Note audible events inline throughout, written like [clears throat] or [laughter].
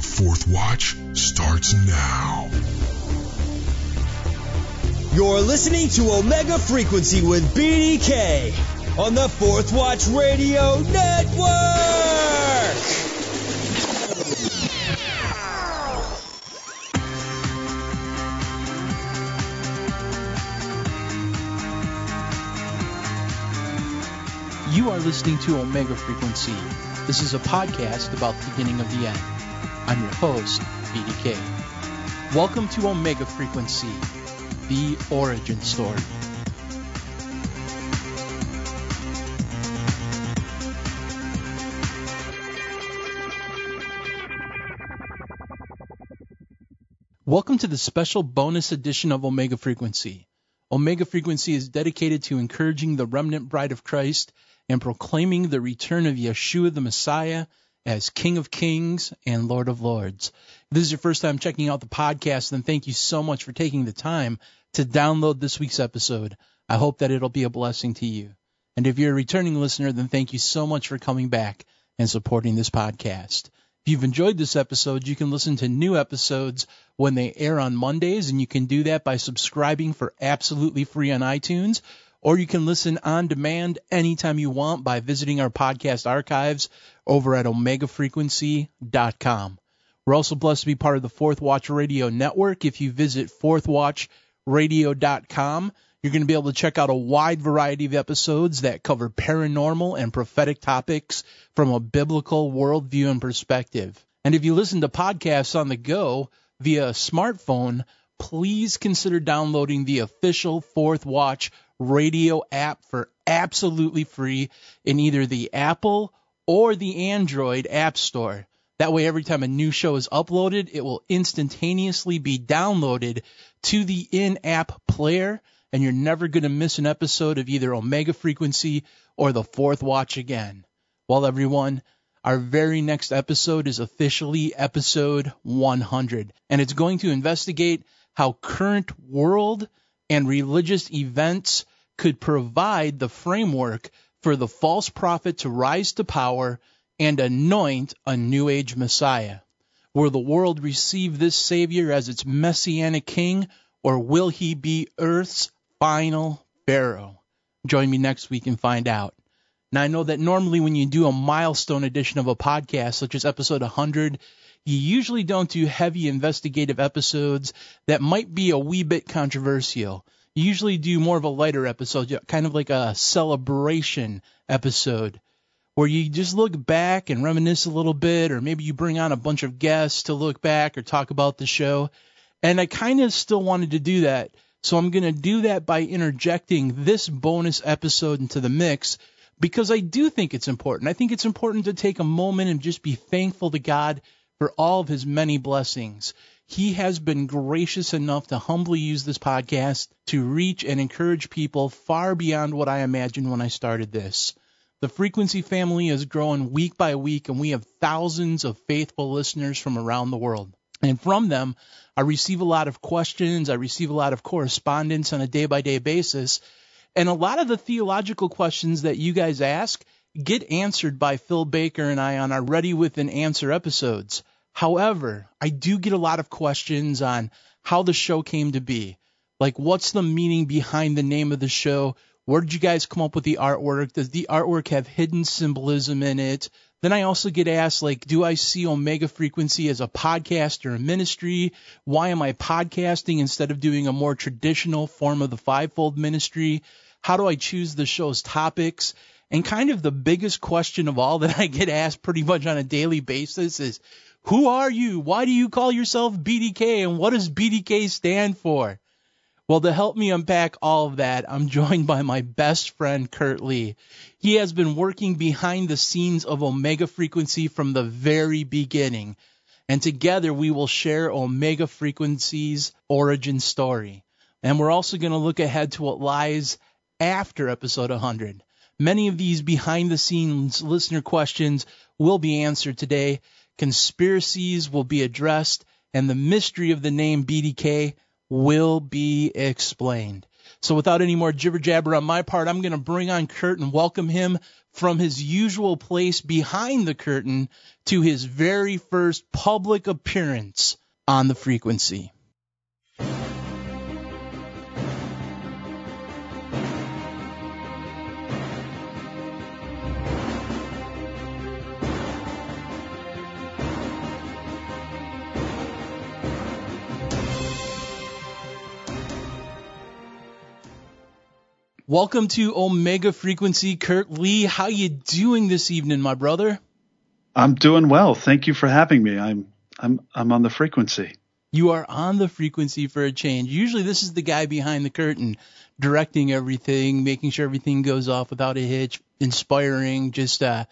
The fourth watch starts now. You're listening to Omega Frequency with BDK on the Fourth Watch Radio Network. You are listening to Omega Frequency. This is a podcast about the beginning of the end. I'm your host, BDK. Welcome to Omega Frequency, the origin story. Welcome to the special bonus edition of Omega Frequency. Omega Frequency is dedicated to encouraging the remnant bride of Christ and proclaiming the return of Yeshua the Messiah as King of Kings and Lord of Lords. If this is your first time checking out the podcast, then thank you so much for taking the time to download this week's episode. I hope that it'll be a blessing to you. And if you're a returning listener, then thank you so much for coming back and supporting this podcast. If you've enjoyed this episode, you can listen to new episodes when they air on Mondays, and you can do that by subscribing for absolutely free on iTunes, or you can listen on demand anytime you want by visiting our podcast archives over at omegafrequency.com. We're also blessed to be part of the Fourth Watch Radio Network. If you visit fourthwatchradio.com, you're going to be able to check out a wide variety of episodes that cover paranormal and prophetic topics from a biblical worldview and perspective. And if you listen to podcasts on the go via a smartphone, please consider downloading the official Fourth Watch radio app for absolutely free in either the Apple or the Android App Store. That way, every time a new show is uploaded, it will instantaneously be downloaded to the in app player and you're never going to miss an episode of either Omega Frequency or The Fourth Watch again. Well, everyone, our very next episode is officially episode 100, and it's going to investigate how current world and religious events could provide the framework for the false prophet to rise to power and anoint a new age Messiah. Will the world receive this Savior as its messianic king, or will he be Earth's final Pharaoh. Join me next week and find out. Now, I know that normally when you do a milestone edition of a podcast, such as episode 100, you usually don't do heavy investigative episodes that might be a wee bit controversial. Usually do more of a lighter episode, kind of like a celebration episode, where you just look back and reminisce a little bit, or maybe you bring on a bunch of guests to look back or talk about the show. And I kind of still wanted to do that so I'm going to do that by interjecting this bonus episode into the mix because I do think it's important. I think it's important to take a moment and just be thankful to God for all of his many blessings. He has been gracious enough to humbly use this podcast to reach and encourage people far beyond what I imagined when I started this. The frequency family is growing week by week, and we have thousands of faithful listeners from around the world. And from them, I receive a lot of questions. I receive a lot of correspondence on a day by day basis. And a lot of the theological questions that you guys ask get answered by Phil Baker and I on our Ready with an Answer episodes. However, I do get a lot of questions on how the show came to be. Like, what's the meaning behind the name of the show? Where did you guys come up with the artwork? Does the artwork have hidden symbolism in it? Then I also get asked, like, do I see Omega Frequency as a podcast or a ministry? Why am I podcasting instead of doing a more traditional form of the fivefold ministry? How do I choose the show's topics? And kind of the biggest question of all that [laughs] I get asked pretty much on a daily basis is, who are you? Why do you call yourself BDK? And what does BDK stand for? Well, to help me unpack all of that, I'm joined by my best friend, Kurt Lee. He has been working behind the scenes of Omega Frequency from the very beginning. And together we will share Omega Frequency's origin story. And we're also going to look ahead to what lies after episode 100. Many of these behind the scenes listener questions will be answered today. Conspiracies will be addressed and the mystery of the name BDK will be explained. So without any more jibber jabber on my part, I'm going to bring on Kurt and welcome him from his usual place behind the curtain to his very first public appearance on the frequency. Welcome to Omega Frequency, Kurt Lee. How you doing this evening, my brother? I'm doing well. Thank you for having me. I'm I'm I'm on the frequency. You are on the frequency for a change. Usually this is the guy behind the curtain directing everything, making sure everything goes off without a hitch, inspiring, just uh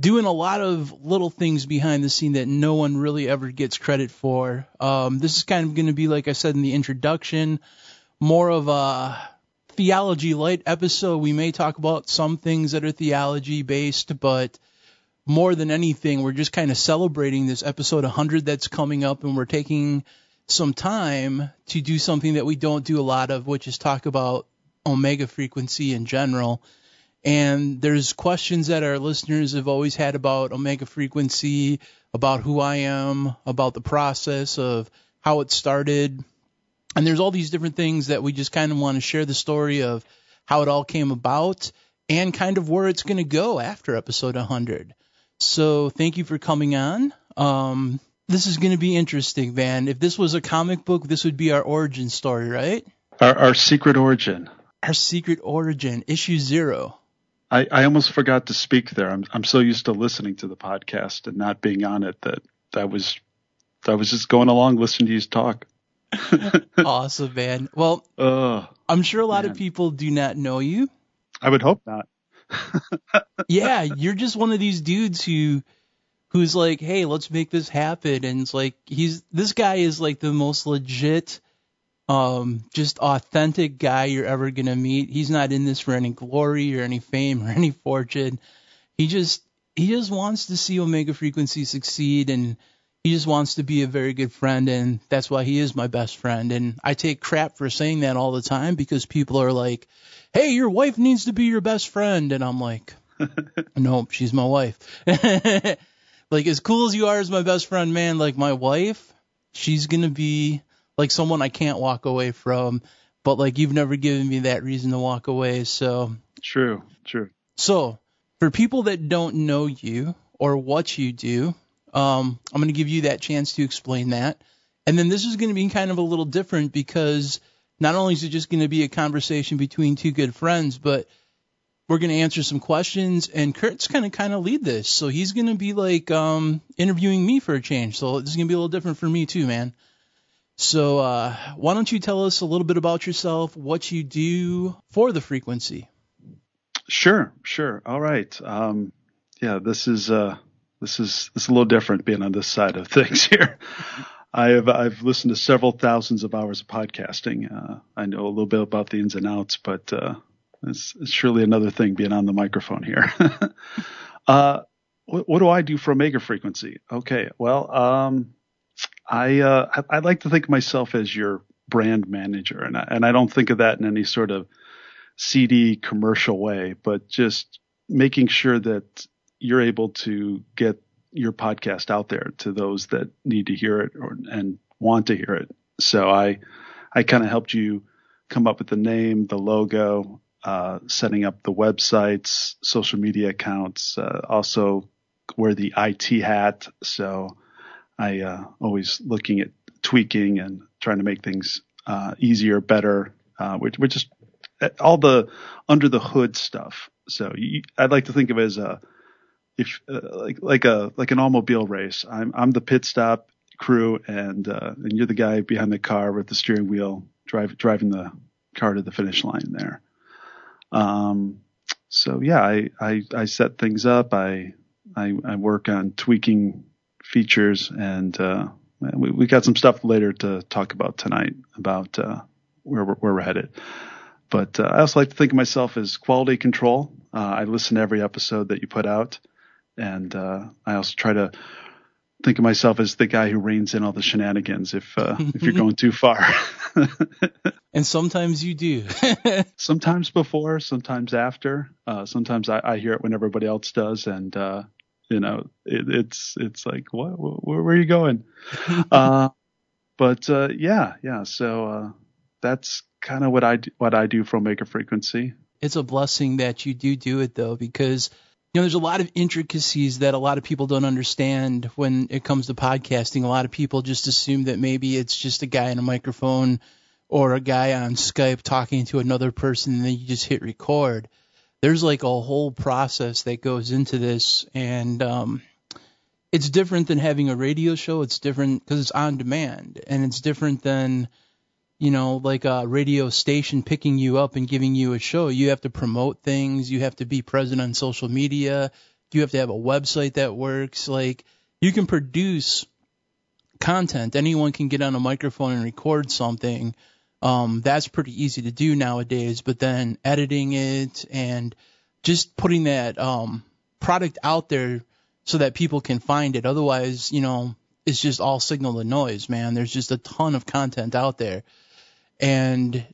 doing a lot of little things behind the scene that no one really ever gets credit for. Um this is kind of going to be like I said in the introduction, more of a theology light episode. We may talk about some things that are theology based, but more than anything, we're just kind of celebrating this episode 100 that's coming up, and we're taking some time to do something that we don't do a lot of, which is talk about omega frequency in general. And there's questions that our listeners have always had about omega frequency, about who I am, about the process of how it started, and there's all these different things that we just kind of want to share the story of how it all came about and kind of where it's going to go after episode 100. So thank you for coming on. Um, this is going to be interesting, man. If this was a comic book, this would be our origin story, right? Our, our secret origin. Our secret origin, issue zero. I, I almost forgot to speak there. I'm I'm so used to listening to the podcast and not being on it that that was I was just going along listening to you talk. [laughs] awesome, man. Well, uh, I'm sure a lot man. of people do not know you. I would hope not. [laughs] yeah, you're just one of these dudes who who's like, "Hey, let's make this happen." And it's like he's this guy is like the most legit um just authentic guy you're ever going to meet. He's not in this for any glory or any fame or [laughs] any fortune. He just he just wants to see Omega Frequency succeed and he just wants to be a very good friend and that's why he is my best friend and I take crap for saying that all the time because people are like, "Hey, your wife needs to be your best friend." And I'm like, [laughs] "No, she's my wife." [laughs] like as cool as you are as my best friend, man, like my wife, she's going to be like someone I can't walk away from, but like you've never given me that reason to walk away, so True, true. So, for people that don't know you or what you do, um, I'm going to give you that chance to explain that. And then this is going to be kind of a little different because not only is it just going to be a conversation between two good friends, but we're going to answer some questions and Kurt's going to kind of lead this. So he's going to be like um, interviewing me for a change. So this is going to be a little different for me too, man. So uh, why don't you tell us a little bit about yourself, what you do for the frequency? Sure, sure. All right. Um, yeah, this is uh, this is is a little different being on this side of [laughs] things here. I have I've listened to several thousands of hours of podcasting. Uh, I know a little bit about the ins and outs, but uh, it's, it's surely another thing being on the microphone here. [laughs] uh, what, what, do I do for Omega Frequency? Okay, well, um, I, uh, I, I like to think of myself as your brand manager, and I, and I don't think of that in any sort of seedy commercial way, but just making sure that you're able to get your podcast out there to those that need to hear it or, and want to hear it. So I, I kind of helped you come up with the name, the logo, uh, setting up the websites, social media accounts, uh, also wear the IT hat. So I, uh, always looking at tweaking and trying to make things, uh, easier, better, uh, which, which is all the under the hood stuff. So you, I'd like to think of it as a, if uh, like like a like an automobile race. I'm I'm the pit stop crew, and uh, and you're the guy behind the car with the steering wheel, drive, driving the car to the finish line there. Um, so yeah, I, I I set things up. I I, I work on tweaking features, and uh, we we got some stuff later to talk about tonight about uh, where we're, where we're headed. But uh, I also like to think of myself as quality control. Uh, I listen to every episode that you put out and uh, I also try to think of myself as the guy who reins in all the shenanigans if uh, if you're going too far. [laughs] and sometimes you do. [laughs] sometimes before, sometimes after. Uh, sometimes I, I, hear it when everybody else does, and uh, you know, it, it's it's like, what? Where, where are you going? [laughs] Uh, but uh, yeah, yeah. So uh, that's kind of what I do, what I do for Omega Frequency. It's a blessing that you do do it though, because you know, there's a lot of intricacies that a lot of people don't understand when it comes to podcasting. A lot of people just assume that maybe it's just a guy in a microphone or a guy on Skype talking to another person and then you just hit record. There's like a whole process that goes into this and um it's different than having a radio show. It's different because it's on demand and it's different than you know, like a radio station picking you up and giving you a show. You have to promote things. You have to be present on social media. You have to have a website that works. Like you can produce content. Anyone can get on a microphone and record something. Um, that's pretty easy to do nowadays. But then editing it and just putting that um, product out there so that people can find it. Otherwise, you know, it's just all signal to noise, man. There's just a ton of content out there. And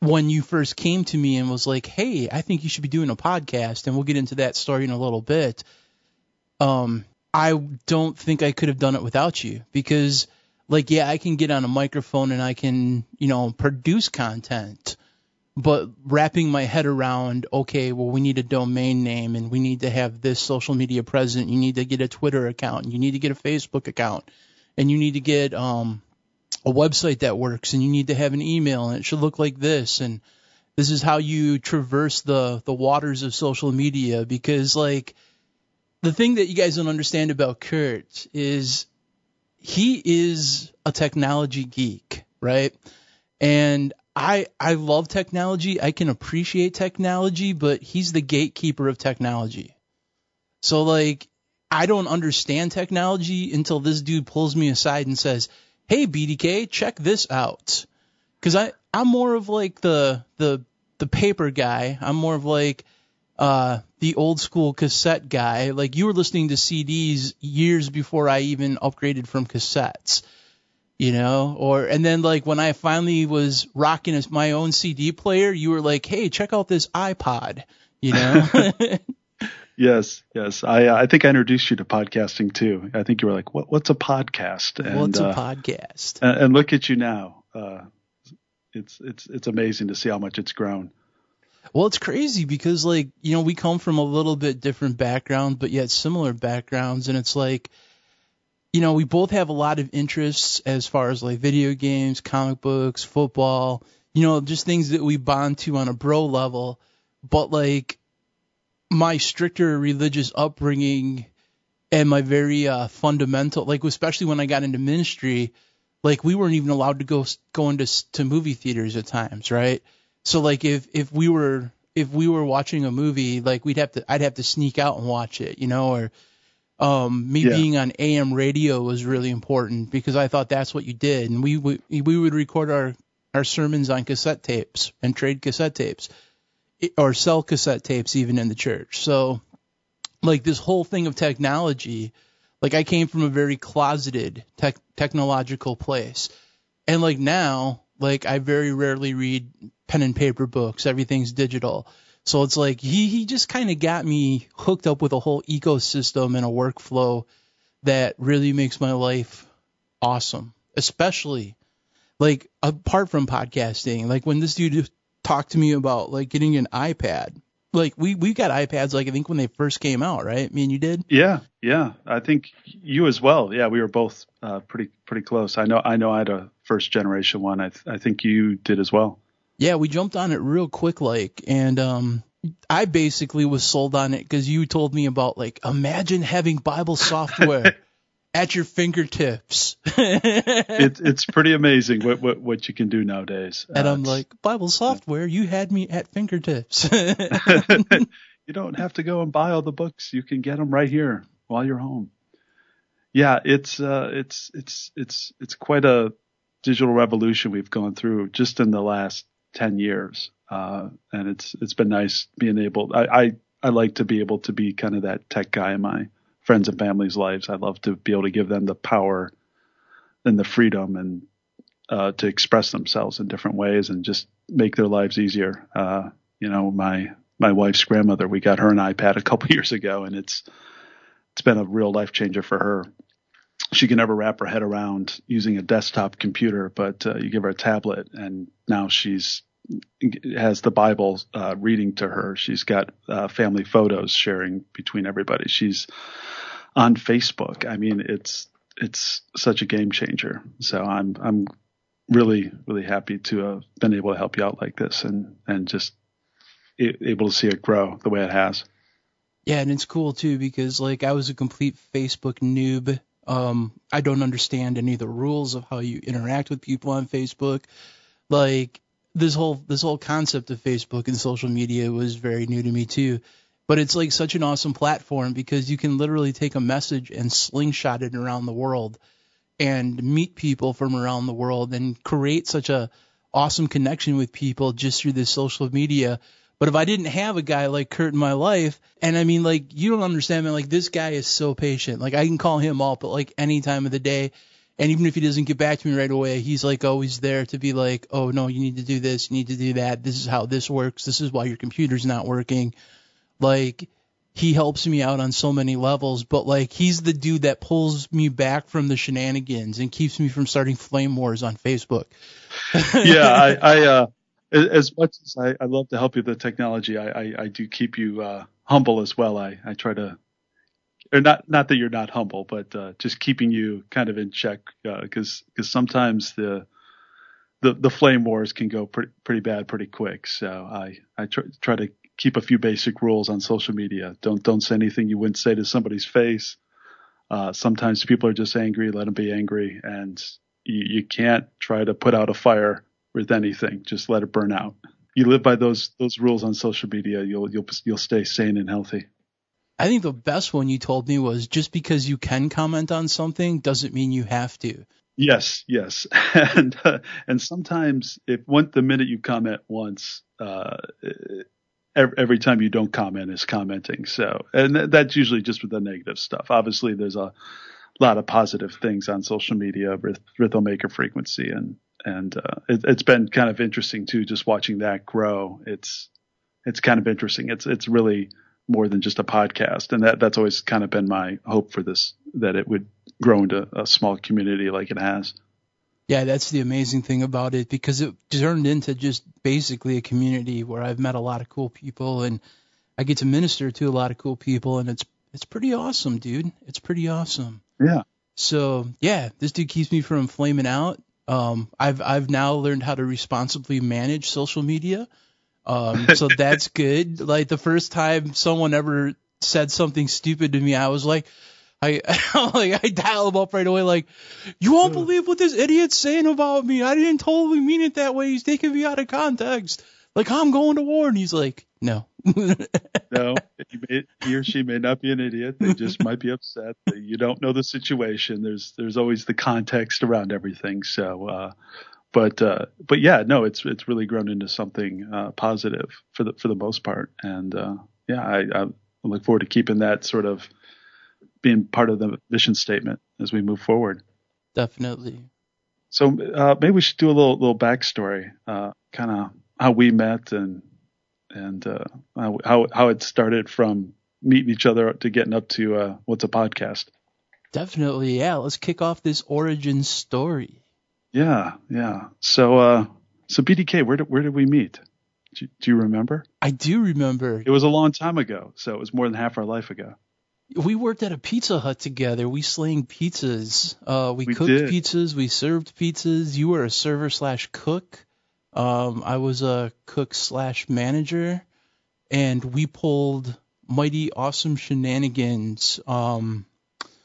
when you first came to me and was like, "Hey, I think you should be doing a podcast," and we'll get into that story in a little bit. Um, I don't think I could have done it without you because, like, yeah, I can get on a microphone and I can, you know, produce content, but wrapping my head around, okay, well, we need a domain name and we need to have this social media present. You need to get a Twitter account. And you need to get a Facebook account, and you need to get um a website that works and you need to have an email and it should look like this and this is how you traverse the the waters of social media because like the thing that you guys don't understand about Kurt is he is a technology geek, right? And I I love technology. I can appreciate technology, but he's the gatekeeper of technology. So like I don't understand technology until this dude pulls me aside and says, hey BDK, check this out. Cause I, I'm more of like the, the, the paper guy. I'm more of like, uh, the old school cassette guy. Like you were listening to CDs years before I even upgraded from cassettes, you know, or, and then like when I finally was rocking my own CD player, you were like, Hey, check out this iPod, you know? [laughs] [laughs] Yes, yes. I I think I introduced you to podcasting too. I think you were like, "What what's a podcast?" And, what's a uh, podcast? And, and, look at you now. Uh, it's it's it's amazing to see how much it's grown. Well, it's crazy because like you know we come from a little bit different backgrounds, but yet similar backgrounds, and it's like you know we both have a lot of interests as far as like video games, comic books, football. You know, just things that we bond to on a bro level. But like my stricter religious upbringing and my very uh, fundamental, like especially when I got into ministry, like we weren't even allowed to go go into to movie theaters at times, right? So like if if we were if we were watching a movie, like we'd have to I'd have to sneak out and watch it, you know, or um me yeah. being on AM radio was really important because I thought that's what you did, and we we we would record our our sermons on cassette tapes and trade cassette tapes or sell cassette tapes even in the church. So like this whole thing of technology, like I came from a very closeted tech, technological place. And like now, like I very rarely read pen and paper books. Everything's digital. So it's like he he just kind of got me hooked up with a whole ecosystem and a workflow that really makes my life awesome. Especially like apart from podcasting, like when this dude talk to me about like getting an iPad. Like we we got iPads like I think when they first came out, right? Me and you did. Yeah, yeah. I think you as well. Yeah, we were both uh, pretty pretty close. I know I know I had a first generation one. I th- I think you did as well. Yeah, we jumped on it real quick, like, and um, I basically was sold on it because you told me about like imagine having Bible software [laughs] at your fingertips. [laughs] it, it's pretty amazing what, what, what you can do nowadays. And uh, I'm like, Bible software, you had me at fingertips. [laughs] [laughs] you don't have to go and buy all the books. You can get them right here while you're home. Yeah, it's uh, it's it's it's it's quite a digital revolution we've gone through just in the last ten years, uh, and it's it's been nice being able. I, I I like to be able to be kind of that tech guy in my friends and family's lives. I love to be able to give them the power and the freedom and uh, to express themselves in different ways and just make their lives easier. Uh, you know, my my wife's grandmother, we got her an iPad a couple [laughs] years ago, and it's it's been a real life changer for her. She can never wrap her head around using a desktop computer, but uh, you give her a tablet, and now she's has the Bible uh, reading to her. She's got uh, family photos sharing between everybody. She's on Facebook. I mean, it's it's such a game changer. So I'm I'm really really happy to have been able to help you out like this and and just able to see it grow the way it has. Yeah, and it's cool too because like I was a complete Facebook noob. Um, I don't understand any of the rules of how you interact with people on Facebook. Like this whole this whole concept of Facebook and social media was very new to me too. But it's like such an awesome platform because you can literally take a message and slingshot it around the world and meet people from around the world and create such a awesome connection with people just through this social media. But if I didn't have a guy like Kurt in my life, and I mean, like, you don't understand, man, like, this guy is so patient. Like, I can call him up at, like, any time of the day. And even if he doesn't get back to me right away, he's like always there to be like, oh no, you need to do this, you need to do that. This is how this works. This is why your computer's not working. Like he helps me out on so many levels, but like he's the dude that pulls me back from the shenanigans and keeps me from starting flame wars on Facebook. [laughs] yeah, I, [laughs] I uh, as much as I, I love to help you with the technology, I, I, I do keep you uh, humble as well. I, I try to or not not that you're not humble, but uh, just keeping you kind of in check because uh, because sometimes the the the flame wars can go pretty pretty bad pretty quick. So I I try, try to keep a few basic rules on social media. Don't don't say anything you wouldn't say to somebody's face. Uh, sometimes people are just angry. Let them be angry, and you, you can't try to put out a fire with anything. Just let it burn out. You live by those those rules on social media. You'll you'll you'll stay sane and healthy. I think the best one you told me was just because you can comment on something doesn't mean you have to. Yes, yes, [laughs] and uh, and sometimes if one the minute you comment once, uh, every, every time you don't comment is commenting. So, and that's usually just with the negative stuff. Obviously, there's a lot of positive things on social media with Omega frequency, and and uh, it, it's been kind of interesting too, just watching that grow. It's it's kind of interesting. It's it's really more than just a podcast. And that, that's always kind of been my hope for this, that it would grow into a small community like it has. Yeah, that's the amazing thing about it because it turned into just basically a community where I've met a lot of cool people and I get to minister to a lot of cool people and it's it's pretty awesome, dude. It's pretty awesome. Yeah. So yeah, this dude keeps me from flaming out. Um, I've I've now learned how to responsibly manage social media. Um, [laughs] so that's good. Like the first time someone ever said something stupid to me, I was like, I [laughs] like I dial him up right away. Like, you won't believe what this idiot's saying about me. I didn't totally mean it that way. He's taking me out of context. Like I'm going to war, and he's like, no. [laughs] no, he, may, he, or she may not be an idiot. They just might be upset. You don't know the situation. There's there's always the context around everything. So uh, but uh, but yeah, no, it's it's really grown into something uh, positive for the for the most part, and uh, yeah, I, I look forward to keeping that sort of being part of the mission statement as we move forward. Definitely. So uh, maybe we should do a little little backstory, uh, kind of how we met and and uh, how how it started from meeting each other to getting up to what's a podcast. Definitely, yeah. Let's kick off this origin story. Yeah, yeah. So, uh, so BDK, where did where did we meet? Do, do, you remember? I do remember. It was a long time ago, so it was more than half our life ago. We worked at a Pizza Hut together. We slang pizzas. Uh, we, we cooked did. pizzas. We served pizzas. You were a server slash cook. Um, I was a cook slash manager, and we pulled mighty awesome shenanigans. Um,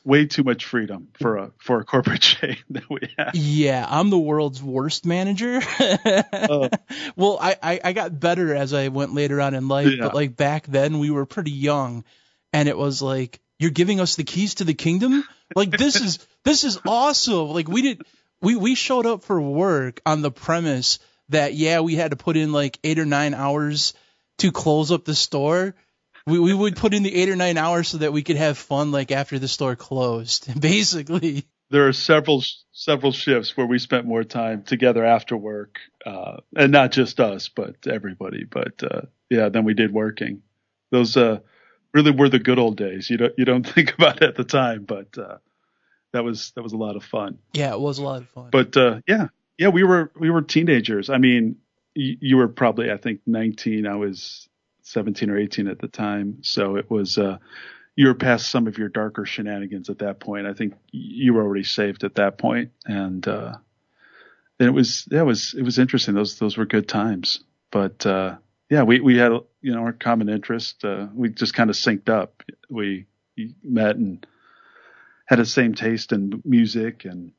way too much freedom for a for a corporate [laughs] chain that we have. Yeah, I'm the world's worst manager. [laughs] uh, well, I, I, I got better as I went later on in life, yeah. but like back then we were pretty young, and it was like you're giving us the keys to the kingdom. Like this is [laughs] this is awesome. Like we did we we showed up for work on the premise that yeah we had to put in like eight or nine hours to close up the store we we would put in the eight or nine hours so that we could have fun like after the store closed. [laughs] Basically, there are several several shifts where we spent more time together after work, uh, and not just us, but everybody. But uh, yeah, than we did working. Those uh, really were the good old days. You don't you don't [laughs] think about it at the time, but uh, that was that was a lot of fun. Yeah, it was a lot of fun. But uh, yeah, yeah, we were we were teenagers. I mean, you, you were probably I think 19. I was 17 or 18 at the time. So it was, uh, you were past some of your darker shenanigans at that point. I think you were already saved at that point, and uh, it was yeah, was it was interesting. Those those were good times. But uh, yeah, we we had you know our common interest. Uh, we just kind of synced up. We met and had the same taste in music and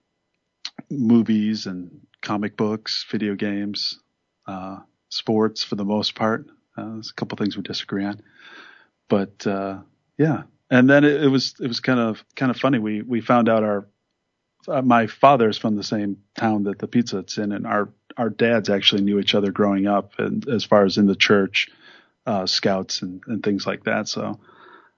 movies and comic books, video games, uh, sports for the most part. Uh, there's a couple things we disagree on, but uh, yeah. And then it, it, was it was kind of kind of funny. We we found out our uh, my father's from the same town that the Pizza Hut's in, and our our dads actually knew each other growing up, and as far as in the church, uh, scouts and, and things like that. So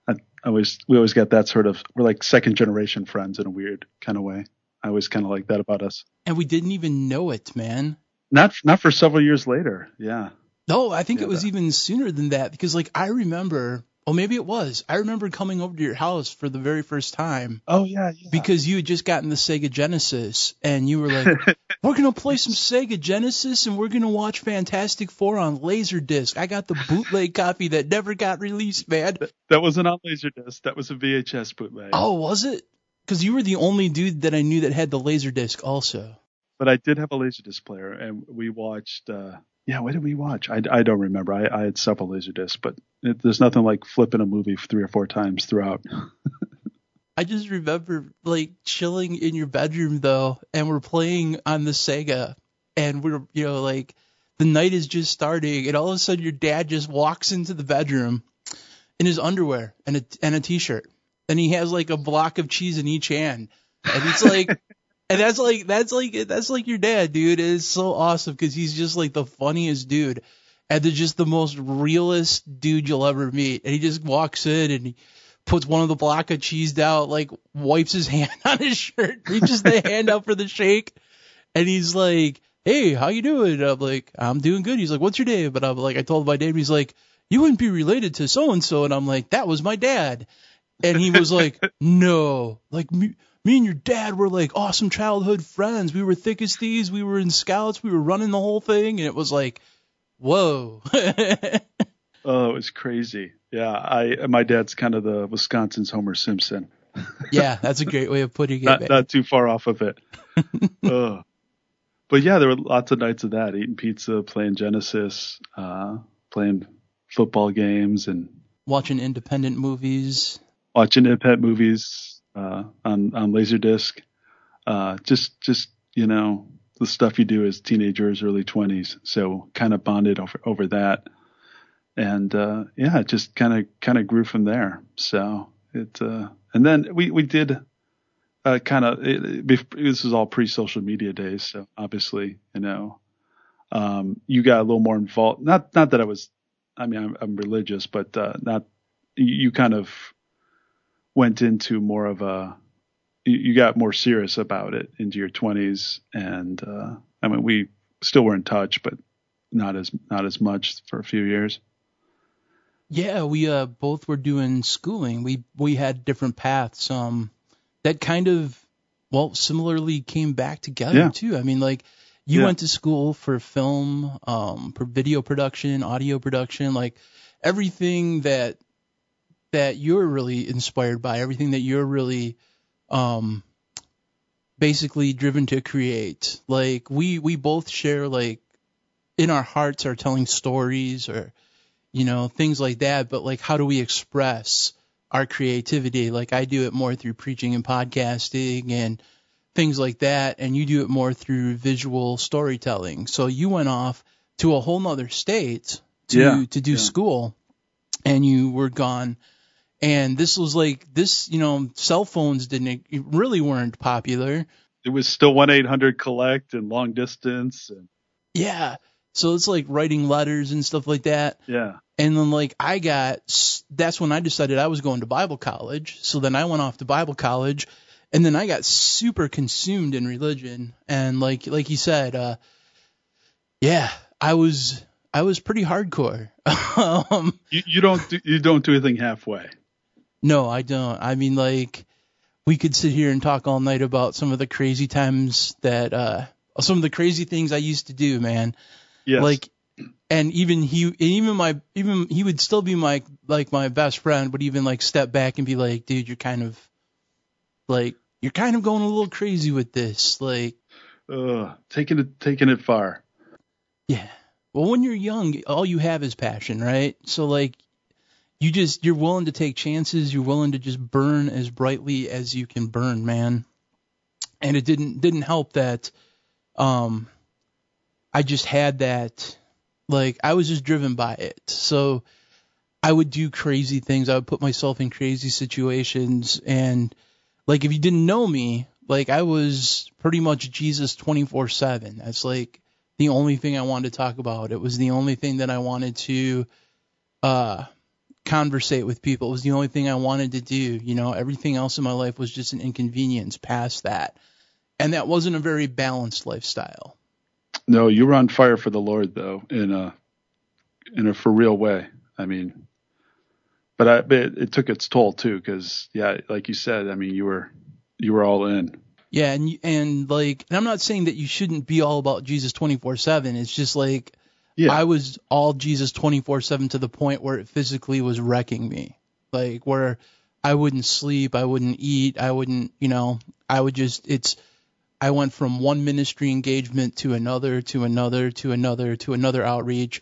I, I always we always got that sort of we're like second generation friends in a weird kind of way. I always kind of like that about us. And we didn't even know it, man. Not not for several years later. Yeah. No, I think yeah, it was even sooner than that because like I remember, oh maybe it was. I remember coming over to your house for the very first time. Oh yeah, yeah. Because you had just gotten the Sega Genesis and you were like, [laughs] "We're going to play some Sega Genesis and we're going to watch Fantastic Four on Laserdisc." I got the bootleg [laughs] copy that never got released, man. That wasn't on Laserdisc. That was a VHS bootleg. Oh, was it? Cuz you were the only dude that I knew that had the Laserdisc also. But I did have a Laserdisc player and we watched uh yeah, what did we watch? I, I don't remember. I, I had several laser discs, but it, there's nothing like flipping a movie three or four times throughout. [laughs] I just remember like chilling in your bedroom though, and we're playing on the Sega, and we're you know like the night is just starting, and all of a sudden your dad just walks into the bedroom in his underwear and a and a t-shirt, and he has like a block of cheese in each hand, and it's like [laughs] and that's like that's like that's like your dad, dude. It's so awesome because he's just like the funniest dude, and they're just the most realist dude you'll ever meet. And he just walks in and he puts one of the block of cheese out, like wipes his [laughs] hand on his shirt, reaches the hand out for the shake, and he's like, "Hey, how you doing?" And I'm like, "I'm doing good." He's like, "What's your name?" But I'm like, I told my name. He's like, "You wouldn't be related to so and so," and I'm like, "That was my dad." And he was like, [laughs] "No, like me." Me and your dad were like awesome childhood friends. We were thick as thieves. We were in scouts. We were running the whole thing, and it was like, whoa. [laughs] oh, it was crazy. Yeah, I my dad's kind of the Wisconsin's Homer Simpson. [laughs] yeah, that's a great way of putting it. not, not too far off of it. [laughs] uh, but yeah, there were lots of nights of that, eating pizza, playing Genesis, uh, playing football games, and watching independent movies. Watching independent movies, uh, on on Laserdisc. Uh, just just you know the stuff you do as teenagers, early twenties. So kind of bonded over over that, and uh, yeah, it just kind of kind of grew from there. So it uh, and then we we did uh, kind of this was all pre social media days, so obviously you know um, you got a little more involved. Not not that I was, I mean I'm, I'm religious, but uh, not you kind of went into more of a you got more serious about it into your 20s and uh, i mean we still were in touch but not as not as much for a few years yeah we uh, both were doing schooling we we had different paths um that kind of well similarly came back together yeah. too i mean like you yeah. went to school for film um for video production audio production like everything that that you're really inspired by, everything that you're really um basically driven to create. Like we we both share like in our hearts are telling stories or you know things like that, but like how do we express our creativity? Like I do it more through preaching and podcasting and things like that, and you do it more through visual storytelling. So you went off to a whole nother state to yeah, to do yeah. school, and you were gone and this was like this, you know, cell phones didn't really weren't popular. It was still one eight hundred collect and long distance and yeah. So it's like writing letters and stuff like that. Yeah. And then like I got that's when I decided I was going to Bible college. So then I went off to Bible college and then I got super consumed in religion and like like you said uh yeah, I was I was pretty hardcore. [laughs] um, you, you don't do, you don't do anything halfway. No, I don't. I mean like we could sit here and talk all night about some of the crazy times that uh some of the crazy things I used to do, man. Yes. Like and even he even my even he would still be my like my best friend but even like step back and be like dude you're kind of like you're kind of going a little crazy with this like uh taking it taking it far yeah well when you're young all you have is passion right so like you just you're willing to take chances you're willing to just burn as brightly as you can burn man and it didn't didn't help that um I just had that like I was just driven by it. So I would do crazy things. I would put myself in crazy situations and like if you didn't know me, like I was pretty much Jesus 24/7. That's like the only thing I wanted to talk about. It was the only thing that I wanted to uh conversate with people. It was the only thing I wanted to do, you know, everything else in my life was just an inconvenience past that. And that wasn't a very balanced lifestyle. No, you were on fire for the Lord though, in a in a for real way. I mean, but I but it, it took its toll too, because yeah, like you said, I mean, you were you were all in. Yeah, and and like, and I'm not saying that you shouldn't be all about Jesus 24/7. It's just like Yeah. I was all Jesus 24/7 to the point where it physically was wrecking me. Like where I wouldn't sleep, I wouldn't eat, I wouldn't, you know, I would just it's I went from one ministry engagement to another to another to another to another outreach.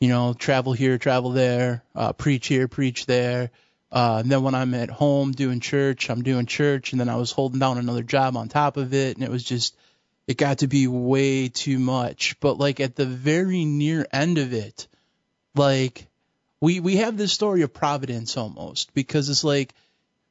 You know, travel here, travel there, uh, preach here, preach there. Uh, and then when I'm at home doing church, I'm doing church, and then I was holding down another job on top of it, and it was just, it got to be way too much. But like at the very near end of it, like we we have this story of Providence almost because it's like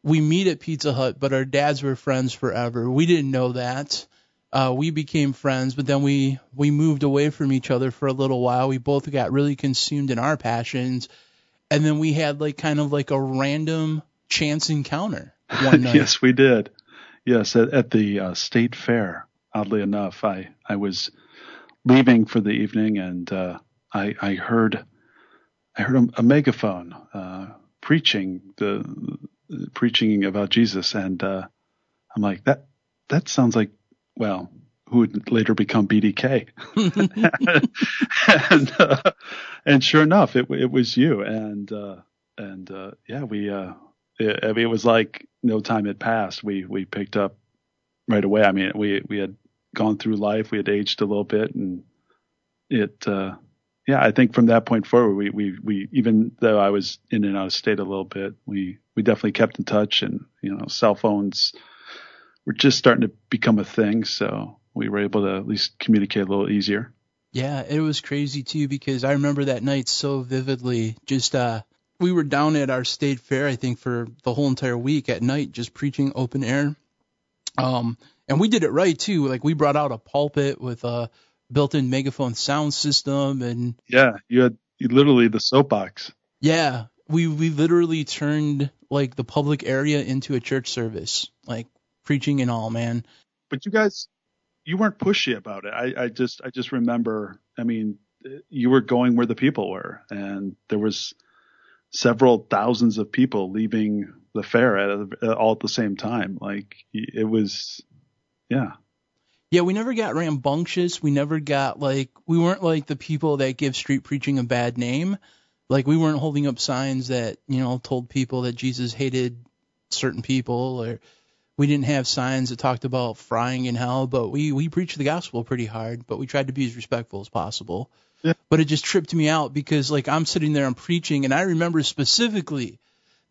we meet at Pizza Hut, but our dads were friends forever. We didn't know that. Uh, we became friends, but then we we moved away from each other for a little while. We both got really consumed in our passions, and then we had like kind of like a random chance encounter [laughs] one night. yes, we did. Yes, at, at the uh, state fair. Oddly enough, I I was leaving for the evening, and uh, I I heard I heard a, a megaphone uh, preaching the preaching about Jesus, and uh, I'm like that that sounds like well who would later become BDK, [laughs] [laughs] and uh, and sure enough, it it was you, and uh, and uh, yeah, we uh, it, I mean, it was like no time had passed. We we picked up right away. I mean, we we had gone through life, we had aged a little bit, and it uh, yeah, I think from that point forward, we, we, we, even though I was in and out of state a little bit, we, we definitely kept in touch and, you know, cell phones were just starting to become a thing. So we were able to at least communicate a little easier. Yeah, it was crazy too because I remember that night so vividly. Just, uh, we were down at our state fair, I think, for the whole entire week at night, just preaching open air. Um, and we did it right too. Like we brought out a pulpit with a built-in megaphone sound system and Yeah, you had you literally the soapbox. yeah, we we literally turned like the public area into a church service, like preaching and all, man. But you guys, you weren't pushy about it. I, I just I just remember. I mean, you were going where the people were, and there was several thousands of people leaving the fair at all at the same time. Like it was, yeah. Yeah, we never got rambunctious. We never got like we weren't like the people that give street preaching a bad name. Like we weren't holding up signs that, you know, told people that Jesus hated certain people or we didn't have signs that talked about frying in hell, but we we preached the gospel pretty hard, but we tried to be as respectful as possible. Yeah. But it just tripped me out because like I'm sitting there I'm preaching and I remember specifically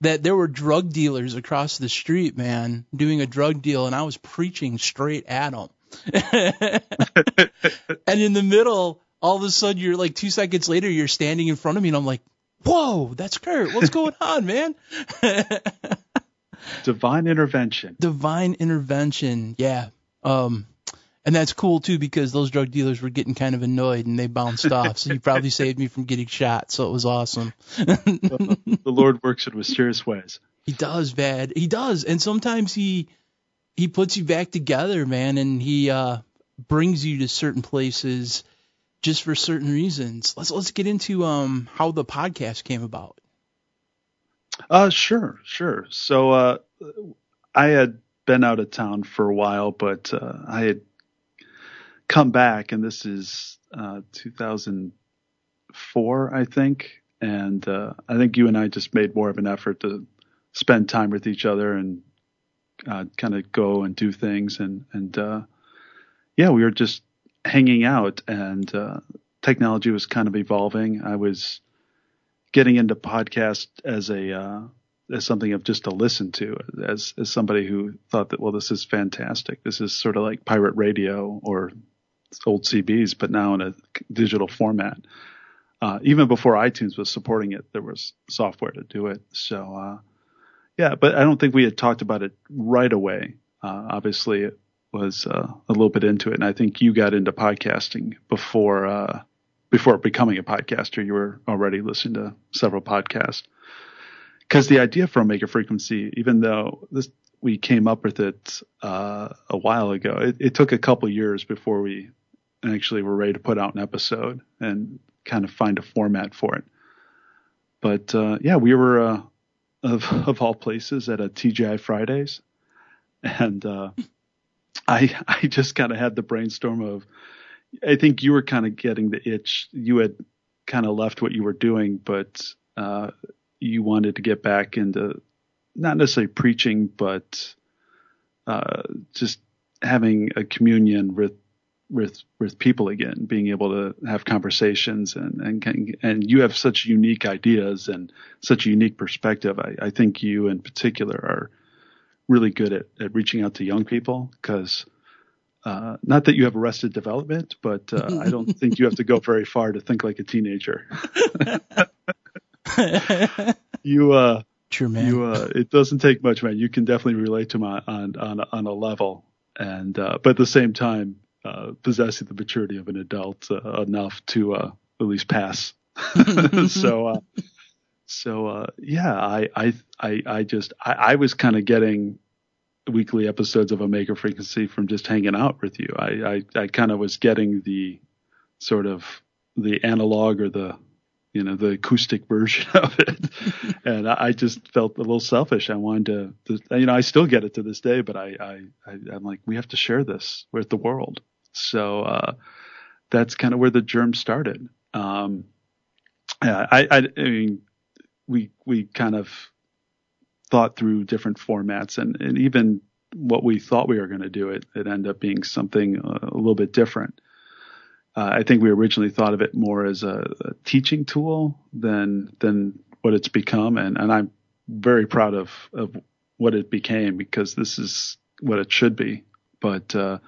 that there were drug dealers across the street, man, doing a drug deal and I was preaching straight at them. [laughs] and in the middle, all of a sudden, you're like two seconds later, you're standing in front of me, and I'm like, "Whoa, that's Kurt! What's going [laughs] on, man?" [laughs] Divine intervention. Divine intervention, yeah. Um, And that's cool too because those drug dealers were getting kind of annoyed and they bounced [laughs] off. So you probably saved me from getting shot. So it was awesome. the Lord works in mysterious ways. [laughs] He does, Vad. He does. And sometimes he he puts you back together, man, and he uh brings you to certain places just for certain reasons. Let's let's get into um how the podcast came about. Uh sure, sure. So uh I had been out of town for a while, but uh I had come back and this is uh 2004, I think. And uh I think you and I just made more of an effort to spend time with each other and uh kind of go and do things and and uh yeah, we were just hanging out and uh, technology was kind of evolving. I was getting into podcast as a uh, as something of just to listen to as as somebody who thought that well this is fantastic. This is sort of like pirate radio or old CBs, but now in a digital format. Uh, even before iTunes was supporting it, there was software to do it. So uh, yeah, but I don't think we had talked about it right away. Uh, obviously, it was uh, a little bit into it, and I think you got into podcasting before uh, before becoming a podcaster. You were already listening to several podcasts because the idea for Omega Frequency, even though this we came up with it uh, a while ago, it, it took a couple years before we actually we're ready to put out an episode and kind of find a format for it. But uh, yeah, we were uh, of [laughs] of all places at a TGI Fridays, and uh, I I just kind of had the brainstorm of I think you were kind of getting the itch. You had kind of left what you were doing, but uh, you wanted to get back into not necessarily preaching, but uh, just having a communion with with with people again, being able to have conversations and and and you have such unique ideas and such a unique perspective. I, I think you in particular are really good at, at reaching out to young people because uh, not that you have arrested development, but uh, I don't [laughs] think you have to go very far to think like a teenager. [laughs] you, uh, True, man. You, uh, it doesn't take much, man. You can definitely relate to my on on on a level, and uh, but at the same time, uh, possessing the maturity of an adult uh, enough to uh, at least pass. [laughs] [laughs] so, uh, so uh, yeah, I I I, I just I, I was kind of getting weekly episodes of Omega Frequency from just hanging out with you. I I, I kind of was getting the sort of the analog or the you know the acoustic version [laughs] of it and I, just felt a little selfish i wanted to, to, you know i still get it to this day but I, I i am like we have to share this with the world so uh that's kind of where the germ started. Um yeah i i, I mean we we kind of thought through different formats and, and even what we thought we were going to do it it ended up being something a, a little bit different. Uh, I think we originally thought of it more as a, a, teaching tool than than what it's become, and, and I'm very proud of of what it became because this is what it should be. But uh,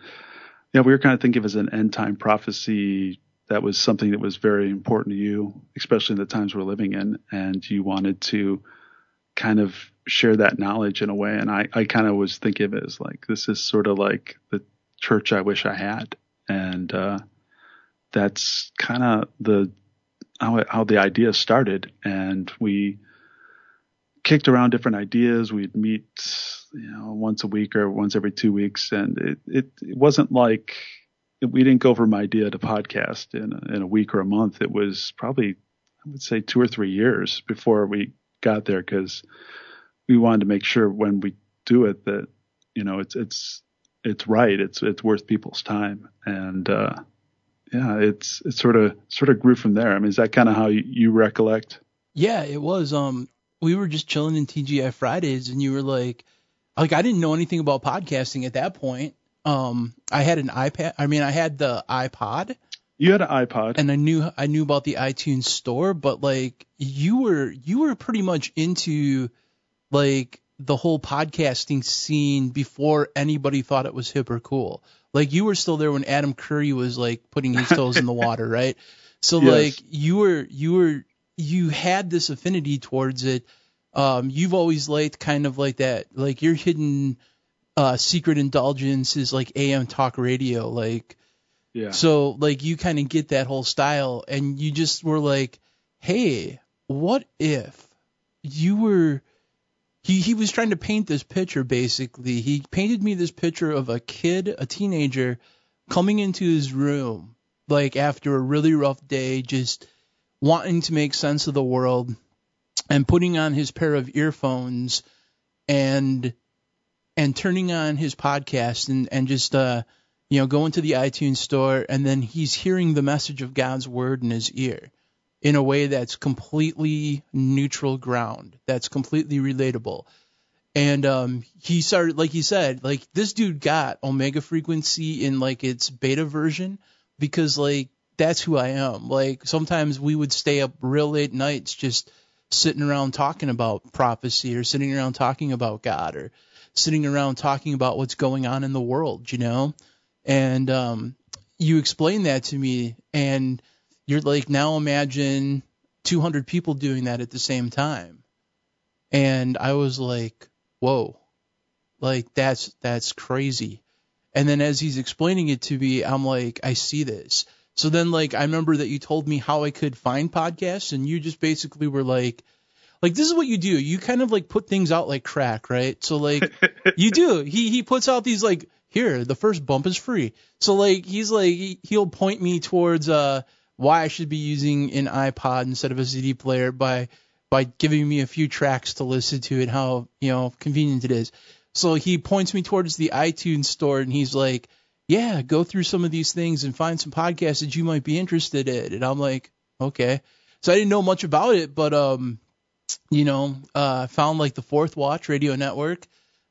yeah, we were kind of thinking of it as an end time prophecy. That was something that was very important to you, especially in the times we're living in, and you wanted to kind of share that knowledge in a way. And I, I kind of was thinking of it as like this is sort of like the church I wish I had, and uh, that's kind of the how, how the idea started, and we kicked around different ideas. We'd meet, you know, once a week or once every two weeks, and it it, it wasn't like we didn't go from idea to podcast in a, in a week or a month. It was probably I would say two or three years before we got there because we wanted to make sure when we do it that you know it's it's it's right. It's it's worth people's time, and uh, yeah, it's it sort of sort of grew from there. I mean, is that kind of how you, you recollect? Yeah, it was. Um, we were just chilling in TGI Fridays, and you were like, like I didn't know anything about podcasting at that point. Um, I had an iPad. I mean, I had the iPod. You had an iPod, and I knew I knew about the iTunes store, but like you were you were pretty much into like the whole podcasting scene before anybody thought it was hip or cool. Like you were still there when Adam Curry was like putting his toes in the [laughs] water, right? So yes. like you were you were you had this affinity towards it. Um, you've always liked kind of like that, like your hidden uh, Secret Indulgence is like AM talk radio, like. Yeah. So like you kind of get that whole style, and you just were like, hey, what if you were he he was trying to paint this picture basically. He painted me this picture of a kid, a teenager coming into his room like after a really rough day just wanting to make sense of the world and putting on his pair of earphones and and turning on his podcast and and just uh you know going to the iTunes store and then he's hearing the message of God's word in his ear in a way that's completely neutral ground, that's completely relatable. And um, he started, like he said, like this dude got Omega Frequency in like its beta version because like that's who I am. Like sometimes we would stay up real late nights just sitting around talking about prophecy or sitting around talking about God or sitting around talking about what's going on in the world, you know? And um, you explained that to me and – you're like now imagine 200 people doing that at the same time. And I was like, whoa, like that's that's crazy. And then as he's explaining it to me, I'm like, I see this. So then like I remember that you told me how I could find podcasts and you just basically were like like this is what you do. You kind of like put things out like crack, right? So like [laughs] you do. He he puts out these like here, the first bump is free. So like he's like he, he'll point me towards uh why I should be using an iPod instead of a CD player by by giving me a few tracks to listen to and how you know convenient it is. So he points me towards the iTunes store and he's like, "Yeah, go through some of these things and find some podcasts that you might be interested in." And I'm like, "Okay." So I didn't know much about it, but um, you know, uh, found like the Fourth Watch Radio Network.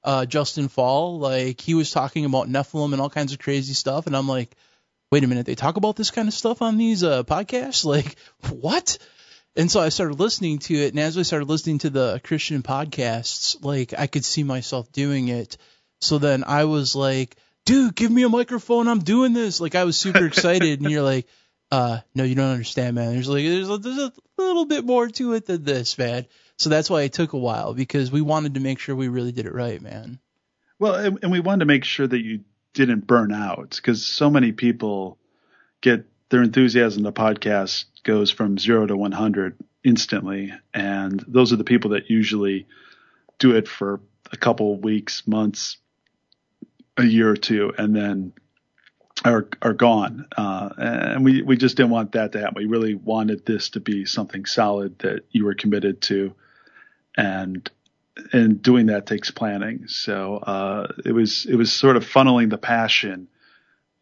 Uh, Justen Faull, like he was talking about Nephilim and all kinds of crazy stuff, and I'm like, wait a minute, they talk about this kind of stuff on these uh, podcasts? [laughs] Like, what? And so I started listening to it, and as I started listening to the Christian podcasts, like I could see myself doing it. So then I was like, dude, give me a microphone, I'm doing this. Like I was super [laughs] excited, and you're like, uh, no, you don't understand, man. There's like there's a, there's a little bit more to it than this, man. So that's why it took a while because we wanted to make sure we really did it right, man. Well, and we wanted to make sure that you didn't burn out because so many people get their enthusiasm the podcast goes from zero to 100 instantly and those are the people that usually do it for a couple weeks months a year or two and then are are gone uh, and we we just didn't want that to happen we really wanted this to be something solid that you were committed to and and doing that takes planning. So uh, it was it was sort of funneling the passion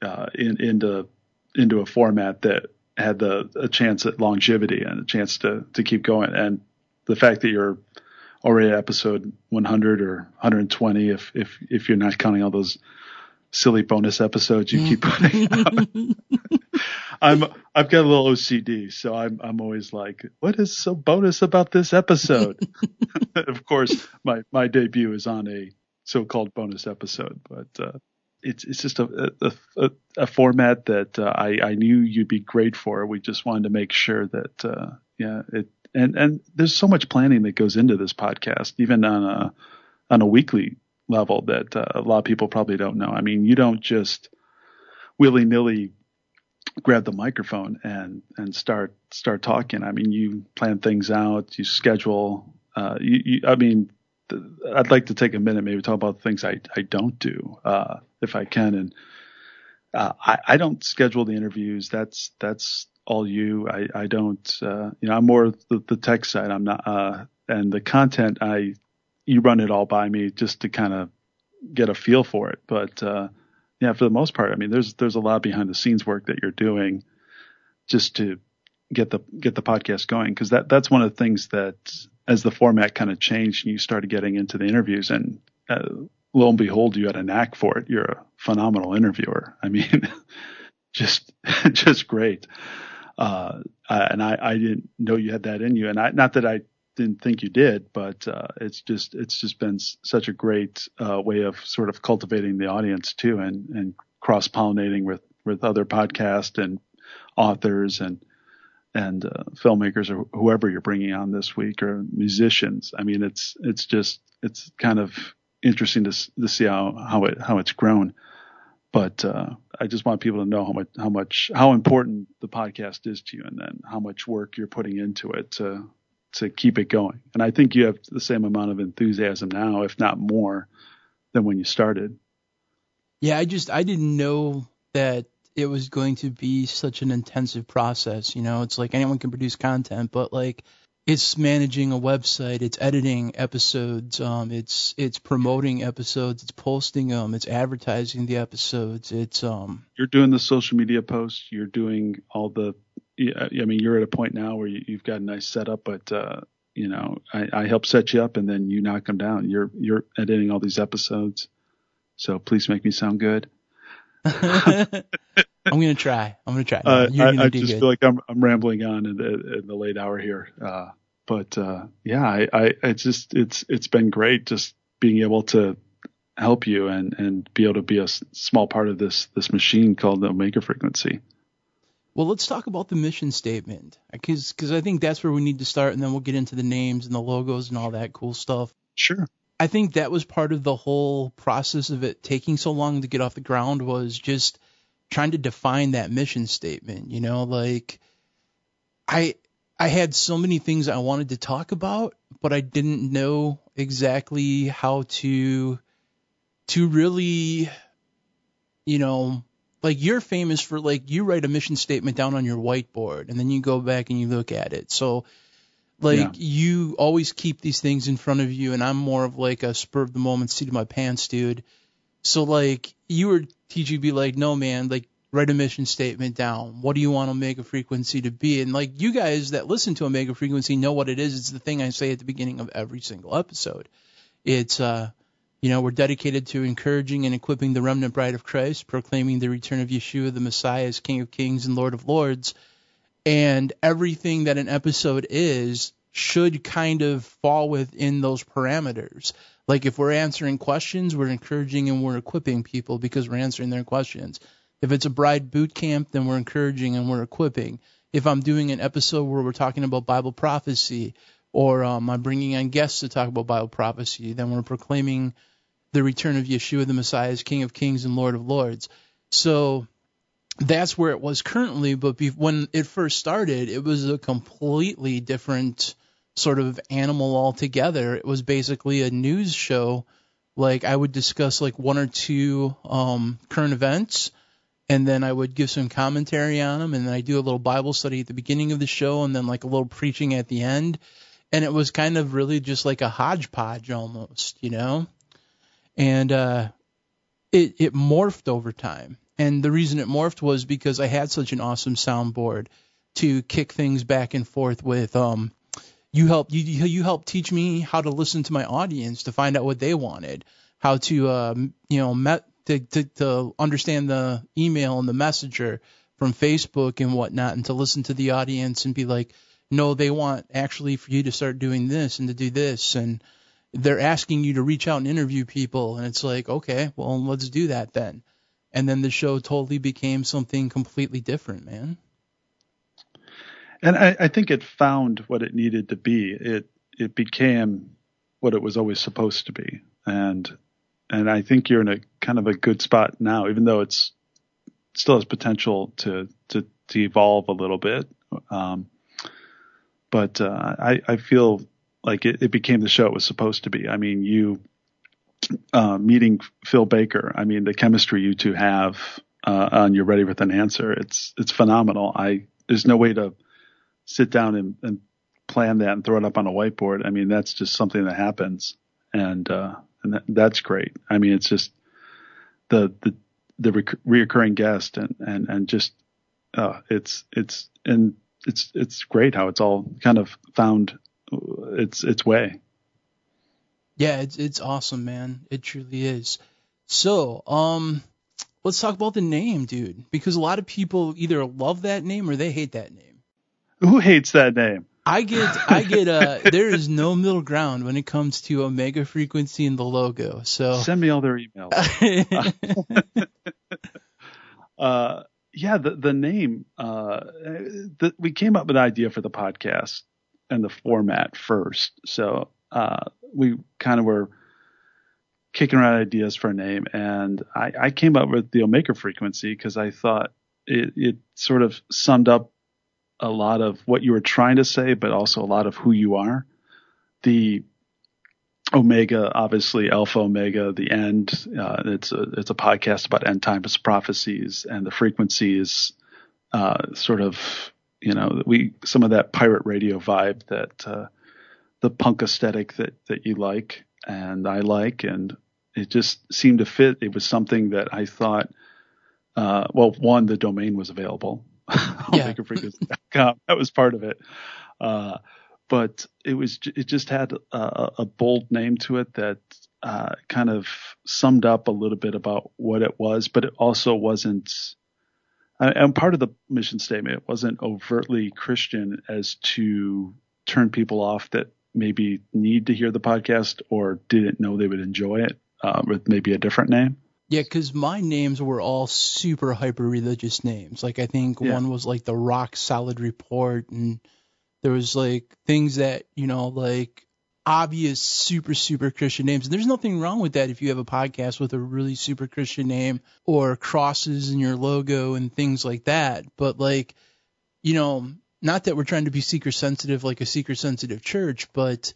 uh, in, into into a format that had the a chance at longevity and a chance to to keep going. And the fact that you're already episode 100 or 120, if if if you're not counting all those silly bonus episodes you keep putting out. [laughs] I'm I've got a little OCD, so I'm I'm always like, what is so bonus about this episode? [laughs] of course, my my debut is on a so-called bonus episode, but uh, it's it's just a a, a, a format that uh, I I knew you'd be great for. We just wanted to make sure that uh, yeah it and and there's so much planning that goes into this podcast, even on a on a weekly level that uh, a lot of people probably don't know. I mean, you don't just willy nilly grab the microphone and and start start talking. I mean, you plan things out, you schedule. Uh, you, you, I mean, th- I'd like to take a minute, maybe talk about the things I I don't do, uh, if I can. And uh, I I don't schedule the interviews. That's that's all you. I I don't. Uh, you know, I'm more the, the tech side. I'm not. Uh, and the content, I you run it all by me just to kind of get a feel for it. But uh, yeah, for the most part, I mean, there's there's a lot behind the scenes work that you're doing just to get the get the podcast going because that that's one of the things that as the format kind of changed and you started getting into the interviews and uh, lo and behold you had a knack for it you're a phenomenal interviewer i mean [laughs] just [laughs] just great uh, and I, I didn't know you had that in you and I not that I didn't think you did, but uh, it's just it's just been such a great uh, way of sort of cultivating the audience too, and and cross pollinating with with other podcasts and authors and and uh, filmmakers or whoever you're bringing on this week or musicians. I mean, it's it's just it's kind of interesting to to see how how it how it's grown. But uh, I just want people to know how much how much how important the podcast is to you, and then how much work you're putting into it to to keep it going. And I think you have the same amount of enthusiasm now, if not more, than when you started. Yeah, I just I didn't know that it was going to be such an intensive process. You know, it's like anyone can produce content, but like it's managing a website, it's editing episodes, um, it's it's promoting episodes, it's posting them, it's advertising the episodes, it's um. You're doing the social media posts, you're doing all the. I mean, you're at a point now where you, have got a nice setup, but uh, you know, I, I help set you up, and then you knock them down. You're you're editing all these episodes, so please make me sound good. [laughs] I'm gonna try. I'm gonna try. Uh, I, I just good. feel like I'm I'm rambling on in the in the late hour here. Uh, but uh, yeah, I, I it's just it's it's been great just being able to help you and and be able to be a small part of this this machine called the Omega Frequency. Well, let's talk about the mission statement because because I think that's where we need to start, and then we'll get into the names and the logos and all that cool stuff. Sure. I think that was part of the whole process of it taking so long to get off the ground was just trying to define that mission statement. You know, like I I had so many things I wanted to talk about, but I didn't know exactly how to to really you know like you're famous for like you write a mission statement down on your whiteboard and then you go back and you look at it. So like yeah. you always keep these things in front of you, and I'm more of like a spur of the moment, seat of my pants dude. So like you were teaching me like, no man, like write a mission statement down. What do you want Omega Frequency to be? And like you guys that listen to Omega Frequency know what it is. It's the thing I say at the beginning of every single episode. It's uh you know, we're dedicated to encouraging and equipping the remnant bride of Christ, proclaiming the return of Yeshua, the Messiah, as King of Kings and Lord of Lords, and everything that an episode is should kind of fall within those parameters. Like if we're answering questions, we're encouraging and we're equipping people because we're answering their questions. If it's a bride boot camp, then we're encouraging and we're equipping. If I'm doing an episode where we're talking about Bible prophecy, or um, I'm bringing on guests to talk about Bible prophecy, then we're proclaiming the return of Yeshua the Messiah as King of Kings and Lord of Lords. So that's where it was currently, but be- when it first started, it was a completely different sort of animal altogether. It was basically a news show. Like I would discuss like one or two um, current events, and then I would give some commentary on them, and then I do a little Bible study at the beginning of the show, and then like a little preaching at the end. And it was kind of really just like a hodgepodge almost, you know. And uh, it it morphed over time and the reason it morphed was because I had such an awesome soundboard to kick things back and forth with. Um, you helped you you help teach me how to listen to my audience to find out what they wanted, how to um, you know met to, to to understand the email and the messenger from Facebook and whatnot, and to listen to the audience and be like, no, they want actually for you to start doing this and to do this, and they're asking you to reach out and interview people, and it's like, okay, well, let's do that then and then the show totally became something completely different, man. And I, I think it found what it needed to be. It it became what it was always supposed to be, and and I think you're in a kind of a good spot now, even though it's still has potential to to, to evolve a little bit. Um, but uh, I I feel like it, it became the show it was supposed to be. I mean, you uh, meeting Phil Baker. I mean, the chemistry you two have uh, on You're Ready with an Answer, it's it's phenomenal. I there's no way to sit down and, and plan that and throw it up on a whiteboard. I mean, that's just something that happens, and uh, and that, that's great. I mean, it's just the the the reoccurring guest and and and just uh, it's it's and it's it's great how it's all kind of found its its way. Yeah, it's it's awesome, man. It truly is. So, um, let's talk about the name, dude, because a lot of people either love that name or they hate that name. Who hates that name? I get, I get, uh, [laughs] there is no middle ground when it comes to Omega Frequency and the logo. So send me all their emails. [laughs] uh, yeah, the the name, uh, the, we came up with an idea for the podcast and the format first. So, uh, we kind of were kicking around ideas for a name, and I, I came up with the Omega frequency because I thought it, it sort of summed up a lot of what you were trying to say, but also a lot of who you are. The Omega, obviously Alpha Omega, the end. Uh, it's a it's a podcast about end times prophecies, and the frequency is uh, sort of you know we some of that pirate radio vibe that uh, the punk aesthetic that that you like and I like, and it just seemed to fit. It was something that I thought. Uh, well, one, the domain was available. [laughs] Yeah. That was part of it. Uh, but it was it just had a, a bold name to it that uh, kind of summed up a little bit about what it was, but it also wasn't. And part of the mission statement it wasn't overtly Christian as to turn people off that maybe need to hear the podcast or didn't know they would enjoy it uh, with maybe a different name. Yeah, because my names were all super hyper religious names. Like I think Yeah. one was like the Rock Solid Report, and there was like things that you know like obvious super super Christian names. And there's nothing wrong with that if you have a podcast with a really super Christian name or crosses in your logo and things like that. But like you know, not that we're trying to be seeker sensitive like a seeker sensitive church, but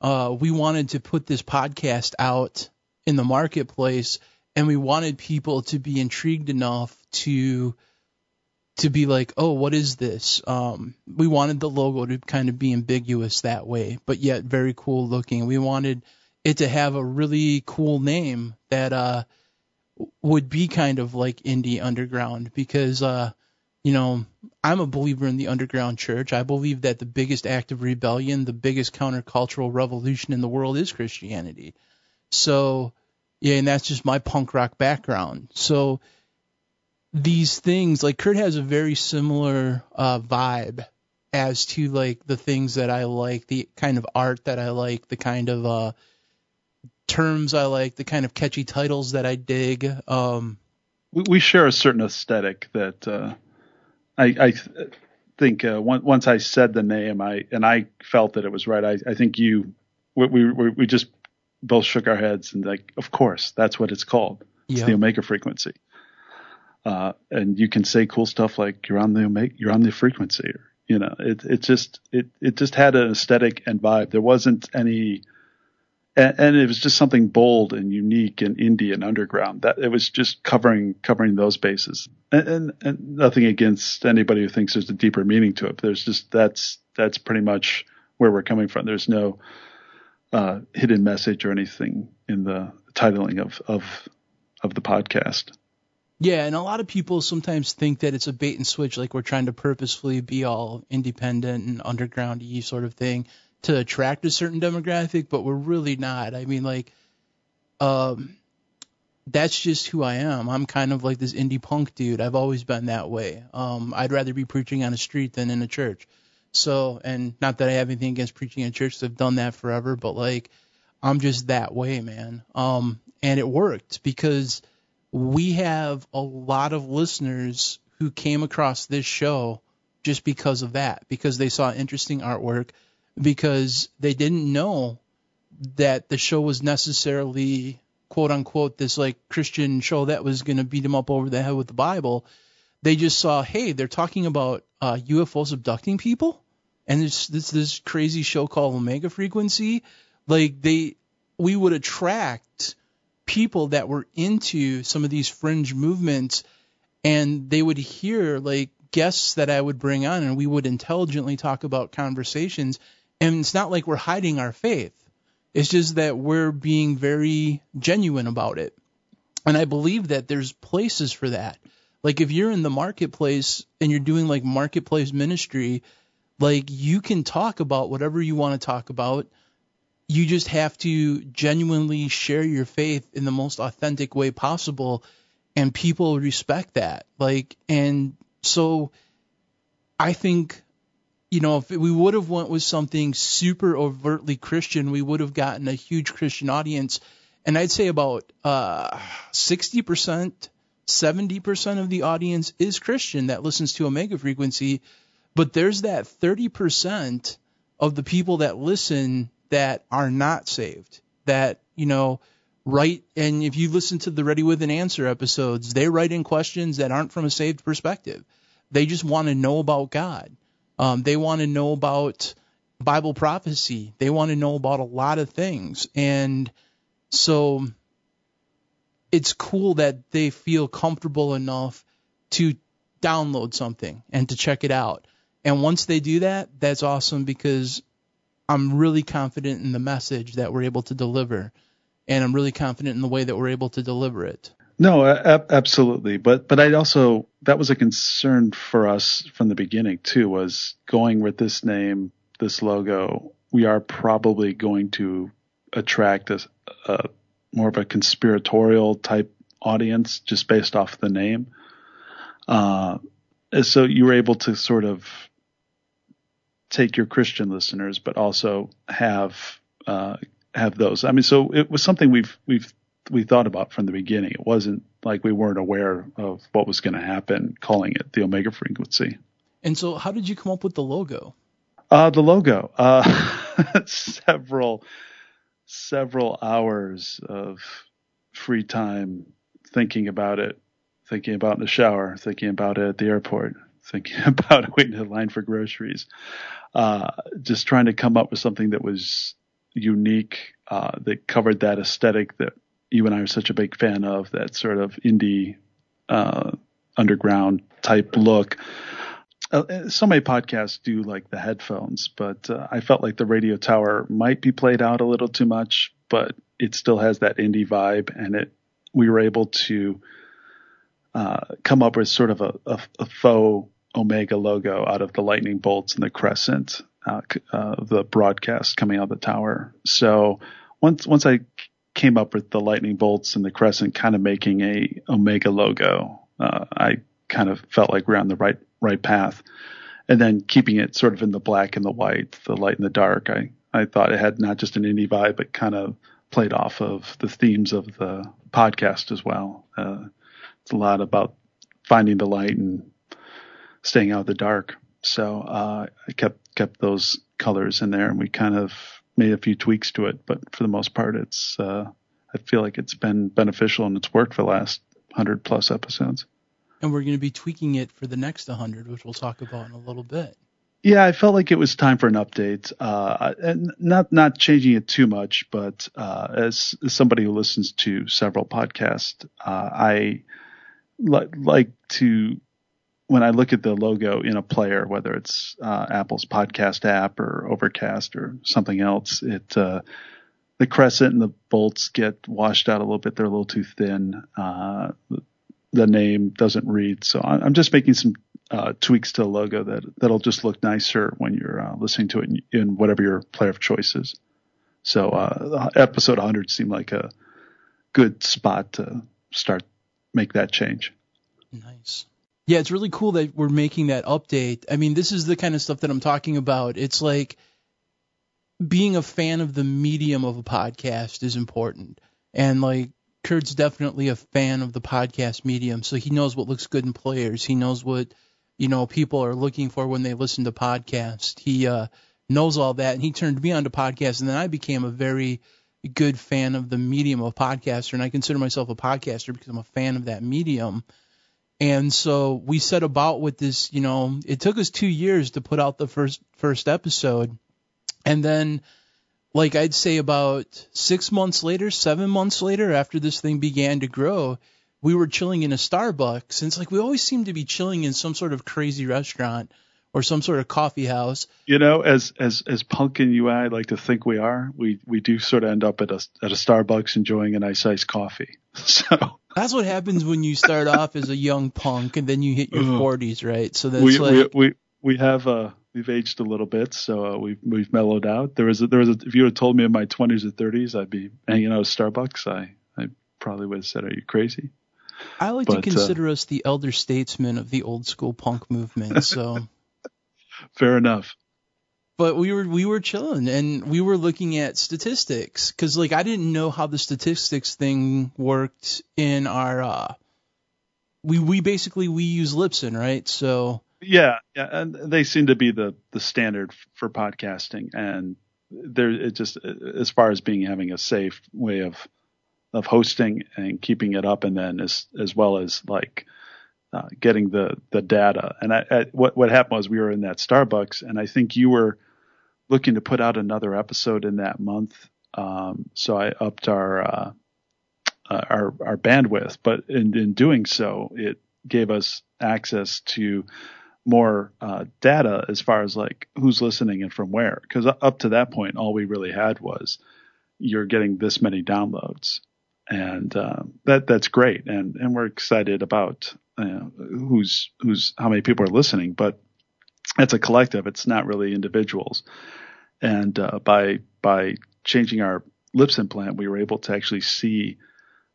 uh, we wanted to put this podcast out in the marketplace and we wanted people to be intrigued enough to to be like, oh, what is this? Um, we wanted the logo to kind of be ambiguous that way, but yet very cool looking. We wanted it to have a really cool name that uh, would be kind of like indie underground because uh, you know I'm a believer in the underground church. I believe that the biggest act of rebellion, the biggest countercultural revolution in the world is Christianity. So yeah, and that's just my punk rock background. So these things, like Kurt has a very similar uh, vibe as to like the things that I like, the kind of art that I like, the kind of uh, terms I like, the kind of catchy titles that I dig. Um, we, we share a certain aesthetic that uh, I, I th- think uh, on- once I said the name, I and I felt that it was right. I, I think you we, we we just both shook our heads and like, of course, that's what it's called. It's Yeah. the Omega frequency. Uh, and you can say cool stuff like you're on the Omega, you're on the frequency, or, you know, it it just it it just had an aesthetic and vibe. There wasn't any and, and it was just something bold and unique and indie and underground. That it was just covering covering those bases, and, and, and nothing against anybody who thinks there's a deeper meaning to it. There's just that's that's pretty much where we're coming from. There's no uh, hidden message or anything in the titling of of of the podcast. Yeah, and a lot of people sometimes think that it's a bait and switch, like we're trying to purposefully be all independent and underground y sort of thing to attract a certain demographic, but we're really not. I mean, like, um, that's just who I am. I'm kind of like this indie punk dude. I've always been that way. Um, I'd rather be preaching on a street than in a church. So, and not that I have anything against preaching in church, I've done that forever, but like, I'm just that way, man. Um, and it worked because we have a lot of listeners who came across this show just because of that, because they saw interesting artwork, because they didn't know that the show was necessarily quote unquote this like Christian show that was going to beat them up over the head with the Bible. They just saw, hey, they're talking about uh, UFOs abducting people, and this this crazy show called Omega Frequency. Like they, we would attract people that were into some of these fringe movements and they would hear like guests that I would bring on and we would intelligently talk about conversations and it's not like we're hiding our faith. It's just that we're being very genuine about it. And I believe that there's places for that. Like if you're in the marketplace and you're doing like marketplace ministry, like you can talk about whatever you want to talk about you just have to genuinely share your faith in the most authentic way possible and people respect that like and so i think you know if we would have went with something super overtly christian we would have gotten a huge christian audience and i'd say about uh 60% 70% of the audience is christian that listens to omega frequency but there's that 30% of the people that listen that are not saved that you know write and if you listen to the Ready with an Answer episodes, they write in questions that aren't from a saved perspective. They just want to know about God. Um, they want to know about Bible prophecy. They want to know about a lot of things. And so it's cool that they feel comfortable enough to download something and to check it out. And once they do that, that's awesome because I'm really confident in the message that we're able to deliver. And I'm really confident in the way that we're able to deliver it. No, absolutely. But but I also that was a concern for us from the beginning too. Was going with this name, this logo. We are probably going to attract a, a more of a conspiratorial type audience just based off the name. Uh, so you were able to sort of take your Christian listeners, but also have uh, have those. I mean, so it was something we've we've we thought about from the beginning. It wasn't like we weren't aware of what was going to happen, calling it the Omega frequency. And so, how did you come up with the logo? Uh, the logo, uh, [laughs] several several hours of free time thinking about it, thinking about in the shower, thinking about it at the airport, [laughs] thinking about [laughs] waiting in line for groceries, uh, just trying to come up with something that was unique, uh, that covered that aesthetic that you and I are such a big fan of, that sort of indie, uh, underground type look. Uh, so many podcasts do like the headphones, but uh, I felt like the radio tower might be played out a little too much, but it still has that indie vibe, and it we were able to uh, come up with sort of a, a, a, faux Omega logo out of the lightning bolts and the crescent, uh, uh, the broadcast coming out of the tower. So once once I came up with the lightning bolts and the crescent, kind of making a Omega logo, uh, I kind of felt like we're on the right right path. And then keeping it sort of in the black and the white, the light and the dark. I I thought it had not just an indie vibe, but kind of played off of the themes of the podcast as well. Uh, it's a lot about finding the light and staying out of the dark. So uh, I kept kept those colors in there, and we kind of made a few tweaks to it. But for the most part, it's uh, I feel like it's been beneficial and it's worked for the last hundred plus episodes. And we're going to be tweaking it for the next 100, which we'll talk about in a little bit. Yeah, I felt like it was time for an update, uh, and not not changing it too much, but uh, as, as, somebody who listens to several podcasts, uh, I li- like to when I look at the logo in a player, whether it's uh, Apple's podcast app or Overcast or something else, it uh, the crescent and the bolts get washed out a little bit; they're a little too thin. Uh, the name doesn't read, so I'm just making some uh, tweaks to the logo that that'll just look nicer when you're uh, listening to it in, in, whatever your player of choice is. So uh, episode 100 seemed like a good spot to start make that change. Nice. Yeah, it's really cool that we're making that update. I mean, this is the kind of stuff that I'm talking about. It's like being a fan of the medium of a podcast is important. And like Kurt's definitely a fan of the podcast medium, so he knows what looks good in players. He knows what you know people are looking for when they listen to podcasts. He uh, knows all that, and he turned me on to podcasts, and then I became a very good fan of the medium of podcaster, and I consider myself a podcaster because I'm a fan of that medium. And so we set about with this, you know, it took us two years to put out the first first episode, and then like I'd say about six months later, seven months later, after this thing began to grow, we were chilling in a Starbucks, and it's like we always seem to be chilling in some sort of crazy restaurant or some sort of coffee house. You know, as as as punk and you I like to think we are, we we do sort of end up at a at a Starbucks enjoying a nice iced coffee. [laughs] So that's what happens when you start off as a young punk and then you hit your forties, right? So that's we, like we we we have uh we've aged a little bit, so uh, we've we've mellowed out. There was a, there was a, if you had told me in my twenties or thirties I'd be hanging out at Starbucks, I I probably would have said, "Are you crazy?" I like but, to uh, consider uh, us the elder statesmen of the old school punk movement. So [laughs] fair enough. But we were we were chilling and we were looking at statistics because like I didn't know how the statistics thing worked in our. uh we we basically we use Libsyn, right? So yeah, yeah, and they seem to be the the standard for podcasting, and there it just as far as being having a safe way of of hosting and keeping it up, and then as as well as like uh, getting the the data. And I, I, what what happened was we were in that Starbucks, and I think you were looking to put out another episode in that month. Um, so I upped our uh, uh, our our bandwidth, but in in doing so, it gave us access to more uh, data as far as like who's listening and from where. Because up to that point, all we really had was you're getting this many downloads, and uh, that that's great, and and we're excited about uh, who's who's how many people are listening, but it's a collective. It's not really individuals, and uh, by by changing our Libsyn plan, we were able to actually see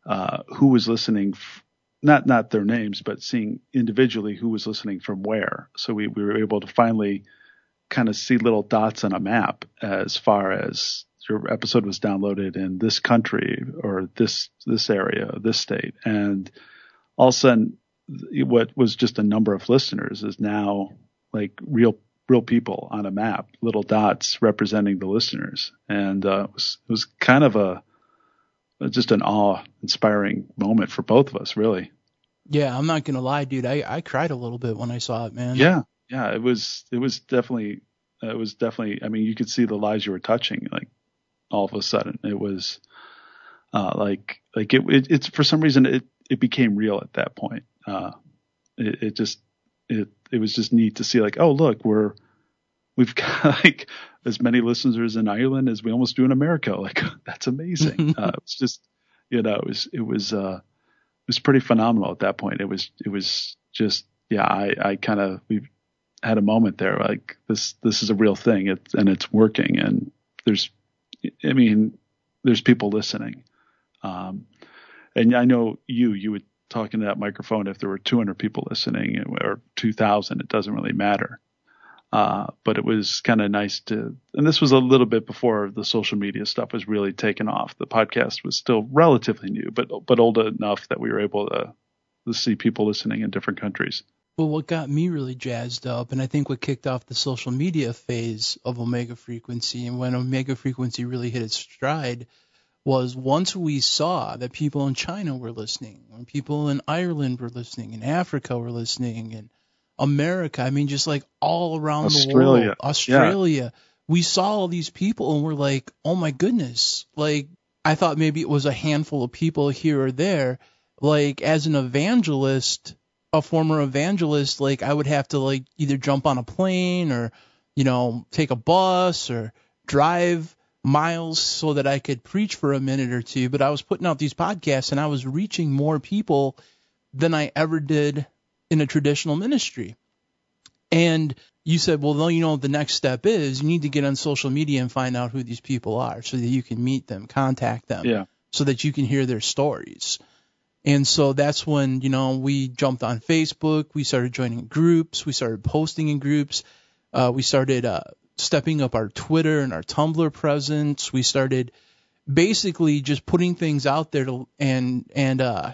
uh, who was listening. F- not not their names, but seeing individually who was listening from where. So we, we were able to finally kind of see little dots on a map as far as your episode was downloaded in this country or this this area, this state, and all of a sudden, what was just a number of listeners is now like real real people on a map, little dots representing the listeners, and uh, it was it was kind of a just an awe-inspiring moment for both of us, really. Yeah, I'm not gonna lie, dude. I I cried a little bit when I saw it, man. Yeah, yeah. It was it was definitely it was definitely. I mean, you could see the lives you were touching. Like all of a sudden, it was uh, like like it, it it's for some reason it it became real at that point. Uh, it, it just it it was just neat to see like oh look we're we've got [laughs] like as many listeners in Ireland as we almost do in America. Like [laughs] that's amazing. [laughs] uh, it's just, you know, it was, it was, uh, it was pretty phenomenal at that point. It was, it was just, yeah, I, I kind of, we had a moment there. Like this, this is a real thing. It's, and it's working. And there's, I mean, there's people listening. Um, and I know you, you would talk to that microphone if there were 200 people listening or 2000, it doesn't really matter. Uh, but it was kind of nice to, and this was a little bit before the social media stuff was really taken off. The podcast was still relatively new, but but old enough that we were able to, to see people listening in different countries. Well, what got me really jazzed up, and I think what kicked off the social media phase of Omega Frequency, and when Omega Frequency really hit its stride, was once we saw that people in China were listening, when people in Ireland were listening, in Africa were listening, and America. I mean, just like all around Australia. the world, Australia. Yeah. We saw all these people and we're like, oh my goodness. Like, I thought maybe it was a handful of people here or there. Like, as an evangelist, a former evangelist, like, I would have to, like, either jump on a plane or, you know, take a bus or drive miles so that I could preach for a minute or two. But I was putting out these podcasts and I was reaching more people than I ever did in a traditional ministry. And you said, well, you know, the next step is you need to get on social media and find out who these people are so that you can meet them, contact them, yeah. so that you can hear their stories. And so that's when, you know, we jumped on Facebook. We started joining groups. We started posting in groups. Uh, we started uh, stepping up our Twitter and our Tumblr presence. We started basically just putting things out there to, and and uh,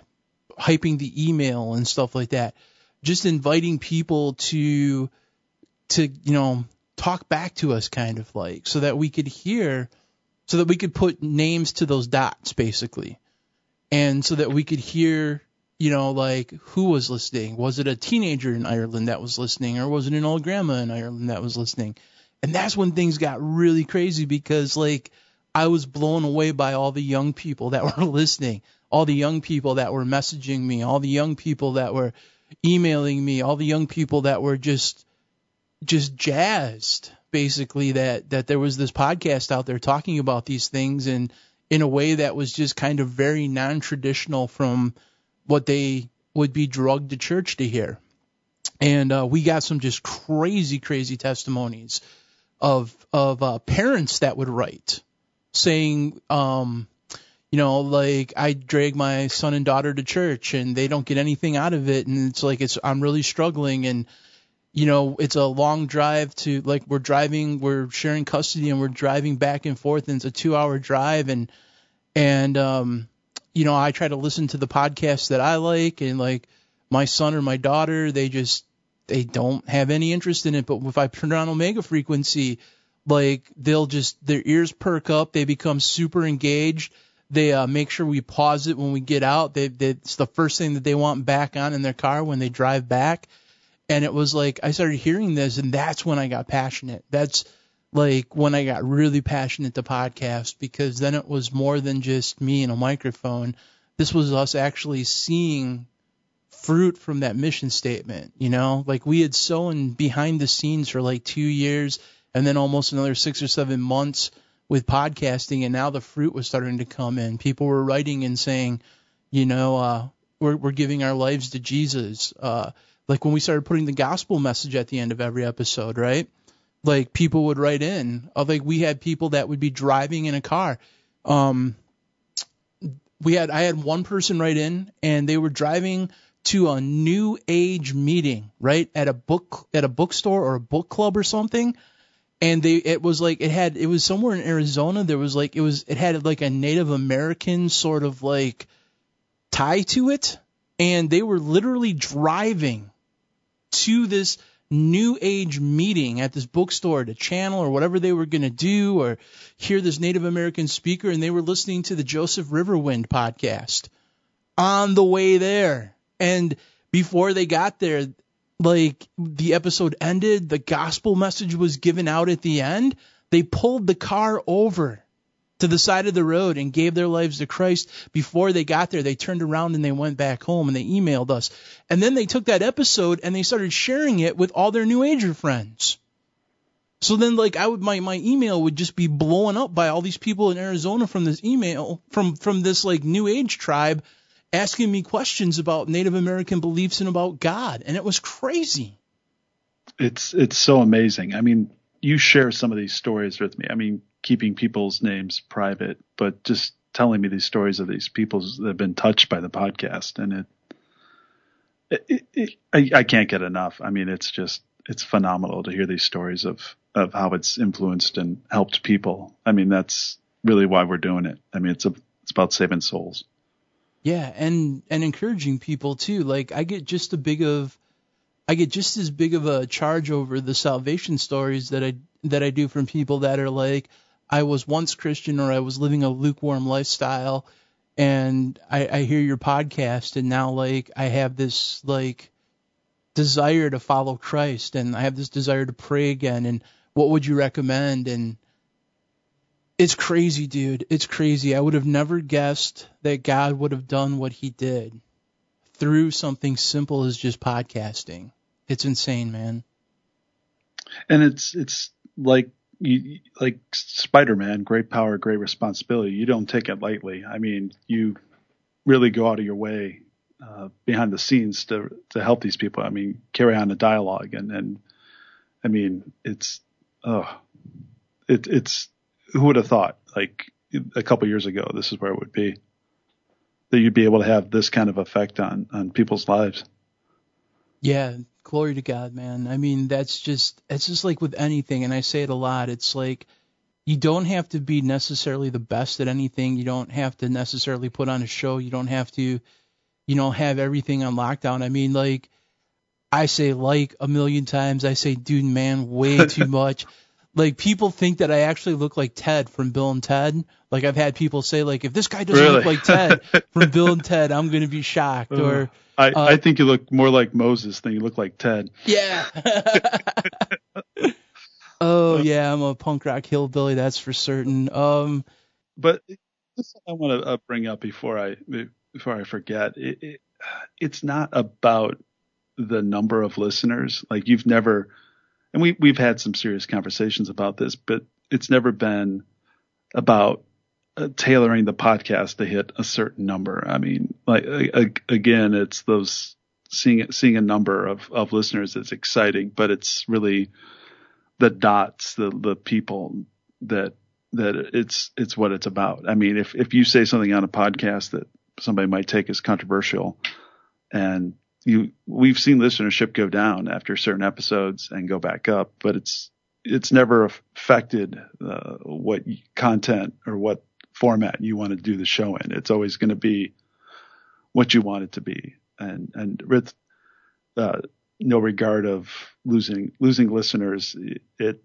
hyping the email and stuff like that. Just inviting people to to you know talk back to us kind of like so that we could hear so that we could put names to those dots basically. And so that we could hear you know like who was listening. Was it a teenager in Ireland that was listening or was it an old grandma in Ireland that was listening and that's when things got really crazy because like I was blown away by all the young people that [laughs] were listening all the young people that were messaging me all the young people that were emailing me, all the young people that were just just jazzed basically that that there was this podcast out there talking about these things and in a way that was just kind of very non-traditional from what they would be drugged to church to hear. And uh, we got some just crazy, crazy testimonies of of uh, parents that would write saying, um, you know, like I drag my son and daughter to church and they don't get anything out of it and it's like it's I'm really struggling and you know, it's a long drive to like we're driving, we're sharing custody and we're driving back and forth and it's a 2-hour drive and and um you know, I try to listen to the podcasts that I like and like my son or my daughter, they just they don't have any interest in it, but if I turn on omega frequency, like they'll just their ears perk up, they become super engaged They uh, make sure we pause it when we get out. They, they, it's the first thing that they want back on in their car when they drive back. And it was like I started hearing this, and that's when I got passionate. That's like when I got really passionate to podcast because then it was more than just me and a microphone. This was us actually seeing fruit from that mission statement, you know? Like we had sown behind the scenes for like 2 years and then almost another 6 or 7 months with podcasting and now the fruit was starting to come in. People were writing and saying, you know, uh we're we're giving our lives to Jesus. Uh like when we started putting the gospel message at the end of every episode, right? like people would write in. Uh, like we had people that would be driving in a car. Um, we had I had one person write in, and they were driving to a new age meeting, right at a book at a bookstore or a book club or something. And they it was like it had it was somewhere in Arizona. There was like it was it had like a Native American sort of like tie to it, and they were literally driving to this new age meeting at this bookstore to channel or whatever they were going to do or hear this Native American speaker and they were listening to the Joseph Riverwind podcast on the way there. And before they got there, like the episode ended, the gospel message was given out at the end. They pulled the car over to the side of the road and gave their lives to Christ before they got there. They turned around and they went back home and they emailed us. And then they took that episode and they started sharing it with all their New Ager friends. So then like I would my, my email would just be blowing up by all these people in Arizona from this email from from this like New Age tribe asking me questions about Native American beliefs and about God. And it was crazy. It's it's so amazing. I mean, you share some of these stories with me. I mean, keeping people's names private, but just telling me these stories of these people that have been touched by the podcast, and it, it, it, I, I can't get enough. I mean, it's just it's phenomenal to hear these stories of of how it's influenced and helped people. I mean, that's really why we're doing it. I mean, it's a it's about saving souls. Yeah, and and encouraging people too. Like I get just a big of I get just as big of a charge over the salvation stories that I that I do from people that are like, I was once Christian or I was living a lukewarm lifestyle and I, I hear your podcast and now like I have this like desire to follow Christ and I have this desire to pray again and what would you recommend and it's crazy dude it's crazy I would have never guessed that God would have done what he did through something simple as just podcasting it's insane man and it's it's like you like Spider-Man, great power, great responsibility. You don't take it lightly. I mean, you really go out of your way uh, behind the scenes to to help these people. I mean, carry on the dialogue and and I mean, it's oh, it it's who would have thought like a couple years ago this is where it would be that you'd be able to have this kind of effect on on people's lives. Yeah, glory to God, man. I mean, that's just it's just like with anything, and I say it a lot. It's like you don't have to be necessarily the best at anything. You don't have to necessarily put on a show. You don't have to, you know, have everything on lockdown. I mean, like I say like a million times. I say dude, man, way too [laughs] much. Like people think that I actually look like Ted from Bill and Ted. Like I've had people say like if this guy doesn't really? look like Ted [laughs] from Bill and Ted, I'm gonna be shocked. Uh, or I, uh, I think you look more like Moses than you look like Ted. Yeah. [laughs] oh yeah, I'm a punk rock hillbilly, that's for certain. Um, but this I want to uh, bring up before I before I forget. It, it, it's not about the number of listeners. Like you've never, and we we've had some serious conversations about this, but it's never been about uh, tailoring the podcast to hit a certain number. I mean, like again, it's those seeing seeing a number of of listeners is exciting, but it's really the dots, the the people that that it's it's what it's about. I mean, if if you say something on a podcast that somebody might take as controversial, and you we've seen listenership go down after certain episodes and go back up, but it's it's never affected uh, what content or what format you want to do the show in. It's always going to be what you want it to be, and and with uh, no regard of losing losing listeners, it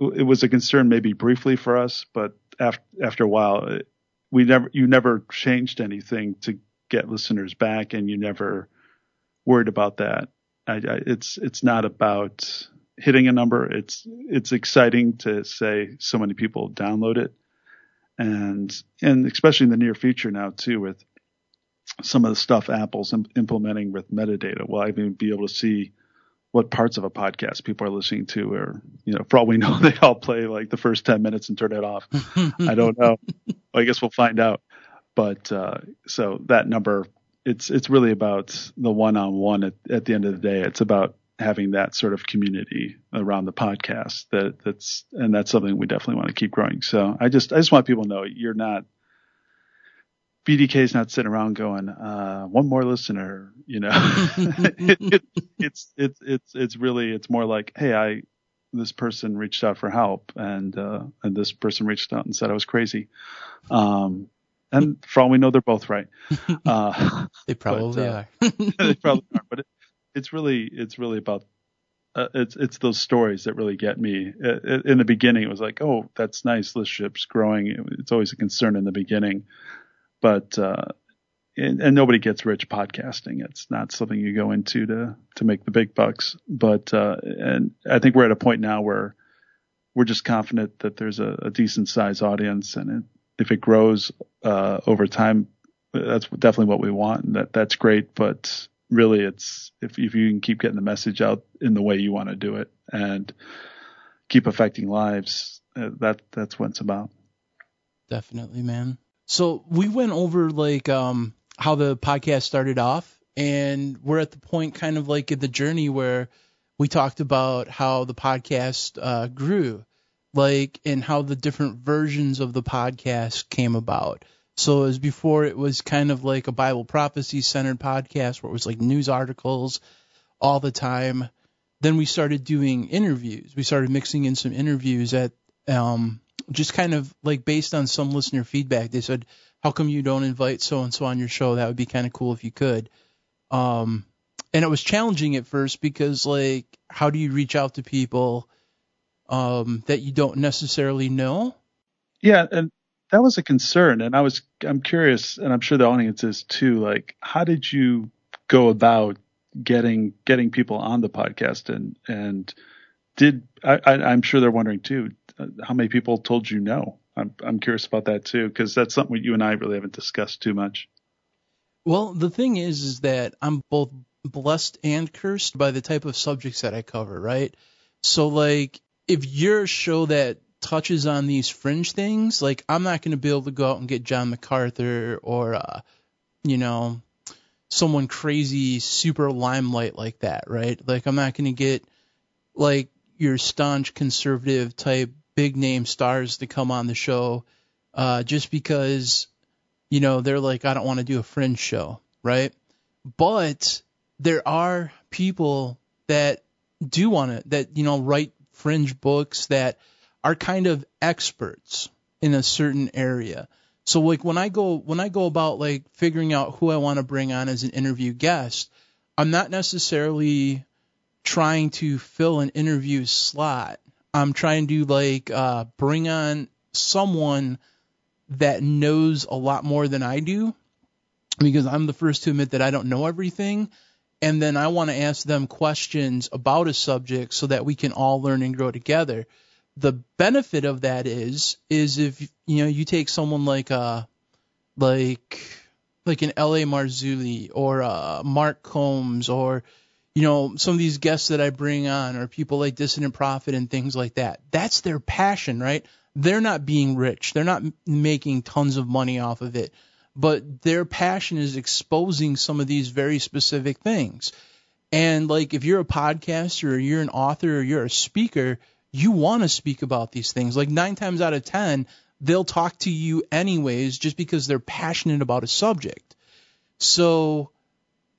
it was a concern maybe briefly for us, but after after a while, we never you never changed anything to get listeners back, and you never worried about that. I, I, it's it's not about hitting a number. It's it's exciting to say so many people download it, and and especially in the near future now too with some of the stuff Apple's implementing with metadata. We'll even be able to see what parts of a podcast people are listening to, or you know, for all we know, [laughs] they all play like the first ten minutes and turn it off. [laughs] I don't know. I guess we'll find out. But uh, so that number, it's it's really about the one-on-one. At, at the end of the day, it's about having that sort of community around the podcast. That that's and that's something we definitely want to keep growing. So I just I just want people to know you're not BDK is not sitting around going, uh, one more listener, you know, it, [laughs] it, [laughs] it's, it's, it's, it's really, it's more like, Hey, I, this person reached out for help and, uh, and this person reached out and said I was crazy. Um, and [laughs] for all we know, they're both right. [laughs] Uh, they probably but, uh, are. [laughs] they probably are, but it, it's really, it's really about, uh, it's, it's those stories that really get me. in the beginning, it was like, Oh, that's nice. Listenership's growing. It's always a concern in the beginning but uh, and, and, nobody gets rich podcasting. It's not something you go into to to make the big bucks. But uh, and I think we're at a point now where we're just confident that there's a, a decent size audience, and it, if it grows uh, over time, that's definitely what we want, and that that's great. But really, it's if if you can keep getting the message out in the way you want to do it, and keep affecting lives, uh, that that's what it's about. Definitely, man. So we went over like um, how the podcast started off, and we're at the point kind of like in the journey where we talked about how the podcast uh, grew, like and how the different versions of the podcast came about. So as before, it was kind of like a Bible prophecy centered podcast where it was like news articles all the time. Then we started doing interviews. We started mixing in some interviews at um, just kind of like based on some listener feedback, they said, "How come you don't invite so and so on your show? That would be kind of cool if you could." Um, and it was challenging at first because like, how do you reach out to people um, that you don't necessarily know? Yeah, and that was a concern, and I was I'm curious, and I'm sure the audience is too. Like, how did you go about getting getting people on the podcast, and and did I, I, I'm sure they're wondering too uh, how many people told you no? I'm I'm curious about that too because that's something you and I really haven't discussed too much. Well, the thing is, is that I'm both blessed and cursed by the type of subjects that I cover, right? So like, if you're a show that touches on these fringe things, like I'm not going to be able to go out and get John MacArthur or, uh, you know, someone crazy, super limelight like that, right? Like I'm not going to get like your staunch conservative type big name stars to come on the show uh, just because you know they're like I don't want to do a fringe show, right? But there are people that do want to that you know write fringe books that are kind of experts in a certain area. So like when I go when I go about like figuring out who I want to bring on as an interview guest, I'm not necessarily trying to fill an interview slot. I'm trying to like uh, bring on someone that knows a lot more than I do because I'm the first to admit that I don't know everything. And then I want to ask them questions about a subject so that we can all learn and grow together. The benefit of that is, is if, you know, you take someone like, uh, like, like an L.A. Marzulli or uh, Mark Combs or you know, some of these guests that I bring on or people like Dissident Prophet and things like that. That's their passion, right? They're not being rich. They're not making tons of money off of it, but their passion is exposing some of these very specific things. And like if you're a podcaster or you're an author or you're a speaker, you want to speak about these things. Like 9 times out of 10, they'll talk to you anyways just because they're passionate about a subject. So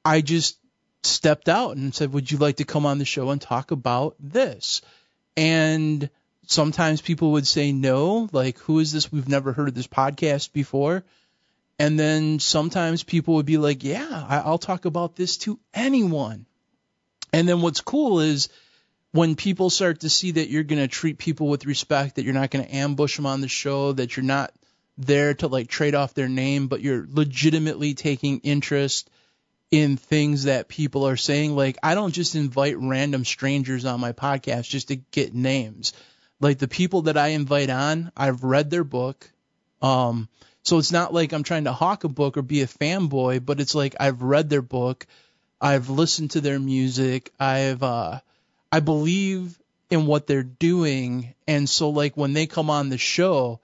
I just stepped out and said, Would you like to come on the show and talk about this? And sometimes people would say no, like, Who is this? We've never heard of this podcast before. And then sometimes people would be like, Yeah, I'll talk about this to anyone. And then what's cool is when people start to see that you're going to treat people with respect, that you're not going to ambush them on the show, that you're not there to like trade off their name, but you're legitimately taking interest in things that people are saying. Like I don't just invite random strangers on my podcast just to get names. Like the people that I invite on, I've read their book. Um, so it's not like I'm trying to hawk a book or be a fanboy, but it's like I've read their book, I've listened to their music, I've uh, I believe in what they're doing, and so like when they come on the show,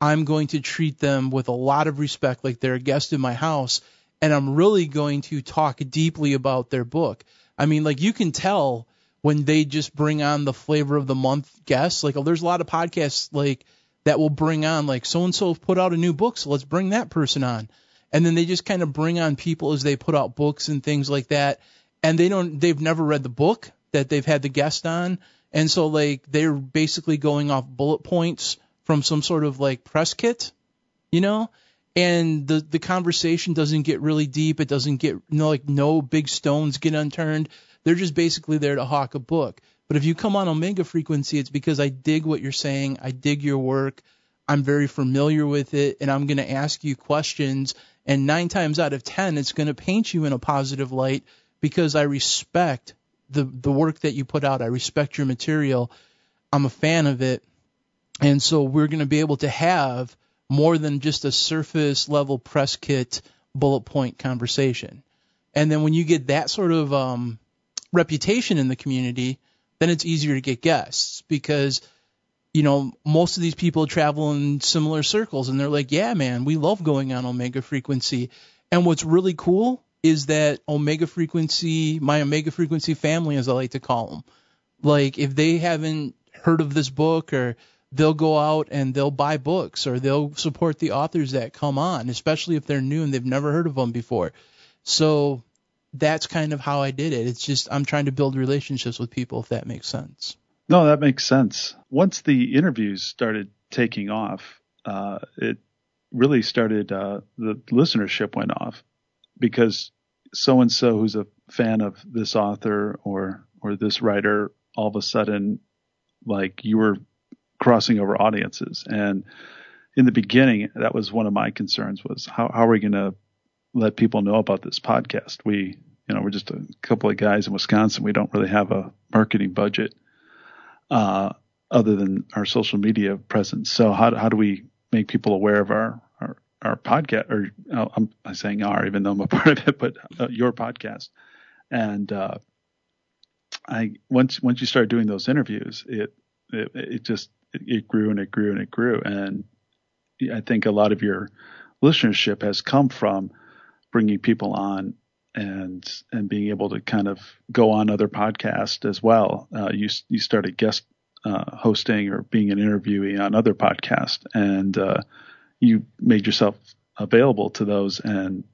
I'm going to treat them with a lot of respect, like they're a guest in my house, and I'm really going to talk deeply about their book. I mean, like you can tell when they just bring on the flavor of the month guests. Like, oh, there's a lot of podcasts like that will bring on like so and so put out a new book, so let's bring that person on. And then they just kind of bring on people as they put out books and things like that. And they don't, they've never read the book that they've had the guest on. And so like they're basically going off bullet points from some sort of like press kit, you know? And the the conversation doesn't get really deep. It doesn't get you know, like no big stones get unturned. They're just basically there to hawk a book. But if you come on Omega Frequency, it's because I dig what you're saying. I dig your work. I'm very familiar with it, and I'm going to ask you questions. And nine times out of ten, it's going to paint you in a positive light because I respect the the work that you put out. I respect your material. I'm a fan of it, and so we're going to be able to have more than just a surface level press kit bullet point conversation. And then when you get that sort of um, reputation in the community, then it's easier to get guests because you know most of these people travel in similar circles and they're like yeah man we love going on omega frequency. And what's really cool is that omega frequency my omega frequency family as i like to call them like if they haven't heard of this book or they'll go out and they'll buy books or they'll support the authors that come on especially if they're new and they've never heard of them before. So that's kind of how I did it. It's just I'm trying to build relationships with people, if that makes sense. No, that makes sense. Once the interviews started taking off, uh, it really started. Uh, the listenership went off because so and so who's a fan of this author or or this writer, all of a sudden, like you were crossing over audiences. And in the beginning, that was one of my concerns was how, how are we going to let people know about this podcast. We, you know, we're just a couple of guys in Wisconsin. We don't really have a marketing budget uh, other than our social media presence. So how how do we make people aware of our our, our podcast? Or I'm, I'm saying our, even though I'm a [laughs] part of it, but uh, your podcast. And uh, I once once you start doing those interviews, it it, it just it, it grew and it grew and it grew. And I think a lot of your listenership has come from bringing people on and and being able to kind of go on other podcasts as well. Uh, you you started guest uh, hosting or being an interviewee on other podcasts, and uh, you made yourself available to those, and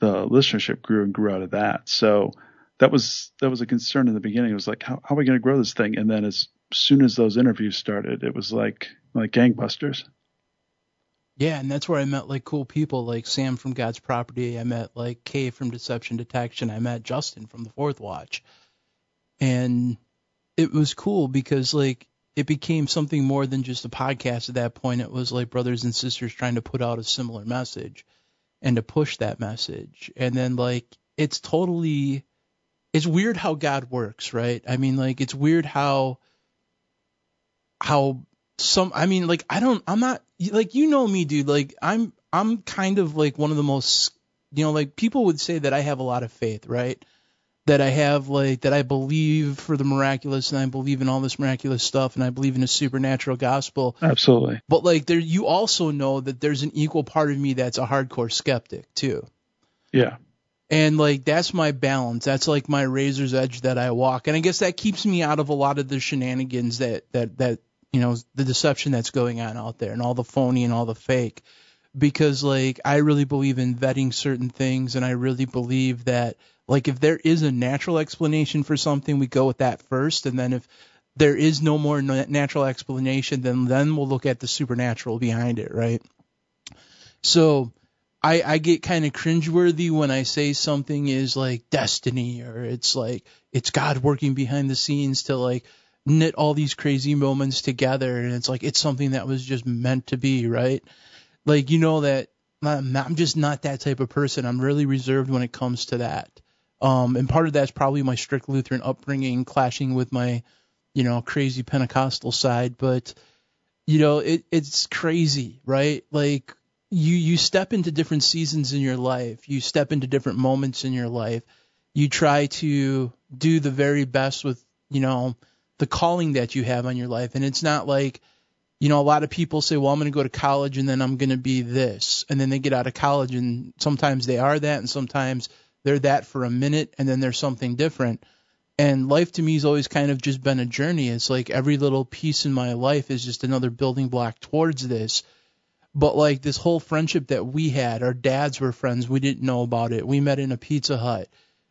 the listenership grew and grew out of that. So that was that was a concern in the beginning. It was like, how, how are we going to grow this thing? And then as soon as those interviews started, it was like like gangbusters. Yeah, and that's where I met like cool people like Sam from God's Property. I met like Kay from Deception Detection. I met Justen from the Fourth Watch. And it was cool because like it became something more than just a podcast at that point. It was like brothers and sisters trying to put out a similar message and to push that message. And then like it's totally it's weird how God works, right? I mean like it's weird how how some I mean like I don't I'm not like you know me dude like I'm I'm kind of like one of the most you know like people would say that I have a lot of faith right? That I have like that I believe for the miraculous and I believe in all this miraculous stuff and I believe in a supernatural gospel. Absolutely. But like there you also know that there's an equal part of me that's a hardcore skeptic too. Yeah. And like that's my balance. That's like my razor's edge that I walk. And I guess that keeps me out of a lot of the shenanigans that that that you know the deception that's going on out there and all the phony and all the fake. Because like I really believe in vetting certain things and I really believe that like if there is a natural explanation for something we go with that first. And then if there is no more natural explanation then then we'll look at the supernatural behind it right? So I, I get kind of cringeworthy when I say something is like destiny or it's like it's God working behind the scenes to like knit all these crazy moments together and it's like it's something that was just meant to be, right? Like you know that I'm, I'm just not that type of person. I'm really reserved when it comes to that. Um, and part of that's probably my strict Lutheran upbringing clashing with my, you know, crazy Pentecostal side. But, you know, it, it's crazy, right? Like you, you step into different seasons in your life. You step into different moments in your life. You try to do the very best with, you know, the calling that you have on your life. And it's not like, you know, a lot of people say, well, I'm going to go to college and then I'm going to be this. And then they get out of college and sometimes they are that and sometimes they're that for a minute and then there's something different. And life to me has always kind of just been a journey. It's like every little piece in my life is just another building block towards this. But like this whole friendship that we had, our dads were friends. We didn't know about it. We met in a Pizza Hut.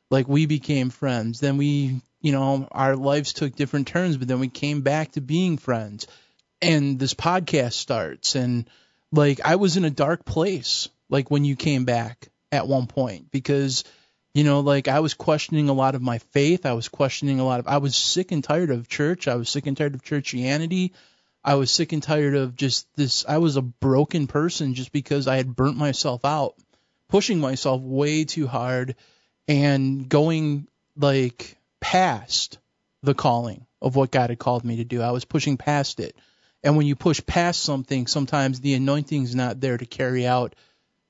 Like we became friends. Then we, you know, our lives took different turns, but then we came back to being friends. And this podcast starts. And like I was in a dark place, like when you came back at one point, because you know, like I was questioning a lot of my faith. I was questioning a lot of, I was sick and tired of church. I was sick and tired of churchianity. I was sick and tired of just this. I was a broken person just because I had burnt myself out, pushing myself way too hard and going like past the calling of what God had called me to do. I was pushing past it. And when you push past something, sometimes the anointing's not there to carry out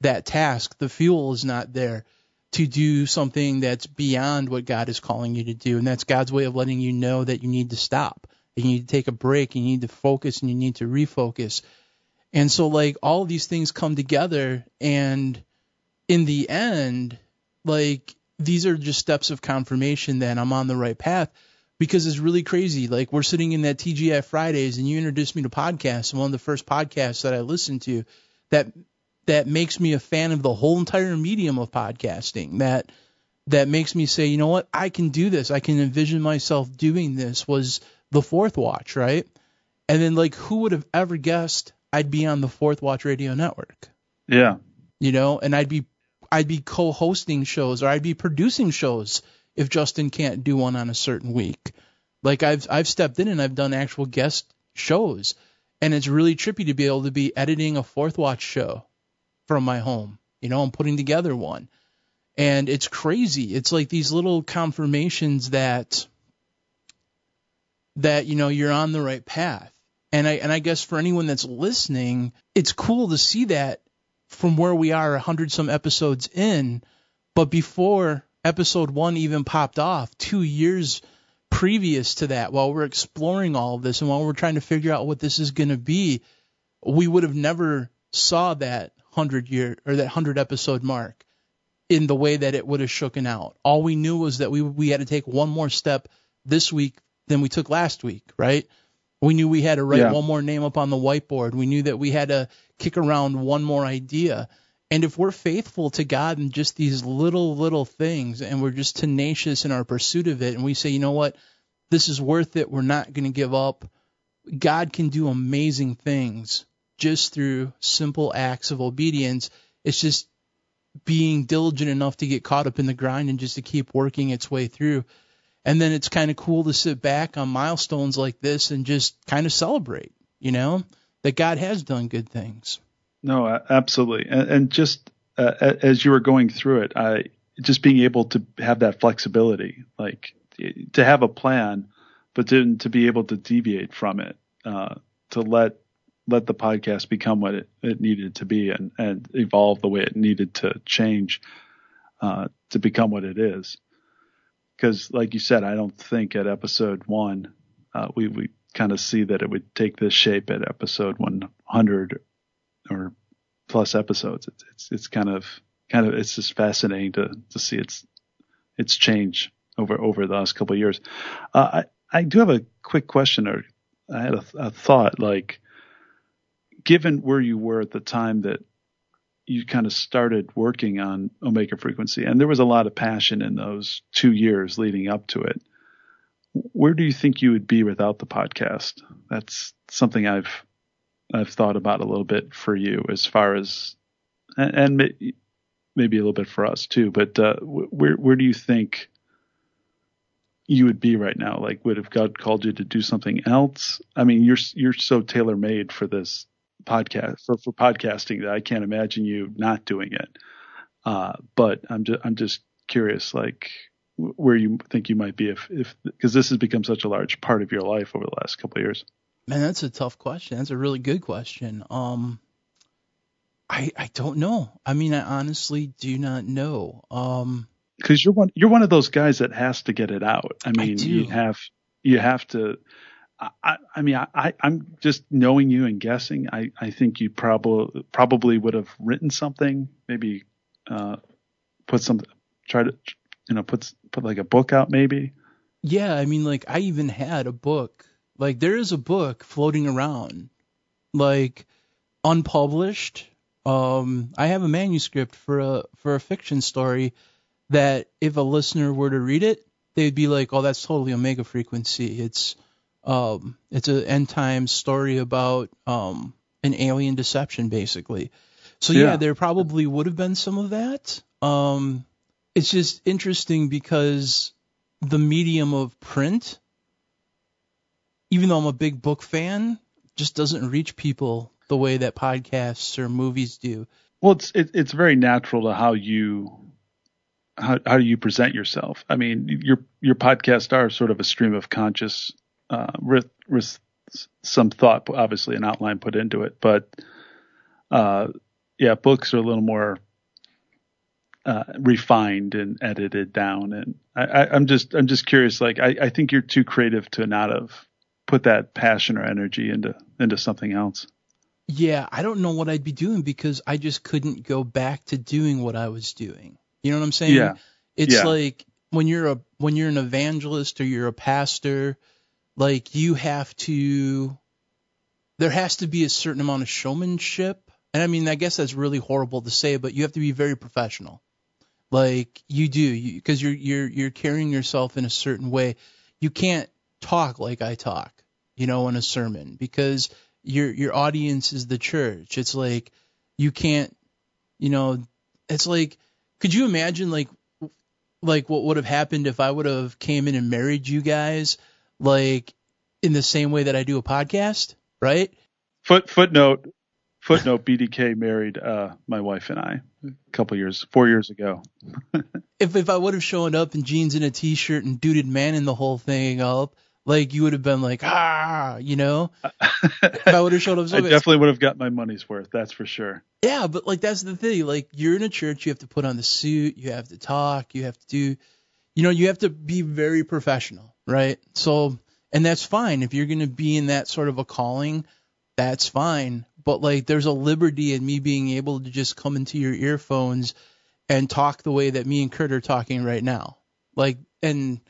that task. The fuel is not there to do something that's beyond what God is calling you to do. And that's God's way of letting you know that you need to stop. You need to take a break. You need to focus and you need to refocus. And so, like, all these things come together. And in the end, like, these are just steps of confirmation that I'm on the right path because it's really crazy. Like, we're sitting in that TGI Fridays and you introduced me to podcasts. And one of the first podcasts that I listened to that that makes me a fan of the whole entire medium of podcasting that that makes me say, you know what, I can do this. I can envision myself doing this was the fourth watch, right? And then like who would have ever guessed I'd be on the fourth watch radio network? Yeah. You know, and I'd be I'd be co-hosting shows or I'd be producing shows if Justen can't do one on a certain week. Like I've I've stepped in and I've done actual guest shows and it's really trippy to be able to be editing a fourth watch show from my home. You know, I'm putting together one. And it's crazy. It's like these little confirmations that that you know you're on the right path. And I and I guess for anyone that's listening, it's cool to see that from where we are a hundred some episodes in, but before episode one even popped off, two years previous to that, while we're exploring all of this and while we're trying to figure out what this is going to be, we would have never saw that hundred year or that hundred episode mark in the way that it would have shooken out. All we knew was that we we had to take one more step this week than we took last week, right? We knew we had to write yeah. one more name up on the whiteboard. We knew that we had to kick around one more idea. And if we're faithful to God in just these little, little things and we're just tenacious in our pursuit of it and we say, you know what, this is worth it, we're not going to give up, God can do amazing things just through simple acts of obedience. It's just being diligent enough to get caught up in the grind and just to keep working its way through. And then it's kind of cool to sit back on milestones like this and just kind of celebrate, you know, that God has done good things. No, absolutely. And, and just uh, as you were going through it, I just being able to have that flexibility, like to have a plan, but to be able to deviate from it, uh, to let let the podcast become what it, it needed to be and, and evolve the way it needed to change uh, to become what it is. Because, like you said, I don't think at episode one uh, we we kind of see that it would take this shape at episode 100 or plus episodes. It's it's, it's kind of kind of it's just fascinating to to see its its change over over the last couple of years. Uh, I I do have a quick question or I had a, a thought like given where you were at the time that you kind of started working on Omega Frequency, and there was a lot of passion in those two years leading up to it. Where do you think you would be without the podcast? That's something I've I've thought about a little bit for you, as far as and, and maybe a little bit for us too. But uh, where where do you think you would be right now? Like, would have God called you to do something else? I mean, you're you're so tailor made for this podcast for, for podcasting that I can't imagine you not doing it. Uh, but I'm just I'm just curious, like where you think you might be if if because this has become such a large part of your life over the last couple of years. Man, that's a tough question. That's a really good question. Um, I I don't know. I mean, I honestly do not know. Um, because you're one you're one of those guys that has to get it out. I mean, I you have you have to. I, I mean, I, I'm just knowing you and guessing. I, I think you probably probably would have written something, maybe uh, put some, try to, you know, put put like a book out, maybe. Yeah, I mean, like I even had a book. Like there is a book floating around, like unpublished. Um, I have a manuscript for a for a fiction story that if a listener were to read it, they'd be like, "Oh, that's totally Omega Frequency." It's um, it's an end time story about um, an alien deception, basically. So yeah. yeah, there probably would have been some of that. Um, it's just interesting because the medium of print, even though I'm a big book fan, just doesn't reach people the way that podcasts or movies do. Well, it's it, it's very natural to how you how how you present yourself? I mean, your your podcasts are sort of a stream of conscious uh, with with some thought, obviously an outline put into it, but uh, yeah, books are a little more uh, refined and edited down. And I, am just I'm just curious. Like I, I think you're too creative to not have put that passion or energy into into something else. Yeah, I don't know what I'd be doing because I just couldn't go back to doing what I was doing. You know what I'm saying? Yeah. It's yeah. like when you're a when you're an evangelist or you're a pastor, like you have to there has to be a certain amount of showmanship. And I mean, I guess that's really horrible to say, but you have to be very professional. Like you do, because you, are you're you're carrying yourself in a certain way. You can't talk like I talk, you know, in a sermon because your your audience is the church. It's like you can't, you know, it's like could you imagine like like what would have happened if I would have came in and married you guys like in the same way that I do a podcast, right? Foot footnote footnote [laughs] BDK married uh, my wife and I a couple years, four years ago. [laughs] if if I would have shown up in jeans and a t-shirt and duded man in the whole thing up, like you would have been like ah, you know. if I would have showed up, so [laughs] I definitely would have got my money's worth. That's for sure. Yeah, but like that's the thing. Like you're in a church, you have to put on the suit, you have to talk, you have to do, you know, you have to be very professional, right? So, and that's fine if you're going to be in that sort of a calling. That's fine. But like, there's a liberty in me being able to just come into your earphones and talk the way that me and Kurt are talking right now. Like, and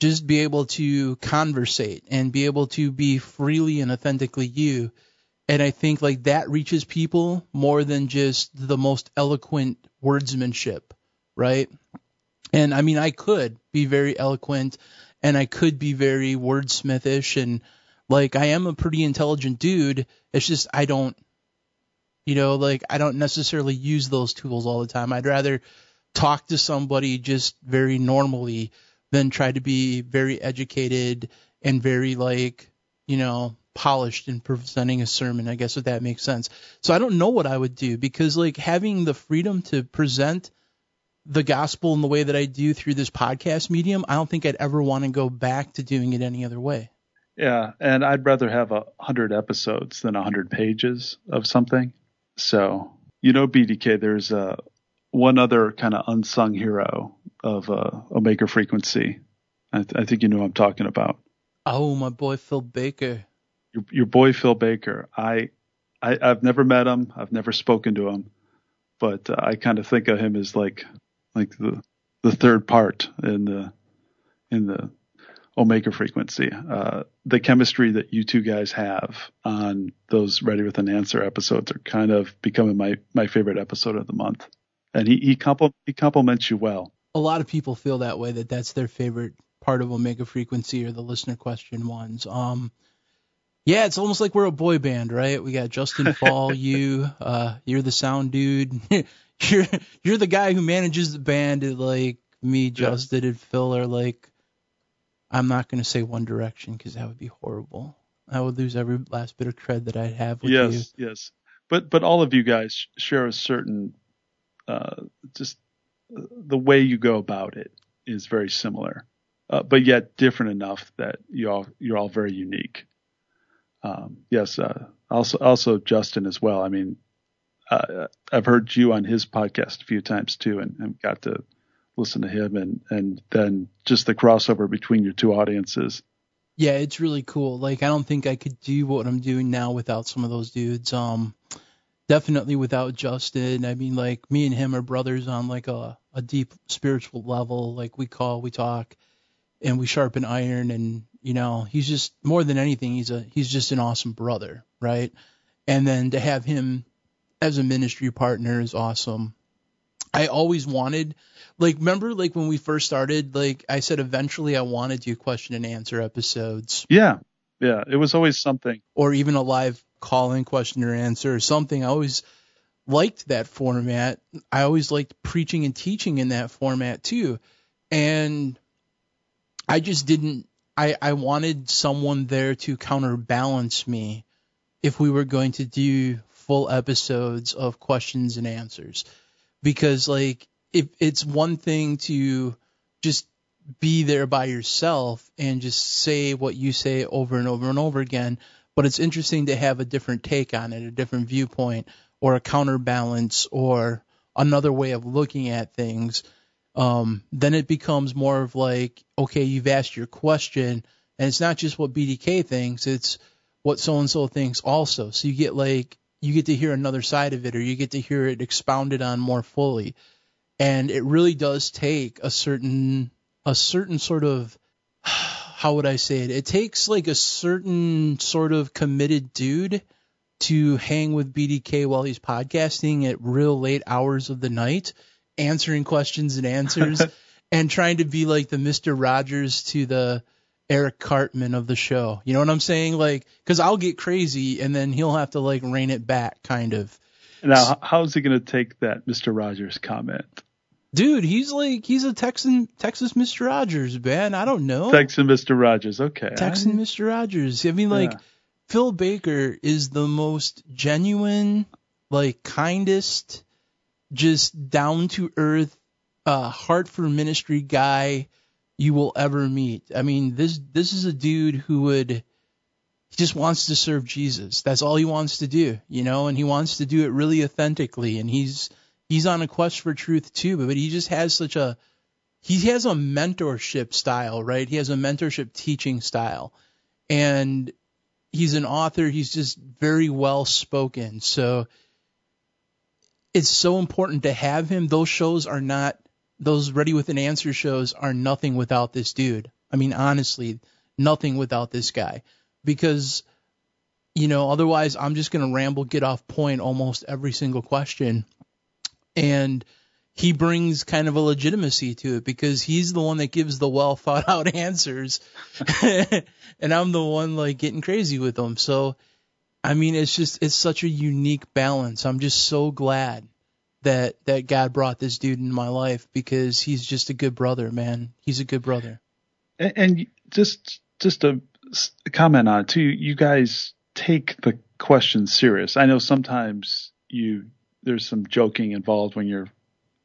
just be able to conversate and be able to be freely and authentically you and I think like that reaches people more than just the most eloquent wordsmanship, right? And I mean, I could be very eloquent and I could be very wordsmithish and like I am a pretty intelligent dude. It's just I don't, you know, like I don't necessarily use those tools all the time. I'd rather talk to somebody just very normally than try to be very educated and very like, you know, polished in presenting a sermon. I guess if that makes sense. So I don't know what I would do because like having the freedom to present the gospel in the way that I do through this podcast medium, I don't think I'd ever want to go back to doing it any other way. Yeah, and I'd rather have a hundred episodes than a hundred pages of something. So you know, BDK, there's a one other kind of unsung hero of uh, Omega Frequency. I, th- I think you know what I'm talking about. Oh, my boy Phil Baker your, your boy Phil Baker. I, I have never met him. I've never spoken to him, but uh, I kind of think of him as like like the the third part in the in the omega frequency. Uh, the chemistry that you two guys have on those Ready with an Answer episodes are kind of becoming my my favorite episode of the month. And he he, compl- he compliments you well. A lot of people feel that way that that's their favorite part of Omega Frequency or the listener question ones. Um, yeah, it's almost like we're a boy band, right? We got Justen [laughs] Faull, you, uh, you're the sound dude. [laughs] you're you're the guy who manages the band. like me, Justen, yeah. and Phil are like. I'm not gonna say One Direction because that would be horrible. I would lose every last bit of cred that I have with yes, you. yes. Yes. But but all of you guys share a certain uh, just uh, the way you go about it is very similar, uh, but yet different enough that you all you're all very unique. Um, yes, uh, also also Justen as well. I mean, uh, I've heard you on his podcast a few times too, and, and got to listen to him, and and then just the crossover between your two audiences. Yeah, it's really cool. Like I don't think I could do what I'm doing now without some of those dudes. Um, definitely without Justen. I mean, like me and him are brothers on like a a deep spiritual level. Like we call, we talk, and we sharpen iron. And you know, he's just more than anything, he's a he's just an awesome brother, right? And then to have him as a ministry partner is awesome. I always wanted, like, remember, like when we first started, like I said, eventually I wanted to do question and answer episodes. Yeah, yeah, it was always something. Or even a live call in question or answer or something. I always liked that format. I always liked preaching and teaching in that format too. And I just didn't I, I wanted someone there to counterbalance me if we were going to do full episodes of questions and answers. Because like if it's one thing to just be there by yourself and just say what you say over and over and over again, but it's interesting to have a different take on it, a different viewpoint, or a counterbalance, or another way of looking at things. Um, then it becomes more of like, okay, you've asked your question, and it's not just what BDK thinks, it's what so and so thinks also. So you get like, you get to hear another side of it, or you get to hear it expounded on more fully. And it really does take a certain, a certain sort of [sighs] how would I say it? It takes like a certain sort of committed dude to hang with BDK while he's podcasting at real late hours of the night, answering questions and answers, [laughs] and trying to be like the Mister Rogers to the Eric Cartman of the show. You know what I'm saying? Like, because I'll get crazy and then he'll have to like rein it back, kind of. Now, how's he going to take that Mister Rogers comment? Dude, he's like he's a Texan Texas Mr. Rogers, man. I don't know. Texan Mr. Rogers, okay. Texan I, Mr. Rogers. I mean like yeah. Phil Baker is the most genuine, like kindest, just down to earth, uh heart for ministry guy you will ever meet. I mean, this this is a dude who would he just wants to serve Jesus. That's all he wants to do, you know, and he wants to do it really authentically and he's he's on a quest for truth too, but he just has such a he has a mentorship style, right? He has a mentorship teaching style. And he's an author, he's just very well spoken. So it's so important to have him. Those shows are not those ready with an answer shows are nothing without this dude. I mean honestly, nothing without this guy. Because you know, otherwise I'm just going to ramble, get off point almost every single question and he brings kind of a legitimacy to it because he's the one that gives the well thought out [laughs] answers [laughs] and I'm the one like getting crazy with them. So I mean it's just it's such a unique balance. I'm just so glad that that God brought this dude in my life because he's just a good brother, man. He's a good brother. And, and just just a comment on it too. You guys take the question serious. I know sometimes you there's some joking involved when you're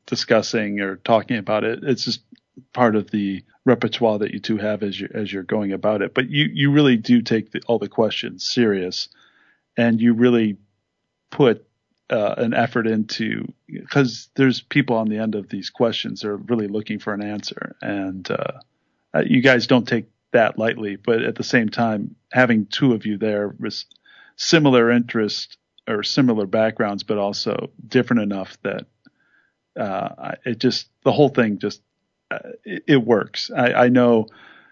discussing or talking about it. It's just part of the repertoire that you two have as you as you're going about it. But you you really do take the, all the questions serious, and you really put uh, an effort into because there's people on the end of these questions that are really looking for an answer, and uh, uh you guys don't take that lightly. But at the same time, having two of you there with similar interests or similar backgrounds, but also different enough that uh, it just the whole thing just uh, it, it, works. I, I, know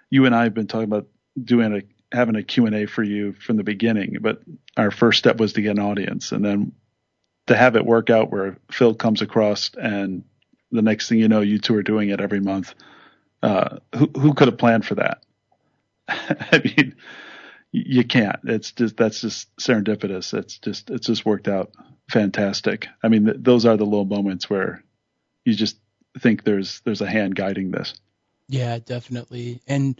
you and I have been talking about doing a having a Q and A for you from the beginning, but our first step was to get an audience, and then to have it work out where Phil comes across, and the next thing you know, you two are doing it every month. Uh, who who could have planned for that? [laughs] I mean, you can't. It's just that's just serendipitous. It's just it's just worked out fantastic. I mean, th- those are the little moments where you just think there's there's a hand guiding this. Yeah, definitely. And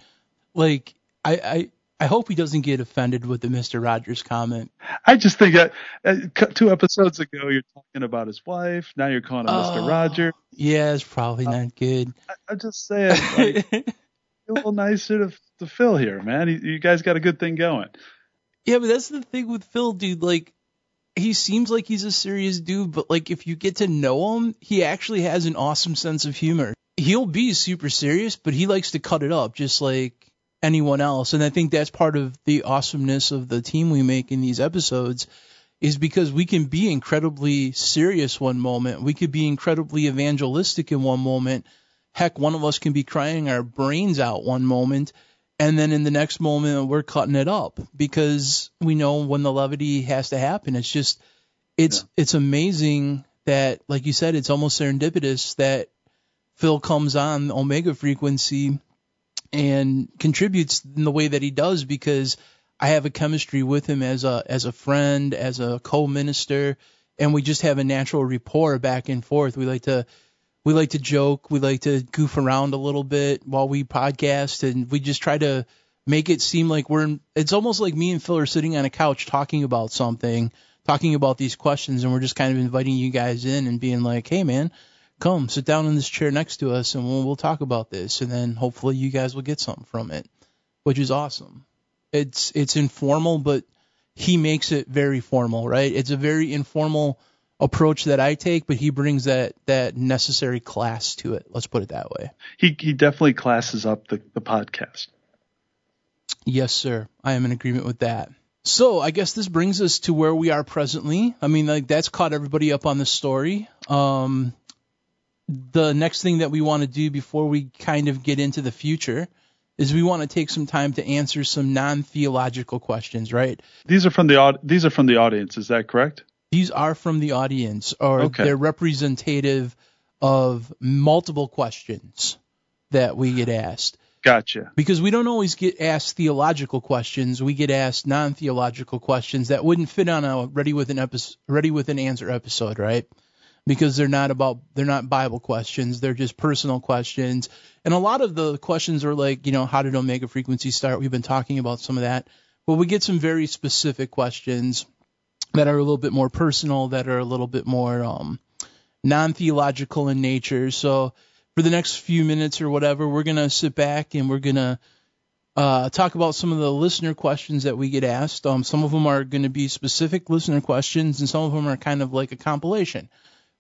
like I I I hope he doesn't get offended with the Mister Rogers comment. I just think that uh, two episodes ago you're talking about his wife. Now you're calling him oh, Mr. Rogers. Yeah, it's probably uh, not good. I, am just saying, like, [laughs] a little nicer to, to Phil here, man. He, you guys got a good thing going. Yeah, but that's the thing with Phil, dude. Like, he seems like he's a serious dude, but like if you get to know him, he actually has an awesome sense of humor. He'll be super serious, but he likes to cut it up, just like anyone else. And I think that's part of the awesomeness of the team we make in these episodes is because we can be incredibly serious one moment. We could be incredibly evangelistic in one moment. Heck, one of us can be crying our brains out one moment. And then in the next moment, we're cutting it up because we know when the levity has to happen. It's just, it's, yeah. it's amazing that, like you said, it's almost serendipitous that Phil comes on Omega frequency and contributes in the way that he does because I have a chemistry with him as a as a friend, as a co-minister, and we just have a natural rapport back and forth. We like to we like to joke, we like to goof around a little bit while we podcast, and we just try to make it seem like we're. In, it's almost like me and Phil are sitting on a couch talking about something, talking about these questions, and we're just kind of inviting you guys in and being like, "Hey, man." Come sit down in this chair next to us and we'll, we'll talk about this and then hopefully you guys will get something from it which is awesome. It's it's informal but he makes it very formal right? It's a very informal approach that I take but he brings that that necessary class to it. Let's put it that way. He he definitely classes up the, the podcast. Yes sir. I am in agreement with that. So I guess this brings us to where we are presently. I mean, like that's caught everybody up on the story. Um, the next thing that we want to do before we kind of get into the future is we want to take some time to answer some non-theological questions, right? These are from the these are from the audience, is that correct? These are from the audience or okay. they're representative of multiple questions that we get asked. Gotcha. Because we don't always get asked theological questions, we get asked non-theological questions that wouldn't fit on a ready with an episode, ready with an answer episode, right? Because they're not about they're not Bible questions, they're just personal questions. And a lot of the questions are like, you know, how did omega frequency start? We've been talking about some of that. But we get some very specific questions that are a little bit more personal, that are a little bit more um, non-theological in nature. So for the next few minutes or whatever, we're gonna sit back and we're gonna uh, talk about some of the listener questions that we get asked. Um, some of them are going to be specific listener questions, and some of them are kind of like a compilation.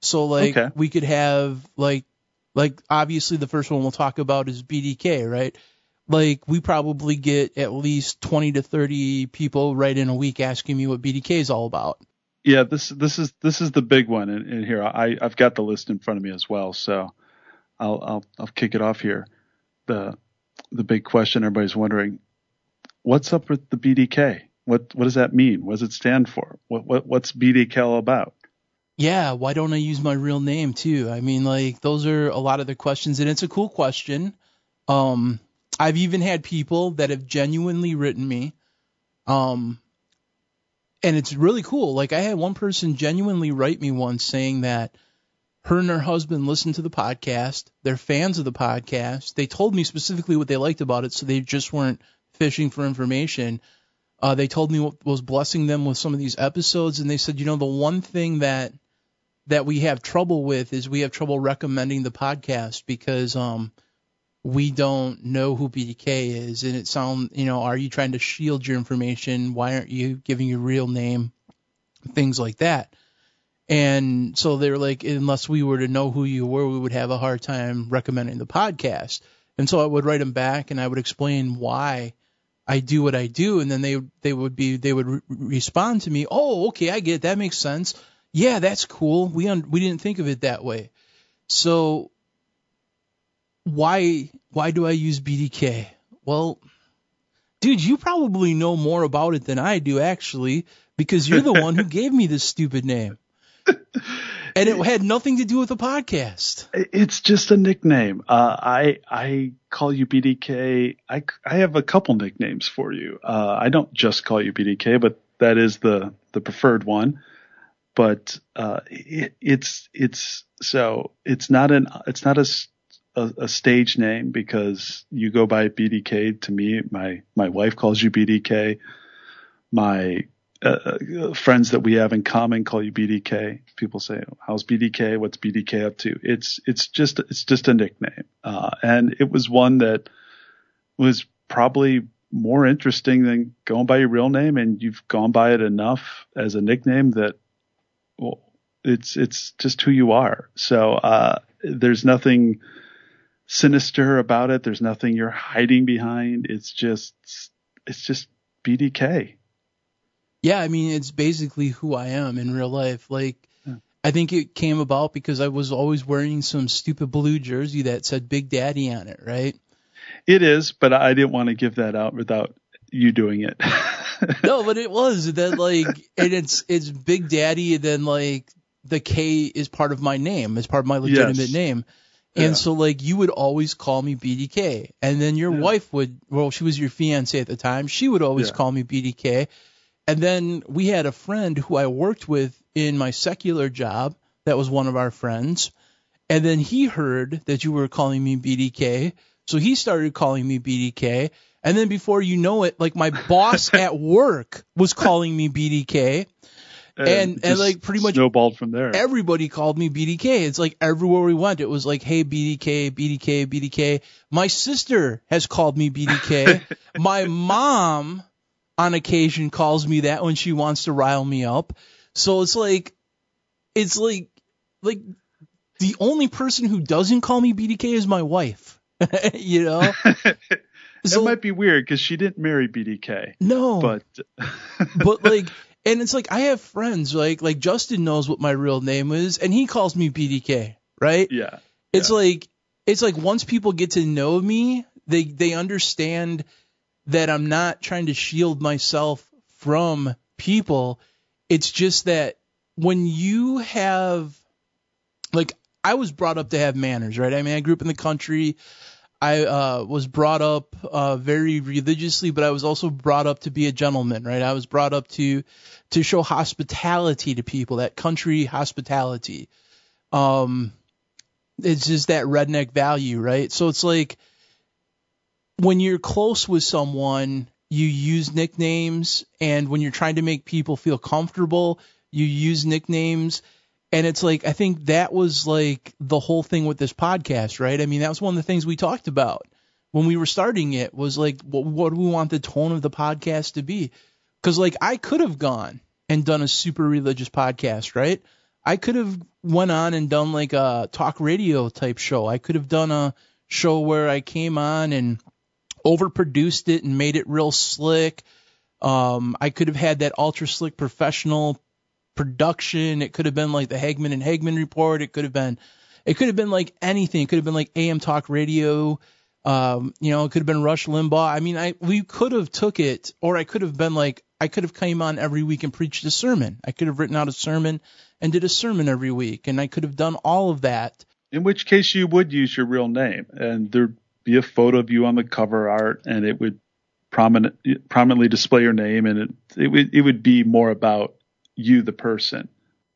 So like okay. we could have like like obviously the first one we'll talk about is BDK, right? Like we probably get at least 20 to 30 people right in a week asking me what BDK is all about. Yeah, this this is this is the big one in, in here. I I've got the list in front of me as well, so I'll I'll I'll kick it off here. The the big question everybody's wondering, what's up with the BDK? What what does that mean? What does it stand for? What what what's BDK all about? Yeah, why don't I use my real name too? I mean, like those are a lot of the questions, and it's a cool question. Um, I've even had people that have genuinely written me, um, and it's really cool. Like I had one person genuinely write me once saying that her and her husband listened to the podcast. They're fans of the podcast. They told me specifically what they liked about it, so they just weren't fishing for information. Uh, they told me what was blessing them with some of these episodes, and they said, you know, the one thing that that we have trouble with is we have trouble recommending the podcast because um we don't know who BDK is. And it sound you know are you trying to shield your information? Why aren't you giving your real name? Things like that. And so they're like unless we were to know who you were we would have a hard time recommending the podcast. And so I would write them back and I would explain why I do what I do. And then they they would be they would re- respond to me oh okay I get it. that makes sense yeah, that's cool. We un- we didn't think of it that way. So why why do I use BDK? Well, dude, you probably know more about it than I do actually because you're the [laughs] one who gave me this stupid name. And it had nothing to do with the podcast. It's just a nickname. Uh, I I call you BDK. I, I have a couple nicknames for you. Uh, I don't just call you BDK, but that is the the preferred one but uh, it, it's it's so it's not an it's not a a, a, stage name because you go by BDK. To me, my my wife calls you BDK. My uh, uh, friends that we have in common call you BDK. People say, "How's BDK? What's BDK up to?" It's it's just it's just a nickname, uh, and it was one that was probably more interesting than going by your real name, and you've gone by it enough as a nickname that well, it's it's just who you are. So uh, there's nothing sinister about it. There's nothing you're hiding behind. It's just it's just BDK. Yeah, I mean it's basically who I am in real life. Like yeah. I think it came about because I was always wearing some stupid blue jersey that said Big Daddy on it, right? It is, but I didn't want to give that out without you doing it. [laughs] no, but it was that like, and it's it's Big Daddy, and then like the K is part of my name, it's part of my legitimate yes. name. And yeah. so like you would always call me BDK. And then your yeah. wife would well, she was your fiance at the time, she would always yeah. call me BDK. And then we had a friend who I worked with in my secular job that was one of our friends. And then he heard that you were calling me BDK. So he started calling me BDK. And then before you know it, like my boss [laughs] at work was calling me BDK and and, and, like pretty much snowballed from there. Everybody called me BDK. It's like everywhere we went, it was like, hey BDK, BDK, BDK. My sister has called me BDK. [laughs] My mom, on occasion, calls me that when she wants to rile me up. So it's like, it's like, like the only person who doesn't call me BDK is my wife. [laughs] you know. So, it might be weird because she didn't marry BDK. No, but [laughs] but like and it's like I have friends like like Justen knows what my real name is, and he calls me BDK, right? Yeah. It's yeah. like it's like once people get to know me, they they understand that I'm not trying to shield myself from people. It's just that when you have like I was brought up to have manners, right? I mean, I grew up in the country. I uh, was brought up uh, very religiously, but I was also brought up to be a gentleman, right? I was brought up to to show hospitality to people, that country hospitality. Um, it's just that redneck value, right? So it's like when you're close with someone, you use nicknames, and when you're trying to make people feel comfortable, you use nicknames. And it's like I think that was like the whole thing with this podcast, right? I mean, that was one of the things we talked about when we were starting it was like what, what do we want the tone of the podcast to be? Cuz like I could have gone and done a super religious podcast, right? I could have went on and done like a talk radio type show. I could have done a show where I came on and overproduced it and made it real slick. Um, I could have had that ultra slick professional production. It could have been like the Hagmann and Hagmann report. It could have been, it could have been like anything. It could have been like AM talk radio. Um, you know, it could have been Rush Limbaugh. I mean, I we could have took it, or I could have been like, I could have came on every week and preached a sermon. I could have written out a sermon and did a sermon every week, and I could have done all of that. In which case, you would use your real name, and there'd be a photo of you on the cover art, and it would prominent prominently display your name, and it it would it would be more about you, the person.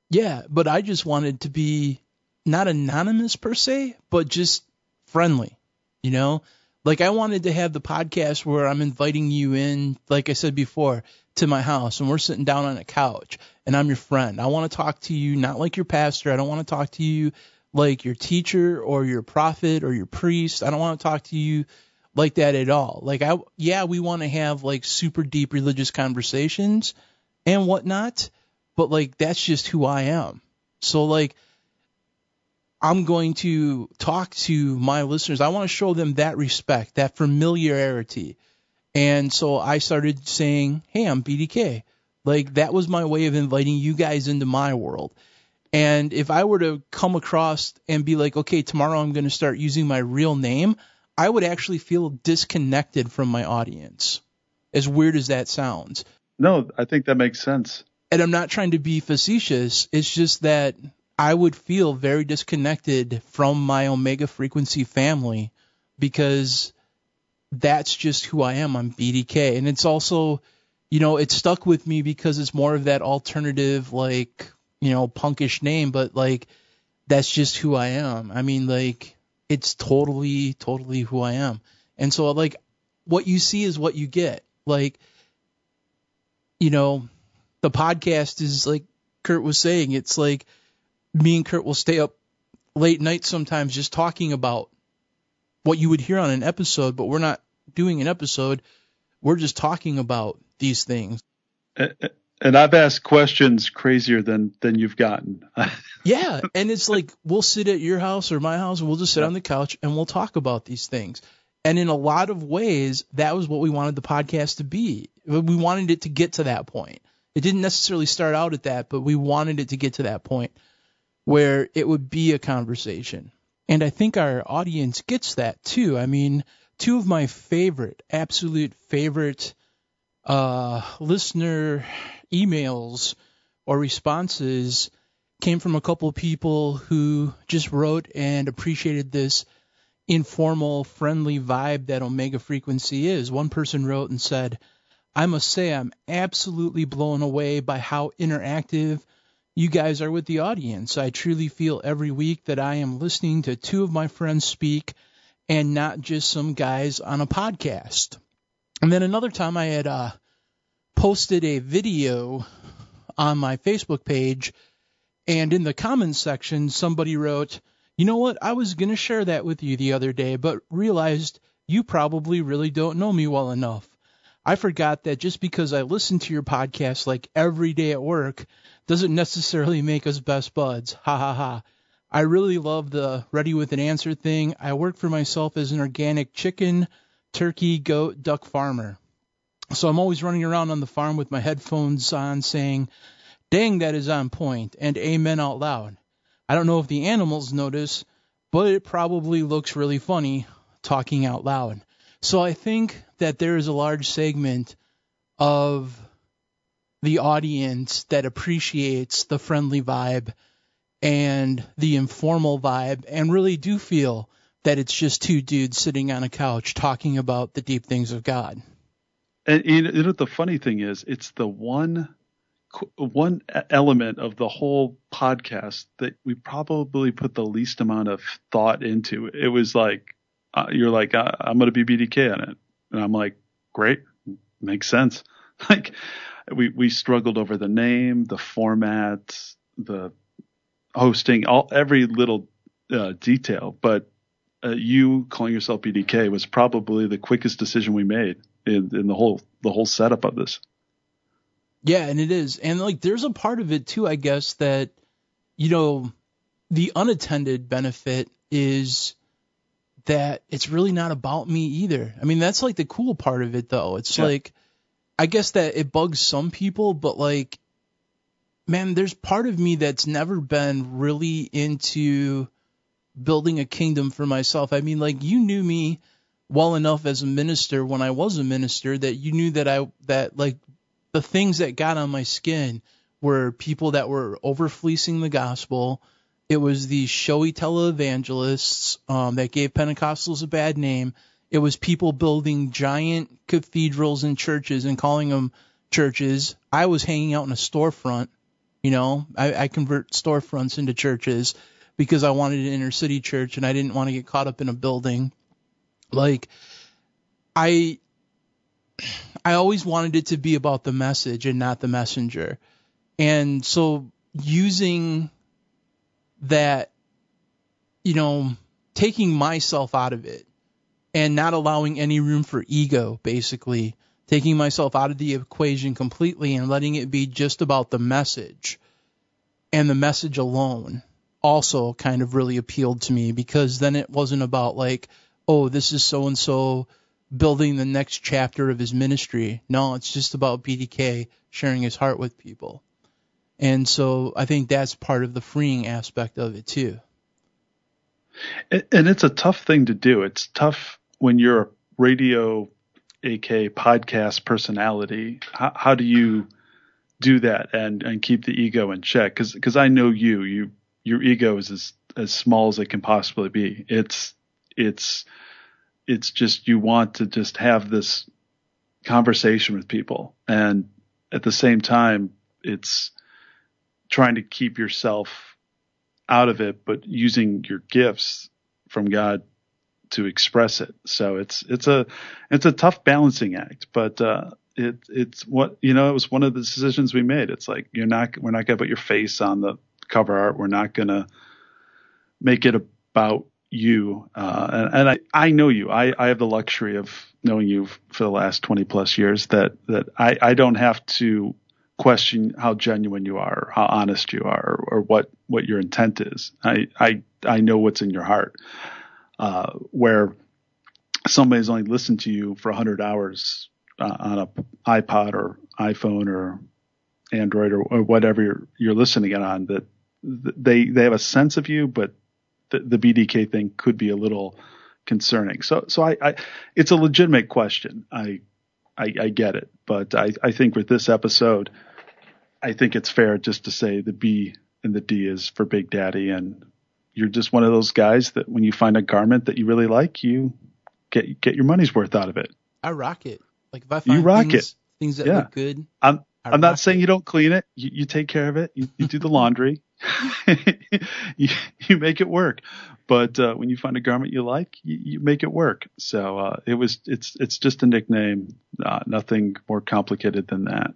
Yeah, but I just wanted to be not anonymous per se, but just friendly. You know, like I wanted to have the podcast where I'm inviting you in, like I said before, to my house and we're sitting down on a couch and I'm your friend. I want to talk to you not like your pastor. I don't want to talk to you like your teacher or your prophet or your priest. I don't want to talk to you like that at all. Like I yeah, we want to have like super deep religious conversations and whatnot, but like that's just who I am. So like I'm going to talk to my listeners. I want to show them that respect, that familiarity. And so I started saying, Hey, I'm BDK. Like that was my way of inviting you guys into my world. And if I were to come across and be like, okay, tomorrow I'm going to start using my real name, I would actually feel disconnected from my audience. As weird as that sounds. No, I think that makes sense. And I'm not trying to be facetious. It's just that I would feel very disconnected from my omega frequency family because that's just who I am. I'm BDK. And it's also, you know, it stuck with me because it's more of that alternative, like, you know, punkish name, but like, that's just who I am. I mean, like, it's totally, totally who I am. And so like what you see is what you get. Like, you know, the podcast is like Kurt was saying, it's like me and Kurt will stay up late nights sometimes just talking about what you would hear on an episode, but we're not doing an episode. We're just talking about these things. And I've asked questions crazier than than you've gotten. [laughs] yeah, and it's like we'll sit at your house or my house, and we'll just sit on the couch and we'll talk about these things. And in a lot of ways, that was what we wanted the podcast to be. We wanted it to get to that point. It didn't necessarily start out at that, but we wanted it to get to that point where it would be a conversation. And I think our audience gets that too. I mean, two of my favorite, absolute favorite uh, listener emails or responses came from a couple people who just wrote and appreciated this informal, friendly vibe that Omega Frequency is. One person wrote and said, I must say I'm absolutely blown away by how interactive you guys are with the audience. I truly feel every week that I am listening to two of my friends speak and not just some guys on a podcast. And then another time I had uh, posted a video on my Facebook page, and in the comments section, somebody wrote, you know what? I was going to share that with you the other day, but realized you probably really don't know me well enough. I forgot that just because I listen to your podcast like every day at work doesn't necessarily make us best buds. Ha ha ha. I really love the ready with an answer thing. I work for myself as an organic chicken, turkey, goat, duck farmer. So I'm always running around on the farm with my headphones on saying, dang, that is on point, and amen out loud. I don't know if the animals notice, but it probably looks really funny talking out loud. So I think that there is a large segment of the audience that appreciates the friendly vibe and the informal vibe and really do feel that it's just two dudes sitting on a couch talking about the deep things of God. And you know the funny thing is, it's the one one element of the whole podcast that we probably put the least amount of thought into. It was like, uh, you're like, uh, I'm going to be BDK on it. And I'm like, great. Makes sense. [laughs] Like we, we struggled over the name, the format, the hosting, all, every little uh, detail, but uh, you calling yourself BDK was probably the quickest decision we made in, in the whole, the whole setup of this. Yeah, and it is. And like there's a part of it too, I guess, that you know, the unattended benefit is that it's really not about me either. I mean, that's like the cool part of it though. It's yeah. like I guess that it bugs some people, but like man, there's part of me that's never been really into building a kingdom for myself. I mean, like you knew me well enough as a minister when I was a minister that you knew that I that like the things that got on my skin were people that were overfleecing the gospel. It was these showy televangelists um, that gave Pentecostals a bad name. It was people building giant cathedrals and churches and calling them churches. I was hanging out in a storefront. You know, I, I convert storefronts into churches because I wanted an inner city church and I didn't want to get caught up in a building. Like, I I always wanted it to be about the message and not the messenger. And so using that, you know, taking myself out of it and not allowing any room for ego, basically, taking myself out of the equation completely and letting it be just about the message and the message alone also kind of really appealed to me because then it wasn't about like, oh, this is so and so building the next chapter of his ministry. No, it's just about BDK sharing his heart with people. And so I think that's part of the freeing aspect of it too. And it's a tough thing to do. It's tough when you're a radio, AK podcast personality. How, how do you do that and, and keep the ego in check? Cause, cause I know you, you, your ego is as, as small as it can possibly be. It's, it's, it's just you want to just have this conversation with people and at the same time it's trying to keep yourself out of it but using your gifts from God to express it. So it's it's a it's a tough balancing act, but uh, it it's what you know. It was one of the decisions we made. It's like you're not we're not gonna put your face on the cover art. We're not gonna make it about you. Uh, and, and I I know you. I I have the luxury of knowing you for the last 20 plus years. That that I I don't have to question how genuine you are, or how honest you are, or, or what what your intent is. I I I know what's in your heart. Uh, where somebody's only listened to you for 100 hours uh, on a iPod or iPhone or Android or, or whatever you're, you're, listening it on, that they they have a sense of you, but the, the BDK thing could be a little concerning. So so I, I it's a legitimate question. I, I I, get it, but I, I think with this episode, I think it's fair just to say the B and the D is for Big Daddy, and you're just one of those guys that when you find a garment that you really like, you get get your money's worth out of it. I rock it. Like if I find you rock things, it. things that yeah. look good. I'm I I'm not saying it. you don't clean it. You, you take care of it. You, you do the laundry. [laughs] you, you make it work. But uh, when you find a garment you like, you, you make it work. So uh, it was it's it's just a nickname. Uh, nothing more complicated than that.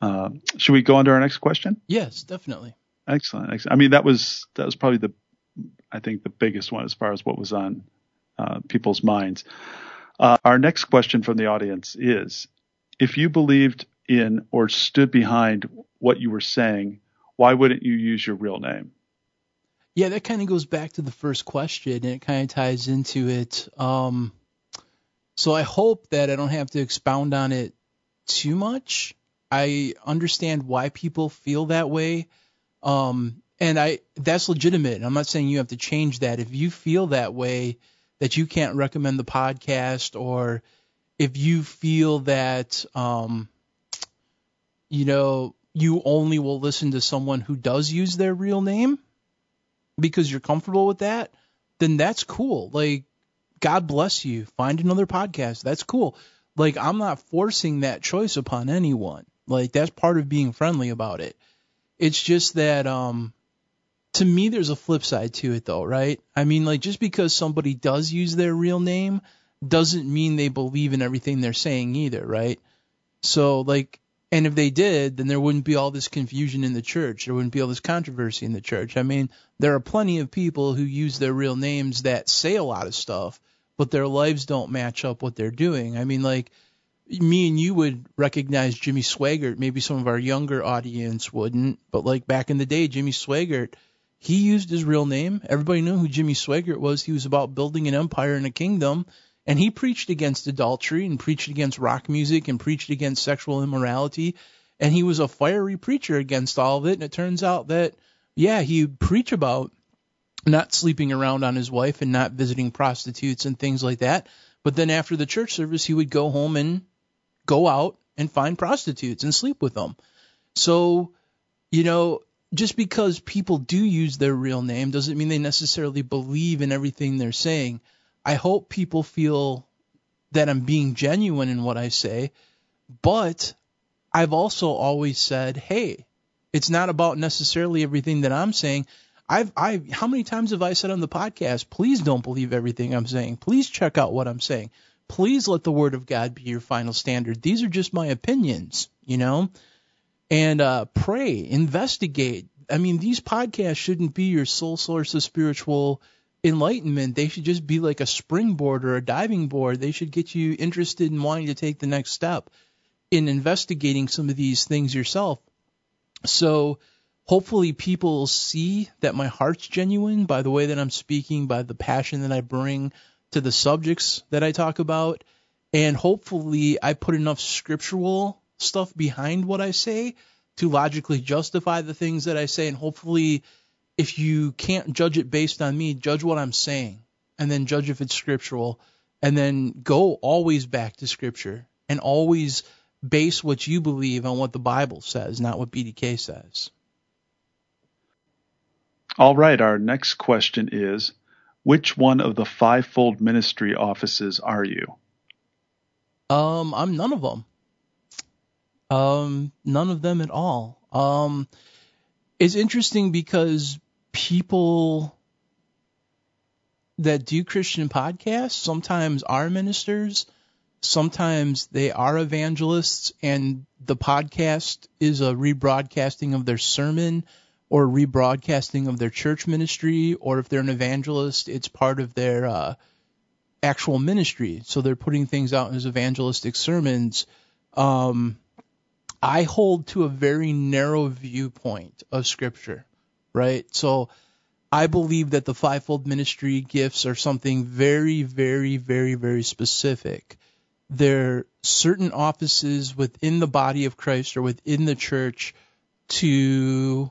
Uh, should we go on to our next question? Yes, definitely. Excellent. Excellent. I mean, that was that was probably the, I think the biggest one as far as what was on uh, people's minds. Uh, our next question from the audience is: If you believed in or stood behind what you were saying, why wouldn't you use your real name? Yeah, that kind of goes back to the first question, and it kind of ties into it. Um, so I hope that I don't have to expound on it too much. I understand why people feel that way. Um, and I that's legitimate. I'm not saying you have to change that. If you feel that way, that you can't recommend the podcast, or if you feel that um, you know you only will listen to someone who does use their real name because you're comfortable with that, then that's cool. Like God bless you. Find another podcast. That's cool. Like I'm not forcing that choice upon anyone. Like that's part of being friendly about it. It's just that um to me there's a flip side to it though, right? I mean like just because somebody does use their real name doesn't mean they believe in everything they're saying either, right? So like and if they did, then there wouldn't be all this confusion in the church. There wouldn't be all this controversy in the church. I mean, there are plenty of people who use their real names that say a lot of stuff, but their lives don't match up what they're doing. I mean, like me and you would recognize Jimmy Swaggart. Maybe some of our younger audience wouldn't, but like back in the day, Jimmy Swaggart, he used his real name. Everybody knew who Jimmy Swaggart was. He was about building an empire and a kingdom, and he preached against adultery and preached against rock music and preached against sexual immorality. And he was a fiery preacher against all of it. And it turns out that, yeah, he'd preach about not sleeping around on his wife and not visiting prostitutes and things like that. But then after the church service, he would go home and go out and find prostitutes and sleep with them. So, you know, just because people do use their real name doesn't mean they necessarily believe in everything they're saying. I hope people feel that I'm being genuine in what I say, but I've also always said, hey, it's not about necessarily everything that I'm saying. I've I how many times have I said on the podcast, please don't believe everything I'm saying. Please check out what I'm saying. Please let the word of God be your final standard. These are just my opinions, you know? And uh pray, investigate. I mean, these podcasts shouldn't be your sole source of spiritual enlightenment. They should just be like a springboard or a diving board. They should get you interested in wanting to take the next step in investigating some of these things yourself. So hopefully people see that my heart's genuine by the way that I'm speaking, by the passion that I bring to the subjects that I talk about. And hopefully I put enough scriptural stuff behind what I say to logically justify the things that I say. And hopefully if you can't judge it based on me, judge what I'm saying and then judge if it's scriptural and then go always back to scripture and always base what you believe on what the Bible says, not what BDK says. All right. Our next question is Which one of the fivefold ministry offices are you? Um, I'm none of them. Um, none of them at all. Um, it's interesting because people that do Christian podcasts sometimes are ministers, sometimes they are evangelists, and the podcast is a rebroadcasting of their sermon or rebroadcasting of their church ministry, or if they're an evangelist, it's part of their uh, actual ministry. So they're putting things out as evangelistic sermons. Um, I hold to a very narrow viewpoint of Scripture, right? So I believe that the fivefold ministry gifts are something very, very, very, very specific. They're certain offices within the body of Christ or within the church to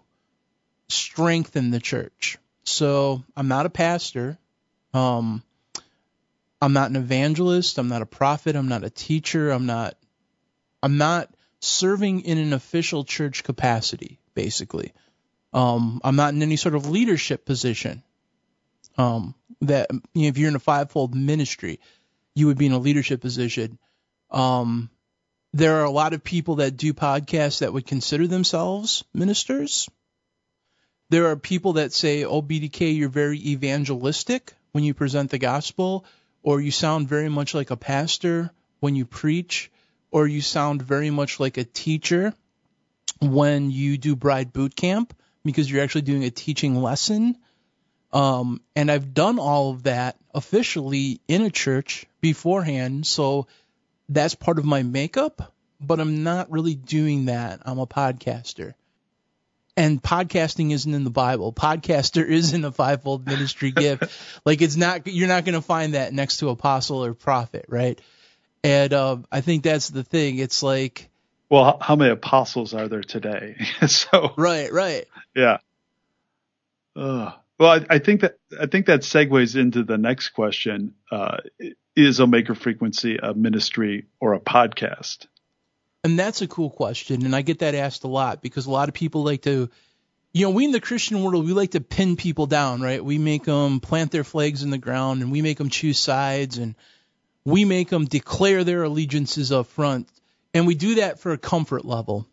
strengthen the church. So I'm not a pastor. Um, I'm not an evangelist. I'm not a prophet. I'm not a teacher. I'm not. I'm not serving in an official church capacity, basically. Um, I'm not in any sort of leadership position. Um, that you know, if you're in a fivefold ministry, you would be in a leadership position. Um, there are a lot of people that do podcasts that would consider themselves ministers. There are people that say, "Oh, BDK, you're very evangelistic when you present the gospel, or you sound very much like a pastor when you preach, or you sound very much like a teacher when you do bride boot camp." because you're actually doing a teaching lesson. Um, and I've done all of that officially in a church beforehand, so that's part of my makeup, but I'm not really doing that. I'm a podcaster. And podcasting isn't in the Bible. Podcaster is in the fivefold ministry gift. Like it's not, you're not going to find that next to apostle or prophet, right? And uh, I think that's the thing. It's like, well, how many apostles are there today? [laughs] so right, right, yeah. Uh, well, I, I, think that I think that segues into the next question: uh, Is Omega Frequency a ministry or a podcast? And that's a cool question, and I get that asked a lot because a lot of people like to, you know, we in the Christian world we like to pin people down, right? We make them plant their flags in the ground, and we make them choose sides, and we make them declare their allegiances up front and we do that for a comfort level.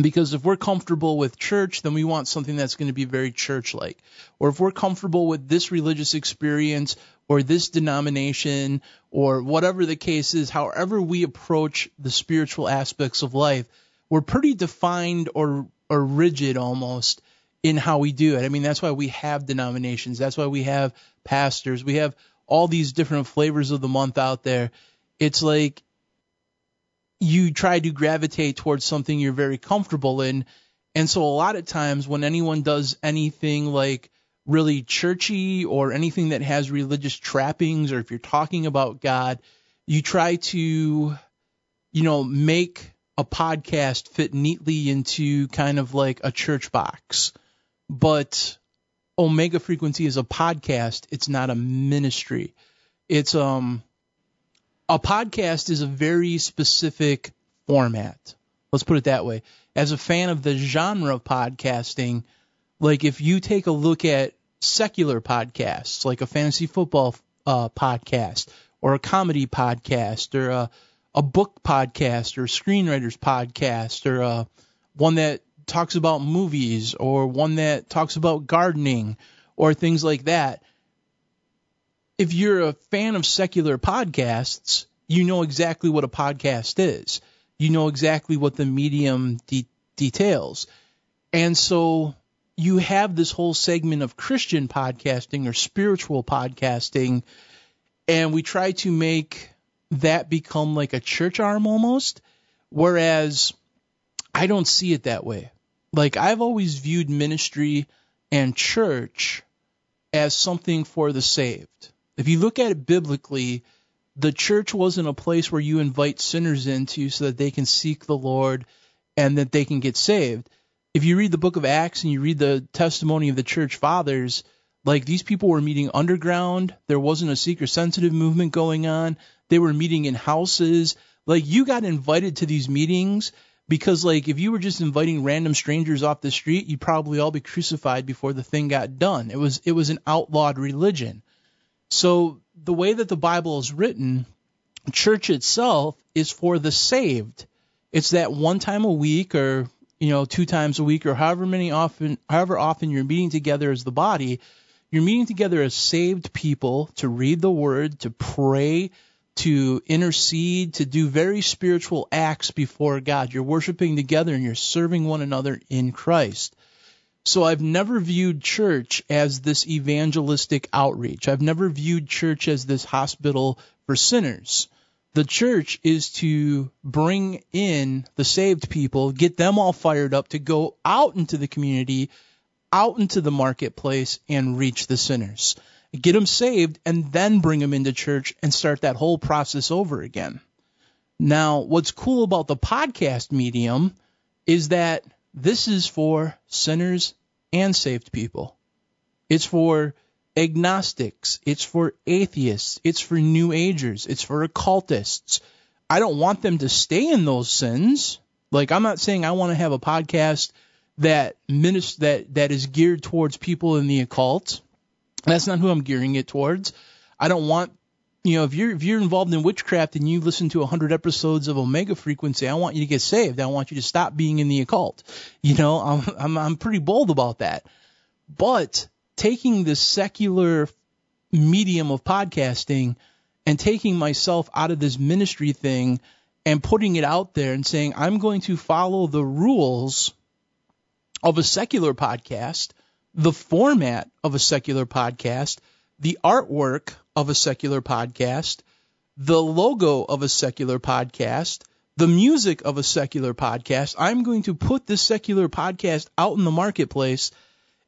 Because if we're comfortable with church, then we want something that's going to be very church like. Or if we're comfortable with this religious experience or this denomination or whatever the case is, however we approach the spiritual aspects of life, we're pretty defined or, or rigid almost in how we do it. I mean, that's why we have denominations. That's why we have pastors. We have all these different flavors of the month out there. It's like you try to gravitate towards something you're very comfortable in. And so a lot of times when anyone does anything like really churchy or anything that has religious trappings, or if you're talking about God, you try to, you know, make a podcast fit neatly into kind of like a church box. But Omega Frequency is a podcast. It's not a ministry. It's um a podcast is a very specific format. Let's put it that way. As a fan of the genre of podcasting, like if you take a look at secular podcasts, like a fantasy football uh, podcast or a comedy podcast or a, a book podcast or screenwriter's podcast or a, uh, one that talks about movies or one that talks about gardening or things like that if you're a fan of secular podcasts, you know exactly what a podcast is. You know exactly what the medium de- details. And so you have this whole segment of Christian podcasting or spiritual podcasting, and we try to make that become like a church arm almost, whereas I don't see it that way. Like I've always viewed ministry and church as something for the saved. If you look at it biblically, the church wasn't a place where you invite sinners into so that they can seek the Lord and that they can get saved. If you read the book of Acts and you read the testimony of the church fathers, like these people were meeting underground. There wasn't a seeker sensitive movement going on. They were meeting in houses. Like you got invited to these meetings because like if you were just inviting random strangers off the street, you'd probably all be crucified before the thing got done. It was it was an outlawed religion. So the way that the Bible is written, church itself is for the saved. It's that one time a week or you know two times a week or however many often however often you're meeting together as the body, You're meeting together as saved people to read the word, to pray, to intercede, to do very spiritual acts before God. You're worshiping together and you're serving one another in Christ. So I've never viewed church as this evangelistic outreach. I've never viewed church as this hospital for sinners. The church is to bring in the saved people, get them all fired up to go out into the community, out into the marketplace and reach the sinners. Get them saved and then bring them into church and start that whole process over again. Now, what's cool about the podcast medium is that this is for sinners and saved people. It's for agnostics. It's for atheists. It's for new agers. It's for occultists. I don't want them to stay in those sins. Like I'm not saying I want to have a podcast that minis- that that is geared towards people in the occult. That's not who I'm gearing it towards. I don't want you know, if you're if you're involved in witchcraft and you listen to 100 episodes of Omega Frequency, I want you to get saved. I want you to stop being in the occult. You know, I'm I'm, I'm pretty bold about that. But taking the secular medium of podcasting and taking myself out of this ministry thing and putting it out there and saying I'm going to follow the rules of a secular podcast, the format of a secular podcast, the artwork of a secular podcast, the logo of a secular podcast, the music of a secular podcast. I'm going to put this secular podcast out in the marketplace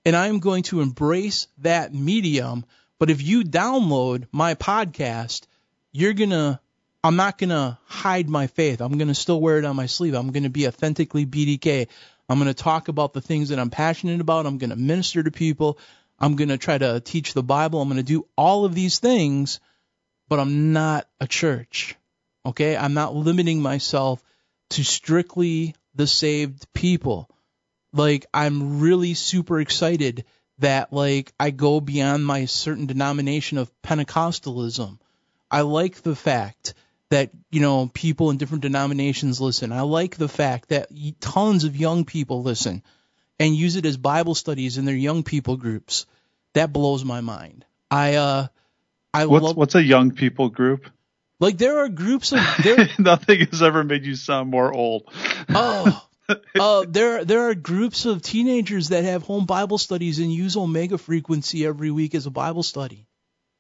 and I'm going to embrace that medium. But if you download my podcast, you're going to, I'm not going to hide my faith. I'm going to still wear it on my sleeve. I'm going to be authentically BDK. I'm going to talk about the things that I'm passionate about. I'm going to minister to people. I'm going to try to teach the Bible. I'm going to do all of these things, but I'm not a church. Okay? I'm not limiting myself to strictly the saved people. Like, I'm really super excited that, like, I go beyond my certain denomination of Pentecostalism. I like the fact that, you know, people in different denominations listen. I like the fact that tons of young people listen and use it as Bible studies in their young people groups. That blows my mind. I uh I what's love what's a young people group? like there are groups of there [laughs] Nothing has ever made you sound more old. oh [laughs] uh, there there are groups of teenagers that have home Bible studies and use Omega frequency every week as a Bible study.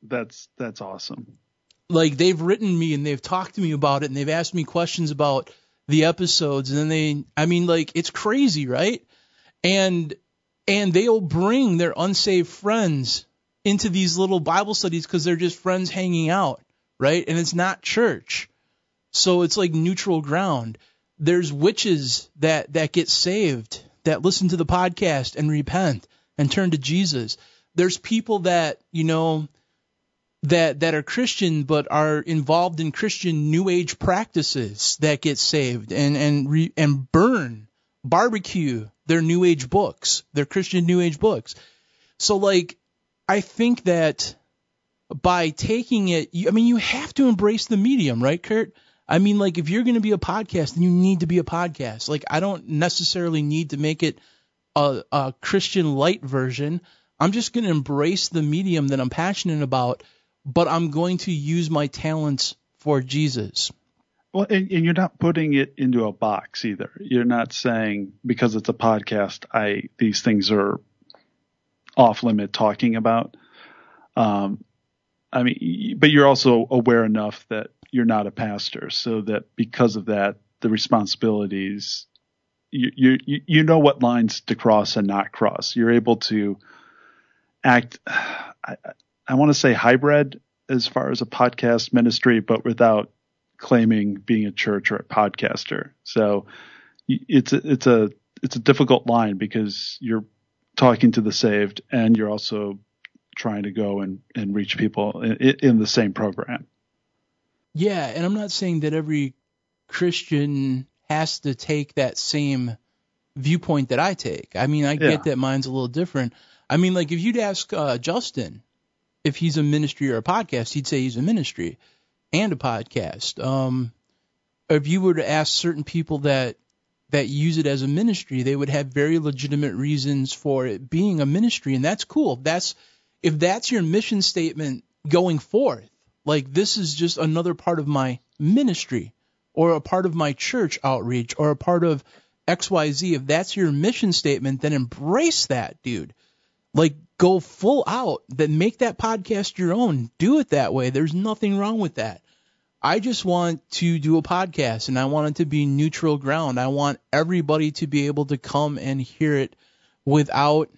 That's that's awesome. Like they've written me and they've talked to me about it and they've asked me questions about the episodes and then they I mean like it's crazy, right? And and they'll bring their unsaved friends into these little Bible studies because they're just friends hanging out, right? And it's not church. So it's like neutral ground. There's witches that, that get saved, that listen to the podcast and repent and turn to Jesus. There's people that, you know, that, that are Christian but are involved in Christian New Age practices that get saved and, and, re, and burn, barbecue their New Age books, their Christian New Age books. So, like, I think that by taking it, I mean, you have to embrace the medium, right, Kurt? I mean, like, if you're going to be a podcast, then you need to be a podcast. Like, I don't necessarily need to make it a, a Christian light version. I'm just going to embrace the medium that I'm passionate about, but I'm going to use my talents for Jesus. Well, and, and, you're not putting it into a box either. You're not saying because it's a podcast, I these things are off limit talking about. Um, I mean, but you're also aware enough that you're not a pastor, so that because of that, the responsibilities you you you know what lines to cross and not cross. You're able to act. I, I want to say hybrid as far as a podcast ministry, but without claiming being a church or a podcaster. So it's a, it's a it's a difficult line because you're talking to the saved and you're also trying to go and, and reach people in, in the same program. Yeah, and I'm not saying that every Christian has to take that same viewpoint that I take. I mean, I yeah. get that mine's a little different. I mean, like if you'd ask uh, Justen if he's a ministry or a podcast, he'd say he's a ministry and a podcast. Um, if you were to ask certain people that that use it as a ministry, they would have very legitimate reasons for it being a ministry, and that's cool. That's if that's your mission statement going forth, like this is just another part of my ministry or a part of my church outreach or a part of XYZ, if that's your mission statement, then embrace that, dude. Like go full out, then make that podcast your own. Do it that way. There's nothing wrong with that. I just want to do a podcast and I want it to be neutral ground. I want everybody to be able to come and hear it without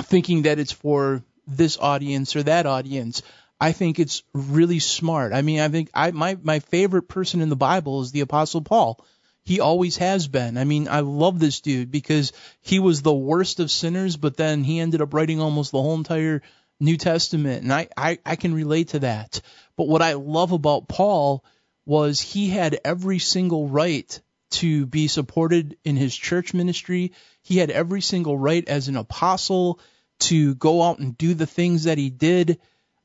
thinking that it's for this audience or that audience. I think it's really smart. I mean, I think I my my favorite person in the Bible is the apostle Paul. He always has been. I mean, I love this dude because he was the worst of sinners, but then he ended up writing almost the whole entire New Testament, and I, I, I can relate to that. But what I love about Paul was he had every single right to be supported in his church ministry. He had every single right as an apostle to go out and do the things that he did.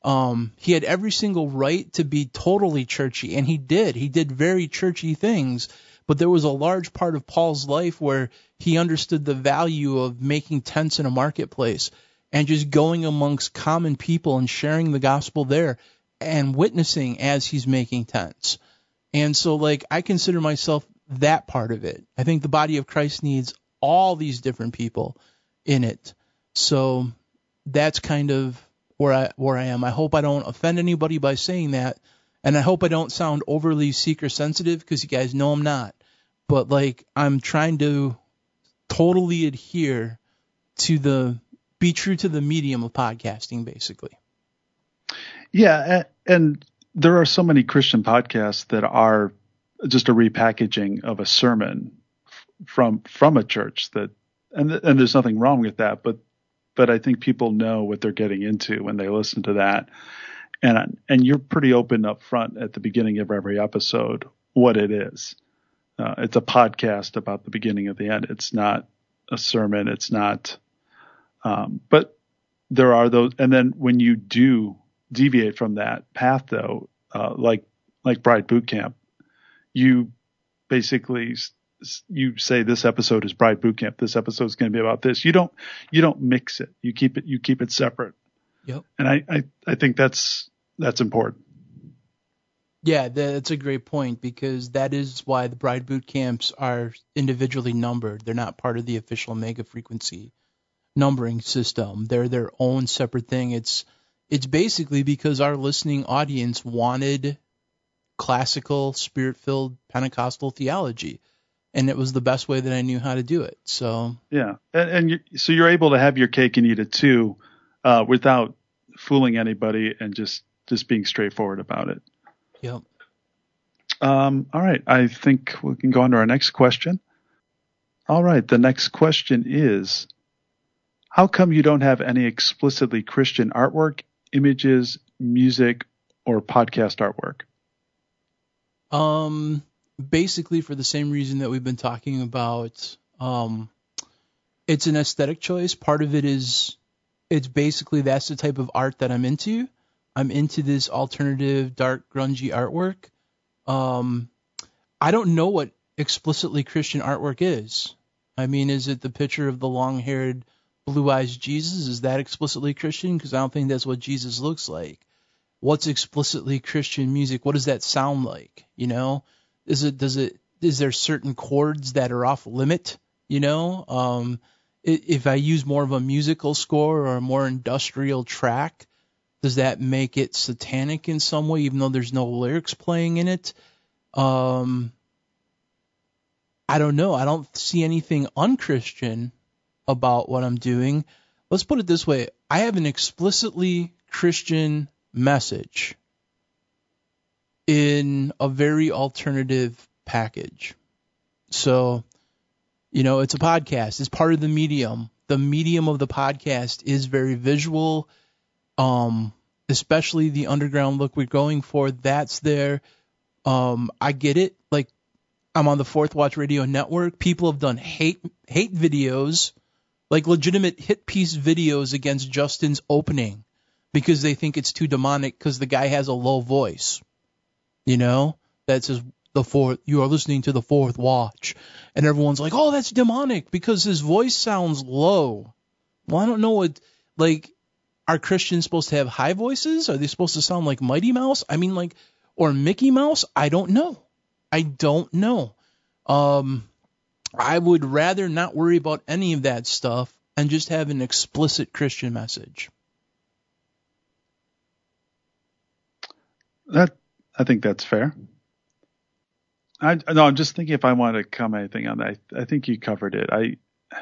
Um, he had every single right to be totally churchy, and he did. He did very churchy things. But there was a large part of Paul's life where he understood the value of making tents in a marketplace and just going amongst common people and sharing the gospel there and witnessing as he's making tents. And so, like, I consider myself that part of it. I think the body of Christ needs all these different people in it. So that's kind of where I where I am. I hope I don't offend anybody by saying that, and I hope I don't sound overly seeker sensitive because you guys know I'm not. But like I'm trying to totally adhere to the be true to the medium of podcasting, basically. Yeah, and there are so many Christian podcasts that are just a repackaging of a sermon from from a church that and and there's nothing wrong with that, but but I think people know what they're getting into when they listen to that. And and you're pretty open up front at the beginning of every episode what it is. Uh, it's a podcast about the beginning of the end. It's not a sermon. It's not um, but there are those, and then when you do deviate from that path, though, uh, like like Bride Boot Camp, you basically you say this episode is Bride Boot Camp. This episode is going to be about this. You don't you don't mix it. You keep it you keep it separate. Yep. And I I, I think that's that's important. Yeah, that's a great point because that is why the bride boot camps are individually numbered. They're not part of the official Omega Frequency numbering system. They're their own separate thing. It's it's basically because our listening audience wanted classical, spirit-filled Pentecostal theology, and it was the best way that I knew how to do it. So yeah, and, and you, so you're able to have your cake and eat it too, uh, without fooling anybody and just just being straightforward about it. Yep. Um, all right, I think we can go on to our next question. All right, the next question is how come you don't have any explicitly Christian artwork, images, music, or podcast artwork? Um, basically for the same reason that we've been talking about. Um, it's an aesthetic choice. Part of it is, it's basically that's the type of art that I'm into. I'm into this alternative, dark, grungy artwork. Um, I don't know what explicitly Christian artwork is. I mean, is it the picture of the long-haired Blue Eyes Jesus? Is that explicitly Christian? Because I don't think that's what Jesus looks like. What's explicitly Christian music? What does that sound like? You know, is it does it is there certain chords that are off limit? You know, um, if I use more of a musical score or a more industrial track, does that make it satanic in some way, even though there's no lyrics playing in it? Um, I don't know. I don't see anything unchristian about what I'm doing. Let's put it this way I have an explicitly Christian message in a very alternative package. So, you know, it's a podcast, it's part of the medium. The medium of the podcast is very visual, um, especially the underground look we're going for. That's there. Um, I get it. Like, I'm on the Fourth Watch Radio Network. People have done hate hate videos like legitimate hit piece videos against Justen's opening because they think it's too demonic because the guy has a low voice. You know, that says the fourth. You are listening to the fourth watch, and everyone's like, "Oh, that's demonic," because his voice sounds low. Well, I don't know what like. are Christians supposed to have high voices? Are they supposed to sound like Mighty Mouse? I mean, like, or Mickey Mouse? I don't know. I don't know. Um, I would rather not worry about any of that stuff and just have an explicit Christian message. That I think that's fair. I no, I'm just thinking if I want to comment anything on that. I, I think you covered it. I, I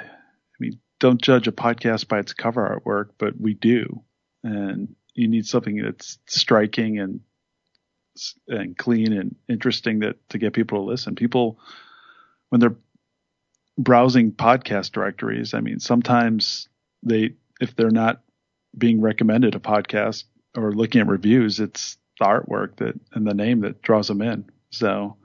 mean, don't judge a podcast by its cover artwork, but we do, and you need something that's striking and and clean and interesting that to get people to listen. People when they're browsing podcast directories, I mean, sometimes they if they're not being recommended a podcast or looking at reviews, it's the artwork that and the name that draws them in. So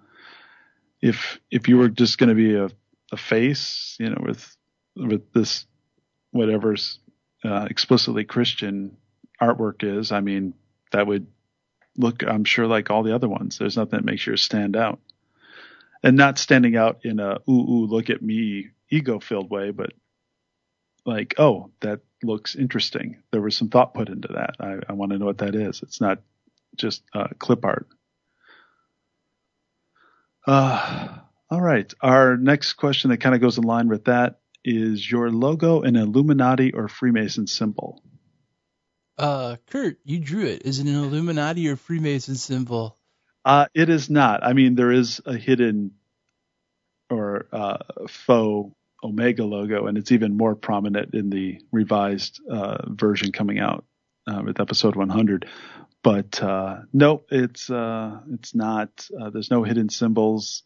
if if you were just going to be a, a face, you know, with with this whatever's uh, explicitly Christian artwork is, I mean, that would look, I'm sure, like all the other ones. There's nothing that makes yours stand out, and not standing out in a ooh ooh look at me ego filled way, but like oh that looks interesting. There was some thought put into that. I, I want to know what that is. It's not just uh, clip art. Uh, all right. Our next question that kind of goes in line with that is your logo an Illuminati or Freemason symbol? Uh, Kurt, you drew it. Is it an Illuminati or Freemason symbol? Uh, it is not. I mean, there is a hidden or uh, faux Omega logo, and it's even more prominent in the revised uh, version coming out uh, with episode 100 but uh, no, it's uh, it's not. Uh, there's no hidden symbols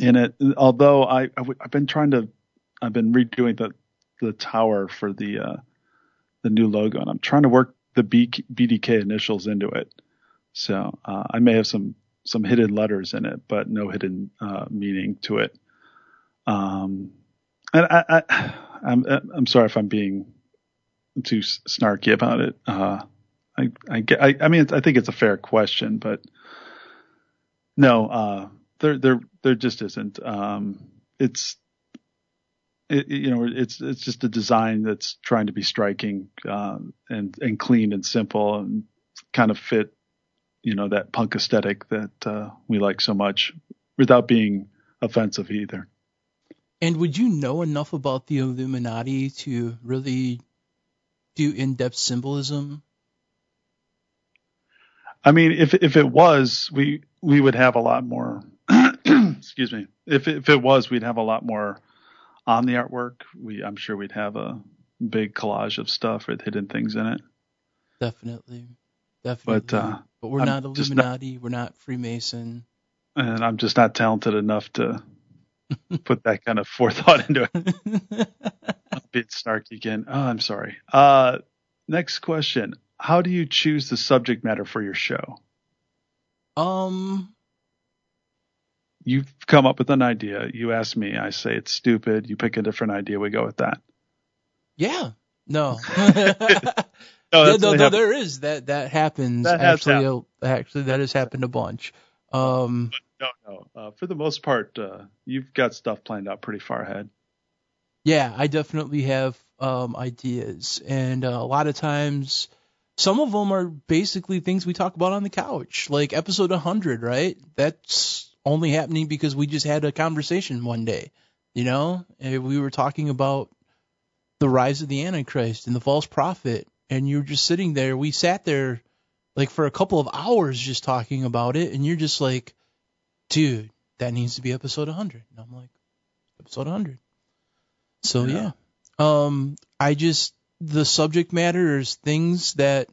in it. Although I i w- I've been trying to, I've been redoing the the tower for the uh, the new logo, and I'm trying to work the B- BDK initials into it. So uh, I may have some some hidden letters in it, but no hidden uh, meaning to it. Um, and I, I [sighs] I'm I'm sorry if I'm being too snarky about it. I, I, I, I mean, I think it's a fair question, but no, uh, there, there, there just isn't. Um, it's, it, you know, it's, it's just a design that's trying to be striking, uh, and, and clean and simple and kind of fit, you know, that punk aesthetic that, uh, we like so much without being offensive either. And would you know enough about the Illuminati to really do in-depth symbolism I mean, if if it was, we we would have a lot more. [clears throat] excuse me. If if it was, we'd have a lot more on the artwork. We I'm sure we'd have a big collage of stuff with hidden things in it. Definitely, definitely. But uh, but we're I'm not Illuminati. Not, we're not Freemason. And I'm just not talented enough to [laughs] put that kind of forethought into it. [laughs] a bit snarky again. Oh, I'm sorry. Uh, next question how do you choose the subject matter for your show? Um, you've come up with an idea. You ask me. I say it's stupid. You pick a different idea. We go with that. Yeah. No. [laughs] [laughs] no, no, no, no there is that that happens. That actually, actually, that has happened a bunch. Um, no, no. Uh, for the most part, uh, you've got stuff planned out pretty far ahead. Yeah, I definitely have um, ideas, and uh, a lot of times some of them are basically things we talk about on the couch, like episode 100, right? That's only happening because we just had a conversation one day, you know? And we were talking about the rise of the Antichrist and the false prophet, and you were just sitting there. We sat there like for a couple of hours just talking about it, and you're just like, dude, that needs to be episode 100. And I'm like, episode 100. So yeah. yeah. Um, I just the subject matter is things that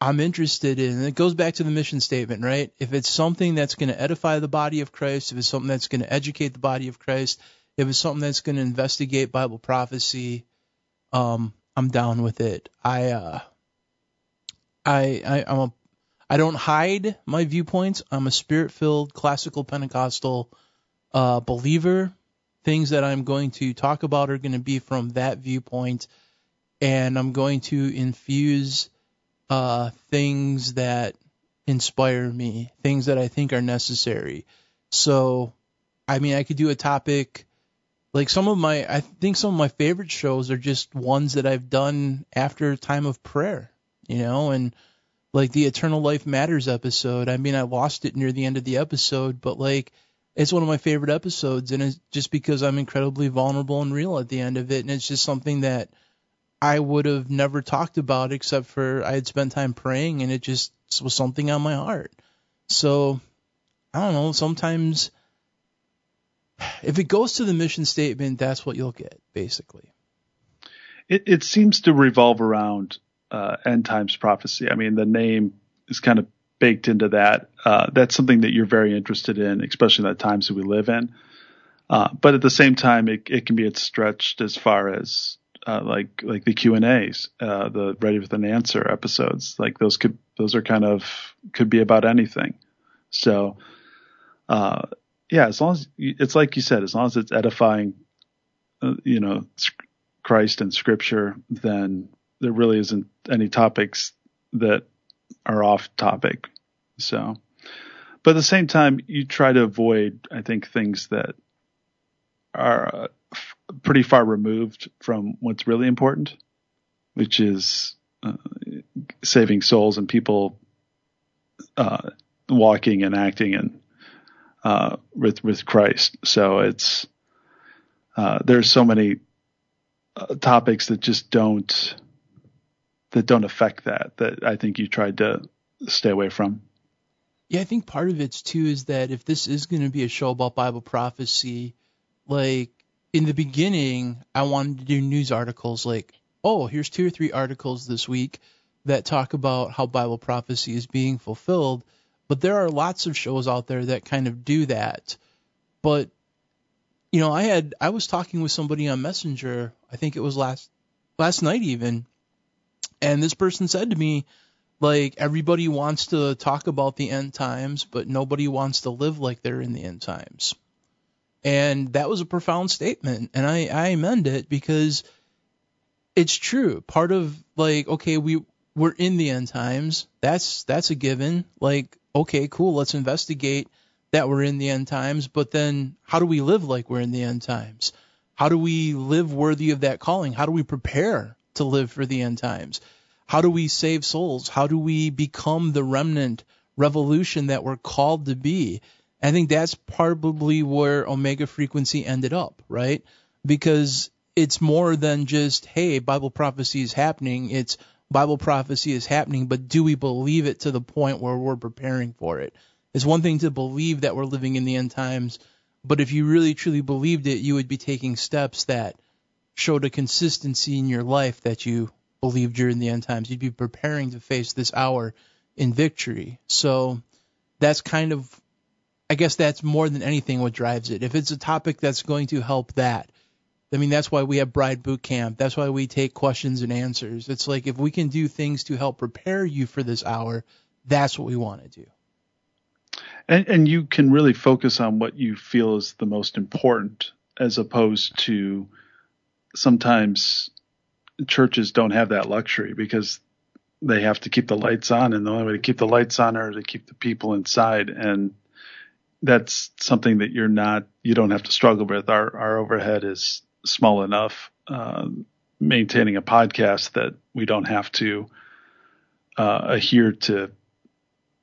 I'm interested in. And it goes back to the mission statement, right? If it's something that's going to edify the body of Christ, if it's something that's going to educate the body of Christ, if it's something that's going to investigate Bible prophecy, um, I'm down with it. I, uh, I, I, I'm a, I don't hide my viewpoints. I'm a spirit-filled classical Pentecostal uh, believer. Things that I'm going to talk about are going to be from that viewpoint and I'm going to infuse uh, things that inspire me, things that I think are necessary. So, I mean, I could do a topic Like some of my, I think some of my favorite shows are just ones that I've done after time of prayer, you know, and like the Eternal Life Matters episode. I mean, I lost it near the end of the episode, but like it's one of my favorite episodes, and it's just because I'm incredibly vulnerable and real at the end of it, and it's just something that I would have never talked about except for I had spent time praying, and it just was something on my heart. So I don't know. Sometimes if it goes to the mission statement, that's what you'll get, basically. It, it seems to revolve around uh, end times prophecy. I mean, the name is kind of baked into that. Uh, that's something that you're very interested in, especially in the times that we live in. Uh, but at the same time, it, it can be stretched as far as uh, like like the Q and A's, uh, the Ready with an Answer episodes. Like those could those are kind of could be about anything. So, uh, yeah, as long as it's like you said, as long as it's edifying, uh, you know, Christ and Scripture, then there really isn't any topics that are off topic. So, but at the same time, you try to avoid, I think, things that are uh, pretty far removed from what's really important, which is uh, saving souls and people uh, walking and acting and uh, with with Christ. So it's uh, there's so many uh, topics that just don't that don't affect that that I think you tried to stay away from. Yeah, I think part of it too is that if this is going to be a show about Bible prophecy, like in the beginning, I wanted to do news articles like, oh, here's two or three articles this week that talk about how Bible prophecy is being fulfilled. But there are lots of shows out there that kind of do that. But you know, I had I was talking with somebody on Messenger, I think it was last last night even, and this person said to me, like, everybody wants to talk about the end times, but nobody wants to live like they're in the end times. And that was a profound statement. And I, I amend it because it's true. Part of like, okay, we, we're in the end times. That's, that's a given. Like, okay, cool. Let's investigate that we're in the end times. But then how do we live like we're in the end times? How do we live worthy of that calling? How do we prepare to live for the end times? How do we save souls? How do we become the remnant revolution that we're called to be? I think that's probably where Omega Frequency ended up, right? Because it's more than just, hey, Bible prophecy is happening. It's Bible prophecy is happening, but do we believe it to the point where we're preparing for it? It's one thing to believe that we're living in the end times, but if you really truly believed it, you would be taking steps that showed a consistency in your life that you believed in the end times. You'd be preparing to face this hour in victory. So that's kind of, I guess that's more than anything what drives it. If it's a topic that's going to help that, I mean, that's why we have Bride Boot Camp. That's why we take questions and answers. It's like if we can do things to help prepare you for this hour, that's what we want to do. And, and you can really focus on what you feel is the most important as opposed to sometimes churches don't have that luxury because they have to keep the lights on, and the only way to keep the lights on are to keep the people inside, and that's something that you're not you don't have to struggle with. Our our overhead is small enough uh, maintaining a podcast that we don't have to uh, adhere to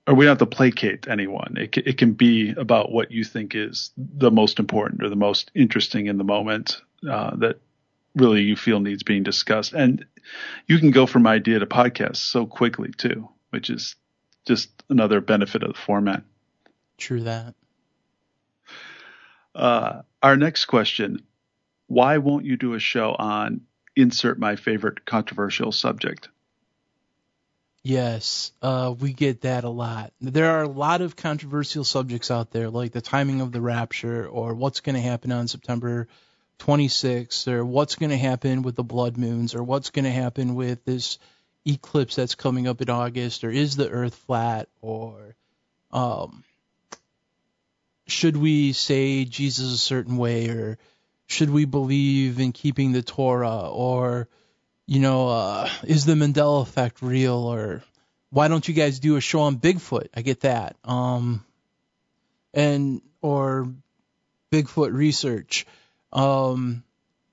or we don't have to placate anyone. It, it can be about what you think is the most important or the most interesting in the moment uh, that really you feel needs being discussed. And you can go from idea to podcast so quickly too, which is just another benefit of the format. True that. Uh, our next question Why won't you do a show on insert my favorite controversial subject? Yes, uh, we get that a lot. There are a lot of controversial subjects out there, like the timing of the rapture or what's going to happen on September 26th or what's going to happen with the blood moons or what's going to happen with this eclipse that's coming up in August or is the earth flat or um should we say Jesus a certain way or should we believe in keeping the Torah or you know uh is the Mandela effect real or why don't you guys do a show on Bigfoot? I get that. Um and or Bigfoot research Um,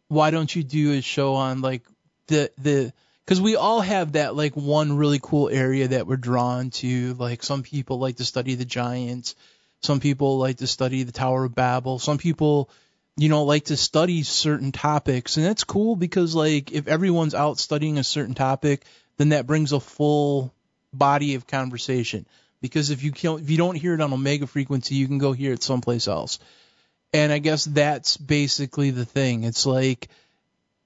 why don't you do a show on like the the because we all have that like one really cool area that we're drawn to. Like some people like to study the giants, some people like to study the Tower of Babel, some people you know like to study certain topics, and that's cool because like if everyone's out studying a certain topic, then that brings a full body of conversation. Because if you can't, if you don't hear it on Omega frequency, you can go hear it someplace else. And I guess that's basically the thing. It's like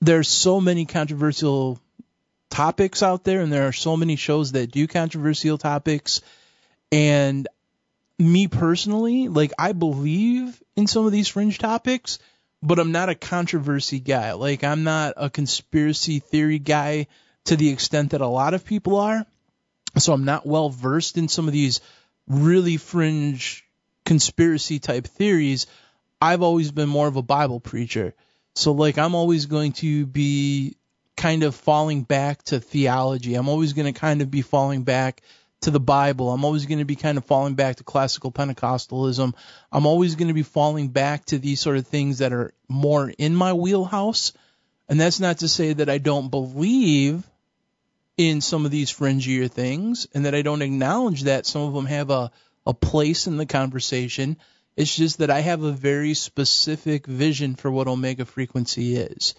there's so many controversial topics out there, and there are so many shows that do controversial topics. And me personally, like I believe in some of these fringe topics, but I'm not a controversy guy. Like I'm not a conspiracy theory guy to the extent that a lot of people are. So I'm not well versed in some of these really fringe conspiracy type theories. I've always been more of a Bible preacher. So like I'm always going to be kind of falling back to theology. I'm always going to kind of be falling back to the Bible. I'm always going to be kind of falling back to classical Pentecostalism. I'm always going to be falling back to these sort of things that are more in my wheelhouse. And that's not to say that I don't believe in some of these fringier things and that I don't acknowledge that some of them have a, a place in the conversation. It's just that I have a very specific vision for what omega frequency is.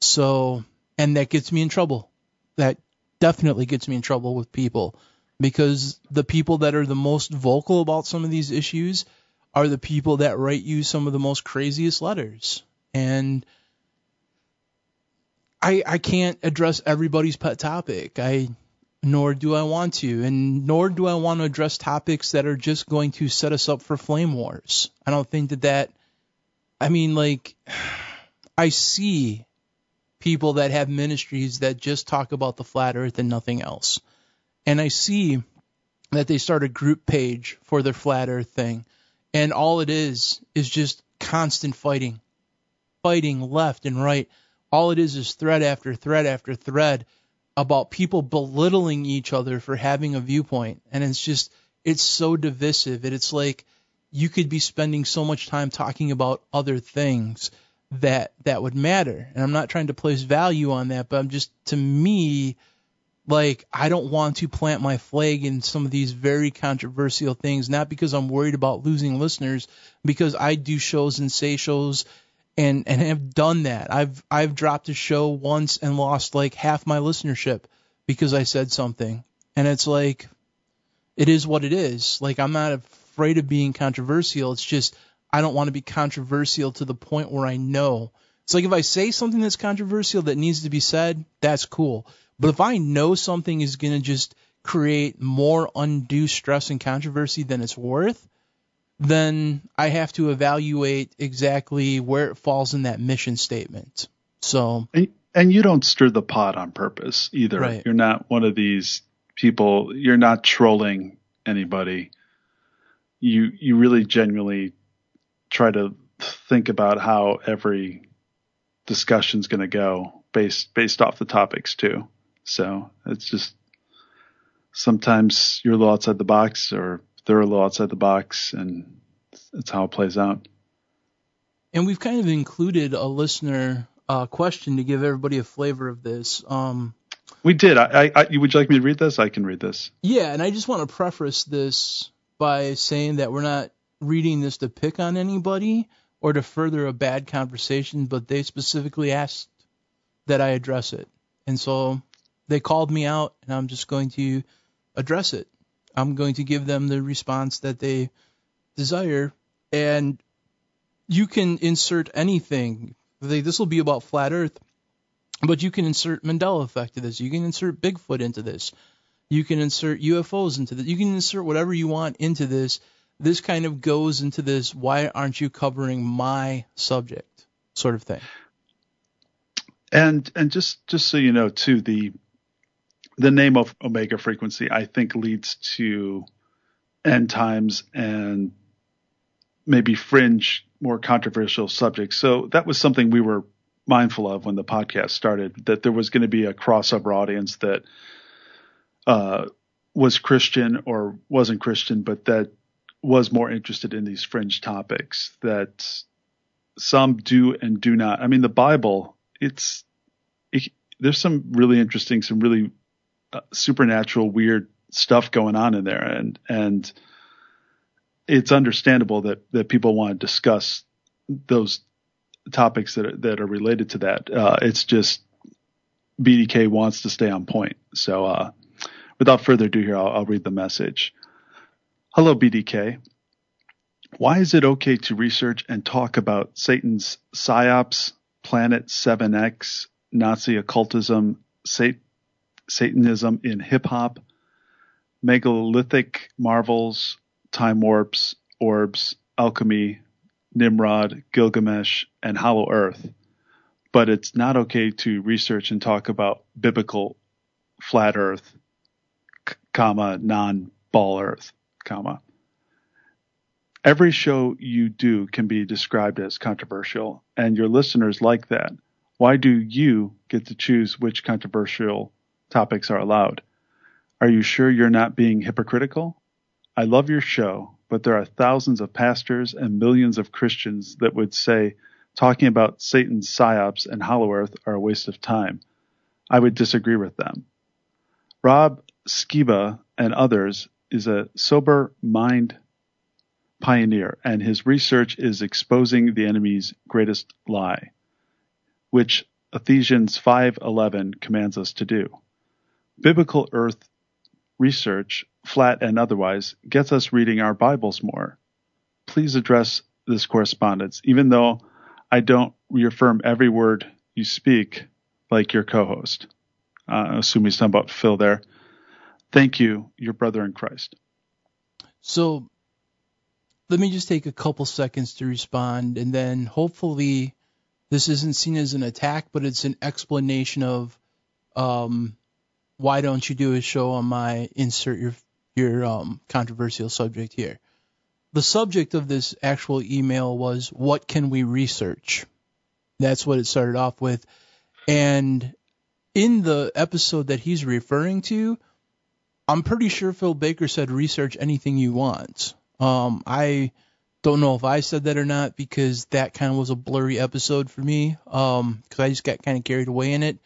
So, and that gets me in trouble. That definitely gets me in trouble with people because the people that are the most vocal about some of these issues are the people that write you some of the most craziest letters. And I I can't address everybody's pet topic. I nor do I want to, and nor do I want to address topics that are just going to set us up for flame wars. I don't think that that. I mean, like, [sighs] I see people that have ministries that just talk about the flat earth and nothing else. And I see that they start a group page for their flat earth thing. And all it is is just constant fighting, fighting left and right all it is is thread after thread after thread about people belittling each other for having a viewpoint. And it's just, it's so divisive. And it's like you could be spending so much time talking about other things that, that would matter. And I'm not trying to place value on that, but I'm just, to me, like I don't want to plant my flag in some of these very controversial things, not because I'm worried about losing listeners, because I do shows and say shows and and have done that. I've I've dropped a show once and lost like half my listenership because I said something. And it's like it is what it is. Like I'm not afraid of being controversial. It's just I don't want to be controversial to the point where I know. It's like if I say something that's controversial that needs to be said, that's cool. But if I know something is going to just create more undue stress and controversy than it's worth, then I have to evaluate exactly where it falls in that mission statement. So and, you don't stir the pot on purpose either. Right. You're not one of these people. You're not trolling anybody. You you really genuinely try to think about how every discussion's going to go based based off the topics too. So it's just sometimes you're a little outside the box or they're a little outside the box, and that's how it plays out. And we've kind of included a listener uh, question to give everybody a flavor of this. Um, we did. I, I, would you like me to read this? I can read this. Yeah, and I just want to preface this by saying that we're not reading this to pick on anybody or to further a bad conversation, but they specifically asked that I address it. And so they called me out, and I'm just going to address it. I'm going to give them the response that they desire, and you can insert anything. This will be about flat Earth, but you can insert Mandela effect to this. You can insert Bigfoot into this. You can insert UFOs into this. You can insert whatever you want into this. This kind of goes into this. Why aren't you covering my subject? Sort of thing. And and just just so you know too, the the name of omega frequency, I think, leads to end times and maybe fringe, more controversial subjects. So that was something we were mindful of when the podcast started, that there was going to be a crossover audience that uh, was Christian or wasn't Christian, but that was more interested in these fringe topics that some do and do not. I mean, the Bible, it's it, there's some really interesting, some really supernatural, weird stuff going on in there, and and it's understandable that that people want to discuss those topics that are, that are related to that. Uh, it's just BDK wants to stay on point. So, uh, without further ado, here I'll, I'll read the message. Hello, BDK. Why is it okay to research and talk about Satan's psyops, Planet 7X, Nazi occultism, Sat- Satanism in hip hop, megalithic marvels, time warps, orbs, alchemy, Nimrod, Gilgamesh, and Hollow Earth? But it's not okay to research and talk about biblical flat Earth, comma, non-ball Earth, comma every show you do can be described as controversial, and your listeners like that. Why do you get to choose which controversial topics are allowed? Are you sure you're not being hypocritical? I love your show, but there are thousands of pastors and millions of Christians that would say talking about Satan's psyops and Hollow Earth are a waste of time. I would disagree with them. Rob Skiba and others is a sober mind pioneer, and his research is exposing the enemy's greatest lie, which Ephesians 5:11 commands us to do. Biblical earth research, flat and otherwise, gets us reading our Bibles more. Please address this correspondence, even though I don't reaffirm every word you speak like your co-host. Uh, assume he's talking about Phil there. Thank you, your brother in Christ. So let me just take a couple seconds to respond, and then hopefully this isn't seen as an attack, but it's an explanation of um, why don't you do a show on my insert your your um, controversial subject here. The subject of this actual email was what can we research? That's what it started off with, and in the episode that he's referring to, I'm pretty sure Phil Baker said research anything you want. Um, I don't know if I said that or not because that kind of was a blurry episode for me. Um, cause I just got kind of carried away in it.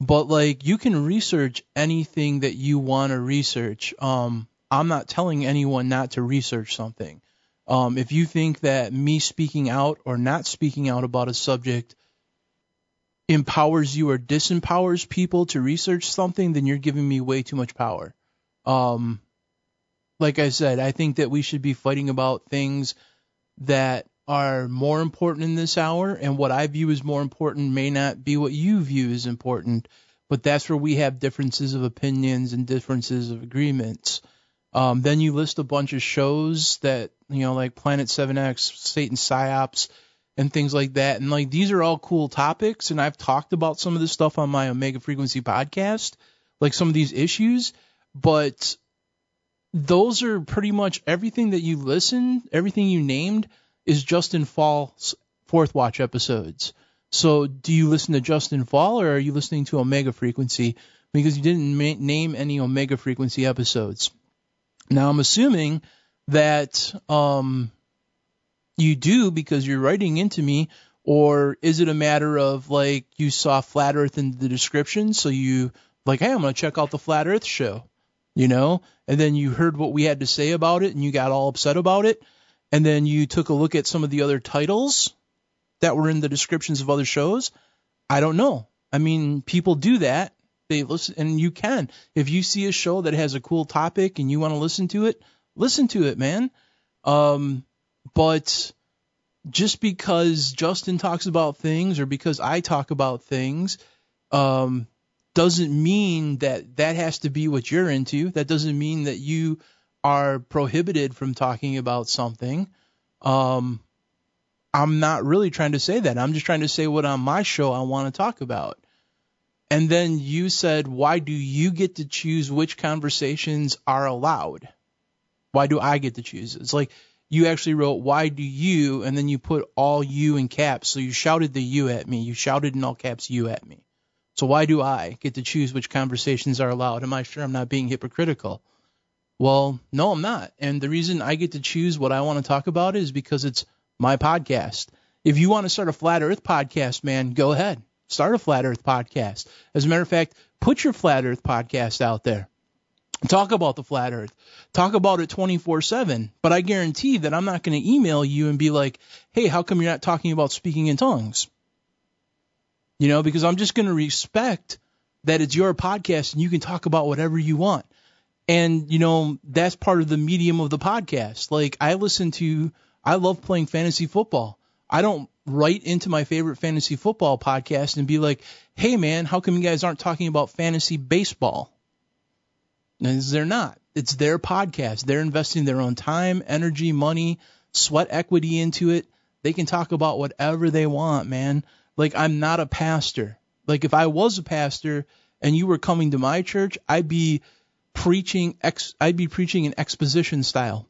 But like, you can research anything that you want to research. Um, I'm not telling anyone not to research something. Um, if you think that me speaking out or not speaking out about a subject empowers you or disempowers people to research something, then you're giving me way too much power. Um, like I said, I think that we should be fighting about things that are more important in this hour, and what I view as more important may not be what you view as important. But that's where we have differences of opinions and differences of agreements. Um, then you list a bunch of shows that you know, like Planet 7X, Satan Psyops, and things like that. And like these are all cool topics, and I've talked about some of this stuff on my Omega Frequency podcast, like some of these issues. But those are pretty much everything that you listen, everything you named is Justen Faull's fourth watch episodes. So do you listen to Justin Fall or are you listening to Omega Frequency? Because you didn't ma- name any Omega Frequency episodes. Now I'm assuming that um, you do because you're writing into me, or is it a matter of like you saw Flat Earth in the description, so you like, hey, I'm gonna check out the Flat Earth show you know, and then you heard what we had to say about it and you got all upset about it, and then you took a look at some of the other titles that were in the descriptions of other shows. I don't know. I mean, people do that. They listen, and you can. If you see a show that has a cool topic and you want to listen to it, listen to it, man. Um, but just because Justen talks about things or because I talk about things, um, doesn't mean that that has to be what you're into. That doesn't mean that you are prohibited from talking about something. Um, I'm not really trying to say that. I'm just trying to say what on my show I want to talk about. And then you said, why do you get to choose which conversations are allowed? Why do I get to choose? It's like you actually wrote, why do you? And then you put all you in caps. So you shouted the you at me. You shouted in all caps you at me. So why do I get to choose which conversations are allowed? Am I sure I'm not being hypocritical? Well, no, I'm not. And the reason I get to choose what I want to talk about is because it's my podcast. If you want to start a flat earth podcast, man, go ahead. Start a flat earth podcast. As a matter of fact, put your flat earth podcast out there. Talk about the flat earth. Talk about it 24 7. But I guarantee that I'm not going to email you and be like, hey, how come you're not talking about speaking in tongues? You know, because I'm just going to respect that it's your podcast and you can talk about whatever you want. And, you know, that's part of the medium of the podcast. Like, I listen to, I love playing fantasy football. I don't write into my favorite fantasy football podcast and be like, hey, man, how come you guys aren't talking about fantasy baseball? And they're not. It's their podcast. They're investing their own time, energy, money, sweat equity into it. They can talk about whatever they want, man. Like I'm not a pastor. Like if I was a pastor and you were coming to my church, I'd be preaching ex I'd be preaching in exposition style.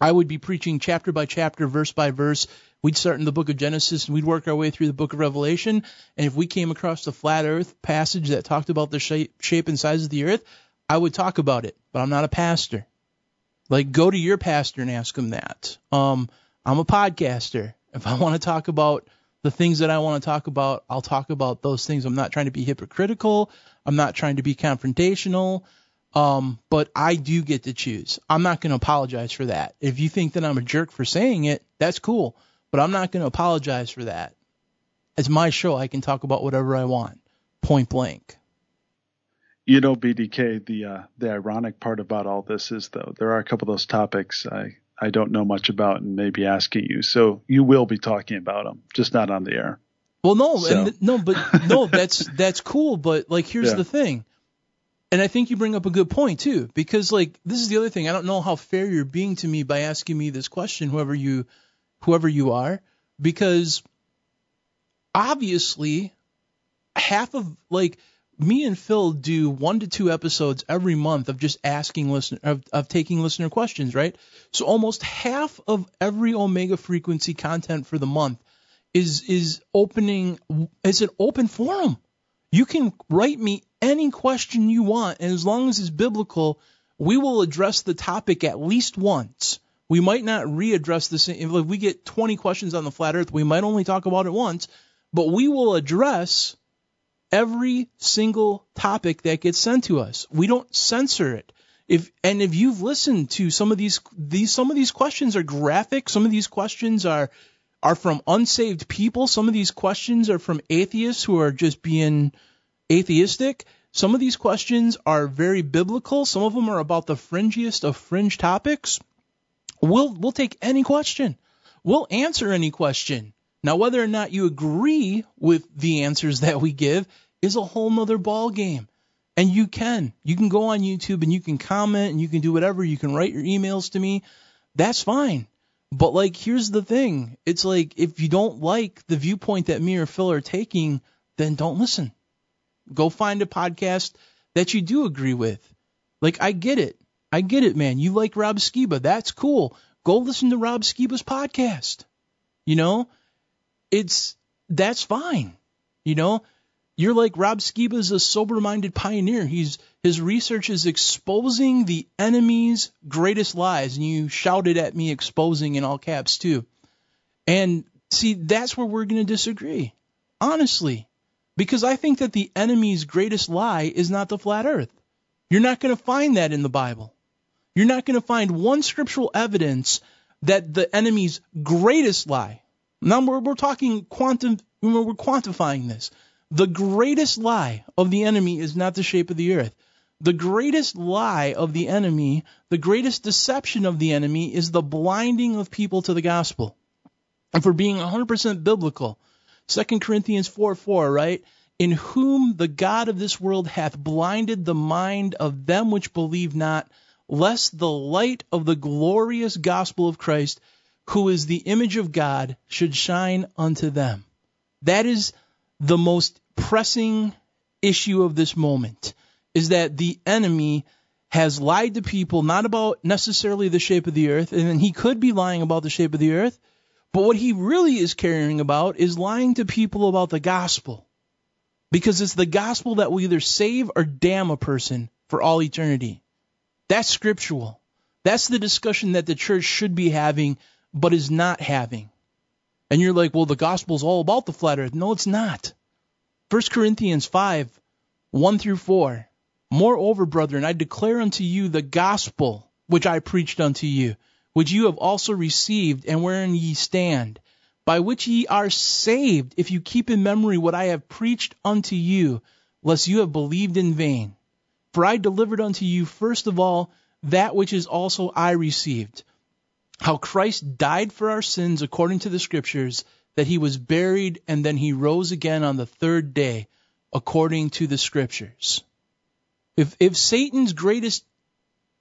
I would be preaching chapter by chapter, verse by verse. We'd start in the book of Genesis and we'd work our way through the book of Revelation. And if we came across the flat earth passage that talked about the shape, shape and size of the earth, I would talk about it, but I'm not a pastor. Like, go to your pastor and ask him that. Um, I'm a podcaster. If I want to talk about the things that I want to talk about, I'll talk about those things. I'm not trying to be hypocritical. I'm not trying to be confrontational. Um, but I do get to choose. I'm not going to apologize for that. If you think that I'm a jerk for saying it, that's cool. But I'm not going to apologize for that. It's my show. I can talk about whatever I want, point blank. You know, BDK, the uh, the ironic part about all this is though there are a couple of those topics I I don't know much about and maybe asking you. So you will be talking about them, just not on the air. Well, no, so. and, no, but no, [laughs] that's that's cool. But like, here's yeah. the thing, and I think you bring up a good point too, because like this is the other thing. I don't know how fair you're being to me by asking me this question, whoever you whoever you are, because obviously half of like me and Phil do one to two episodes every month of just asking listener of, of taking listener questions, right? So almost half of every Omega frequency content for the month is is opening is an open forum. You can write me any question you want, and as long as it's biblical, we will address the topic at least once. We might not readdress the same. If we get 20 questions on the flat Earth, we might only talk about it once, but we will address every single topic that gets sent to us. We don't censor it. If and if you've listened to some of these these some of these questions are graphic, some of these questions are are from unsaved people, some of these questions are from atheists who are just being atheistic. Some of these questions are very biblical, some of them are about the fringiest of fringe topics. We'll we'll take any question. We'll answer any question. Now, whether or not you agree with the answers that we give is a whole nother ball game. And you can. You can go on YouTube and you can comment and you can do whatever. You can write your emails to me. That's fine. But like, here's the thing. It's like, if you don't like the viewpoint that me or Phil are taking, then don't listen. Go find a podcast that you do agree with. Like, I get it. I get it, man. You like Rob Skiba. That's cool. Go listen to Rob Skiba's podcast. You know, it's that's fine. You know, you're like Rob Skiba's a sober-minded pioneer. He's his research is exposing the enemy's greatest lies, and you shouted at me exposing in all caps too. And see, that's where we're going to disagree, honestly, because I think that the enemy's greatest lie is not the flat Earth. You're not going to find that in the Bible. You're not going to find one scriptural evidence that the enemy's greatest lie now we're, we're talking quantum, we're quantifying this. The greatest lie of the enemy is not the shape of the earth. The greatest lie of the enemy, the greatest deception of the enemy is the blinding of people to the gospel. And for being 100% biblical, 2 Corinthians 4 4, right? In whom the God of this world hath blinded the mind of them which believe not, lest the light of the glorious gospel of Christ who is the image of God, should shine unto them. That is the most pressing issue of this moment, is that the enemy has lied to people not about necessarily the shape of the earth, and he could be lying about the shape of the earth, but what he really is caring about is lying to people about the gospel. Because it's the gospel that will either save or damn a person for all eternity. That's scriptural. That's the discussion that the church should be having but is not having. And you're like, well, the gospel's all about the flat earth. No, it's not. 1 Corinthians 5, 1 through 4. Moreover, brethren, I declare unto you the gospel which I preached unto you, which you have also received, and wherein ye stand, by which ye are saved, if you keep in memory what I have preached unto you, lest you have believed in vain. For I delivered unto you first of all that which is also I received, how Christ died for our sins according to the Scriptures, that he was buried, and then he rose again on the third day according to the Scriptures. If, if Satan's greatest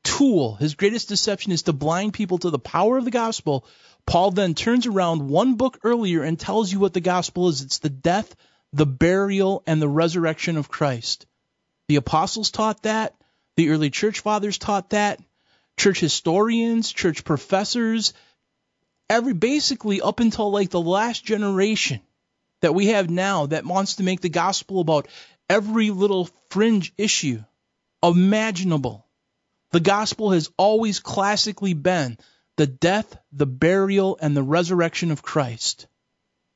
tool, his greatest deception is to blind people to the power of the gospel, Paul then turns around one book earlier and tells you what the gospel is. It's the death, the burial, and the resurrection of Christ. The apostles taught that. The early church fathers taught that. Church historians, church professors, every basically up until like the last generation that we have now that wants to make the gospel about every little fringe issue imaginable. The gospel has always classically been the death, the burial, and the resurrection of Christ.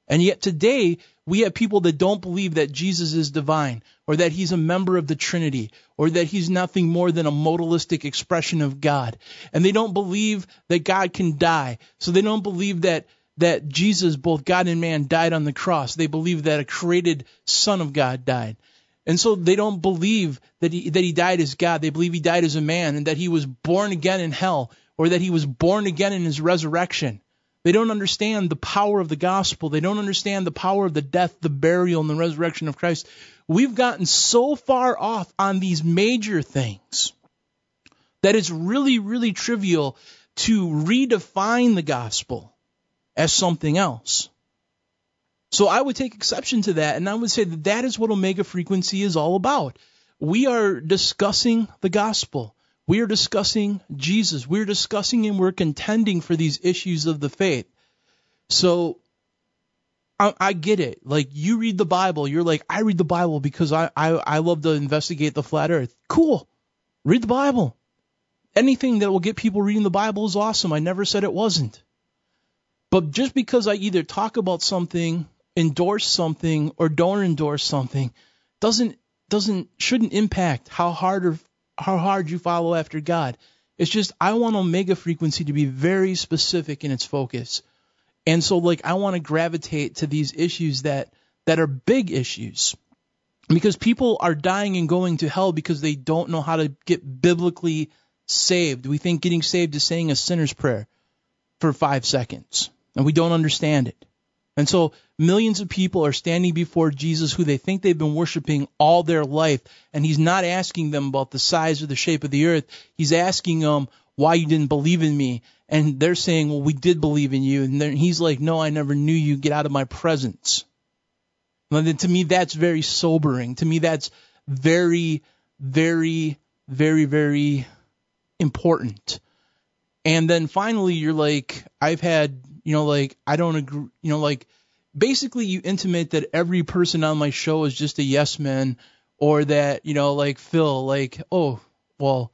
And yet today, we have people that don't believe that Jesus is divine, or that he's a member of the Trinity, or that he's nothing more than a modalistic expression of God. And they don't believe that God can die. So they don't believe that that Jesus, both God and man, died on the cross. They believe that a created Son of God died. And so they don't believe that he, that he died as God. They believe he died as a man and that he was born again in hell or that he was born again in his resurrection. They don't understand the power of the gospel. They don't understand the power of the death, the burial, and the resurrection of Christ. We've gotten so far off on these major things that it's really, really trivial to redefine the gospel as something else. So I would take exception to that, and I would say that that is what Omega Frequency is all about. We are discussing the gospel. We are discussing Jesus. We're discussing and we're contending for these issues of the faith. So I, I, get it. Like you read the Bible, you're like, I read the Bible because I, I, I love to investigate the flat earth. Cool. Read the Bible. Anything that will get people reading the Bible is awesome. I never said it wasn't. But just because I either talk about something endorse something or don't endorse something doesn't doesn't shouldn't impact how hard or how hard you follow after God. It's just I want omega frequency to be very specific in its focus. And so like I want to gravitate to these issues that that are big issues. Because people are dying and going to hell because they don't know how to get biblically saved. We think getting saved is saying a sinner's prayer for 5 seconds and we don't understand it. And so millions of people are standing before Jesus who they think they've been worshiping all their life. And he's not asking them about the size or the shape of the earth. He's asking them why you didn't believe in me. And they're saying, well, we did believe in you. And then he's like, no, I never knew you. Get out of my presence. And to me, that's very sobering. To me, that's very, very, very, very important. And then finally, you're like, I've had you know, like I don't agree, you know, like basically you intimate that every person on my show is just a yes man or that, you know, like Phil, like, oh, well,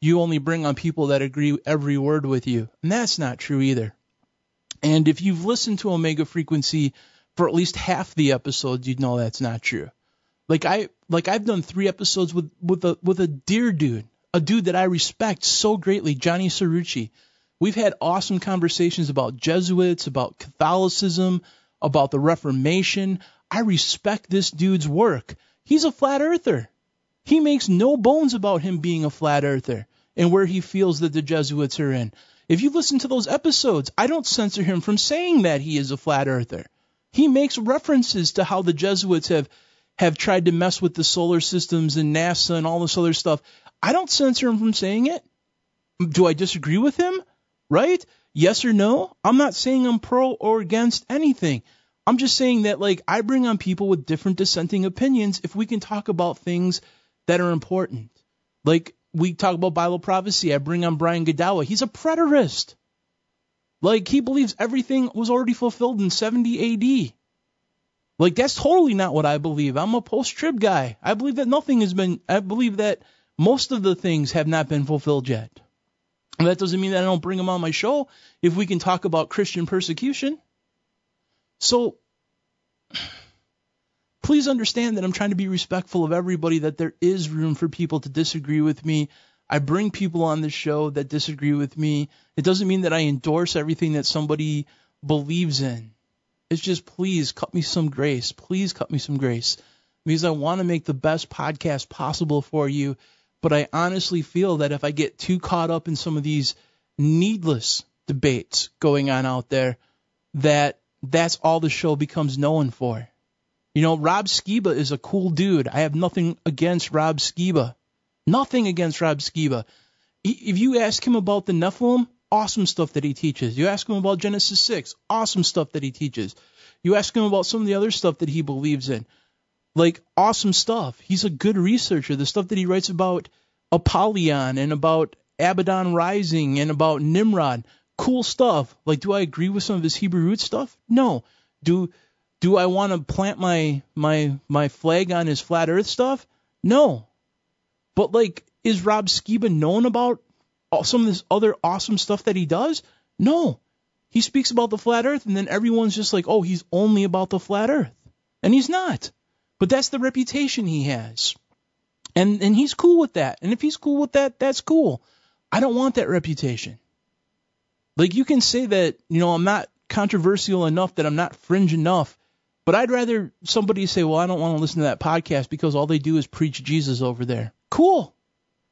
you only bring on people that agree every word with you. And that's not true either. And if you've listened to Omega Frequency for at least half the episodes, you'd know that's not true. Like I like I've done three episodes with with a with a dear dude, a dude that I respect so greatly, Johnny Cirucci. We've had awesome conversations about Jesuits, about Catholicism, about the Reformation. I respect this dude's work. He's a flat earther. He makes no bones about him being a flat earther and where he feels that the Jesuits are in. If you listen to those episodes, I don't censor him from saying that he is a flat earther. He makes references to how the Jesuits have have tried to mess with the solar systems and NASA and all this other stuff. I don't censor him from saying it. Do I disagree with him? Right? Yes or no? I'm not saying I'm pro or against anything. I'm just saying that like I bring on people with different dissenting opinions if we can talk about things that are important. Like we talk about Bible prophecy, I bring on Brian Godawa. He's a preterist. Like he believes everything was already fulfilled in 70 AD. Like that's totally not what I believe. I'm a post-trib guy. I believe that nothing has been I believe that most of the things have not been fulfilled yet. That doesn't mean that I don't bring them on my show if we can talk about Christian persecution. So please understand that I'm trying to be respectful of everybody, that there is room for people to disagree with me. I bring people on the show that disagree with me. It doesn't mean that I endorse everything that somebody believes in. It's just please cut me some grace. Please cut me some grace. Because I want to make the best podcast possible for you. But I honestly feel that if I get too caught up in some of these needless debates going on out there, that that's all the show becomes known for. You know, Rob Skiba is a cool dude. I have nothing against Rob Skiba. Nothing against Rob Skiba. If you ask him about the Nephilim, awesome stuff that he teaches. You ask him about Genesis 6, awesome stuff that he teaches. You ask him about some of the other stuff that he believes in, like awesome stuff. He's a good researcher. The stuff that he writes about Apollyon and about Abaddon Rising and about Nimrod, cool stuff. Like, do I agree with some of his Hebrew root stuff? No. Do do I want to plant my my my flag on his flat Earth stuff? No. But like, is Rob Skiba known about some of this other awesome stuff that he does? No. He speaks about the flat Earth, and then everyone's just like, oh, he's only about the flat Earth, and he's not. But that's the reputation he has, and and he's cool with that. And if he's cool with that, that's cool. I don't want that reputation. Like you can say that, you know, I'm not controversial enough, that I'm not fringe enough, but I'd rather somebody say, well, I don't want to listen to that podcast because all they do is preach Jesus over there. Cool.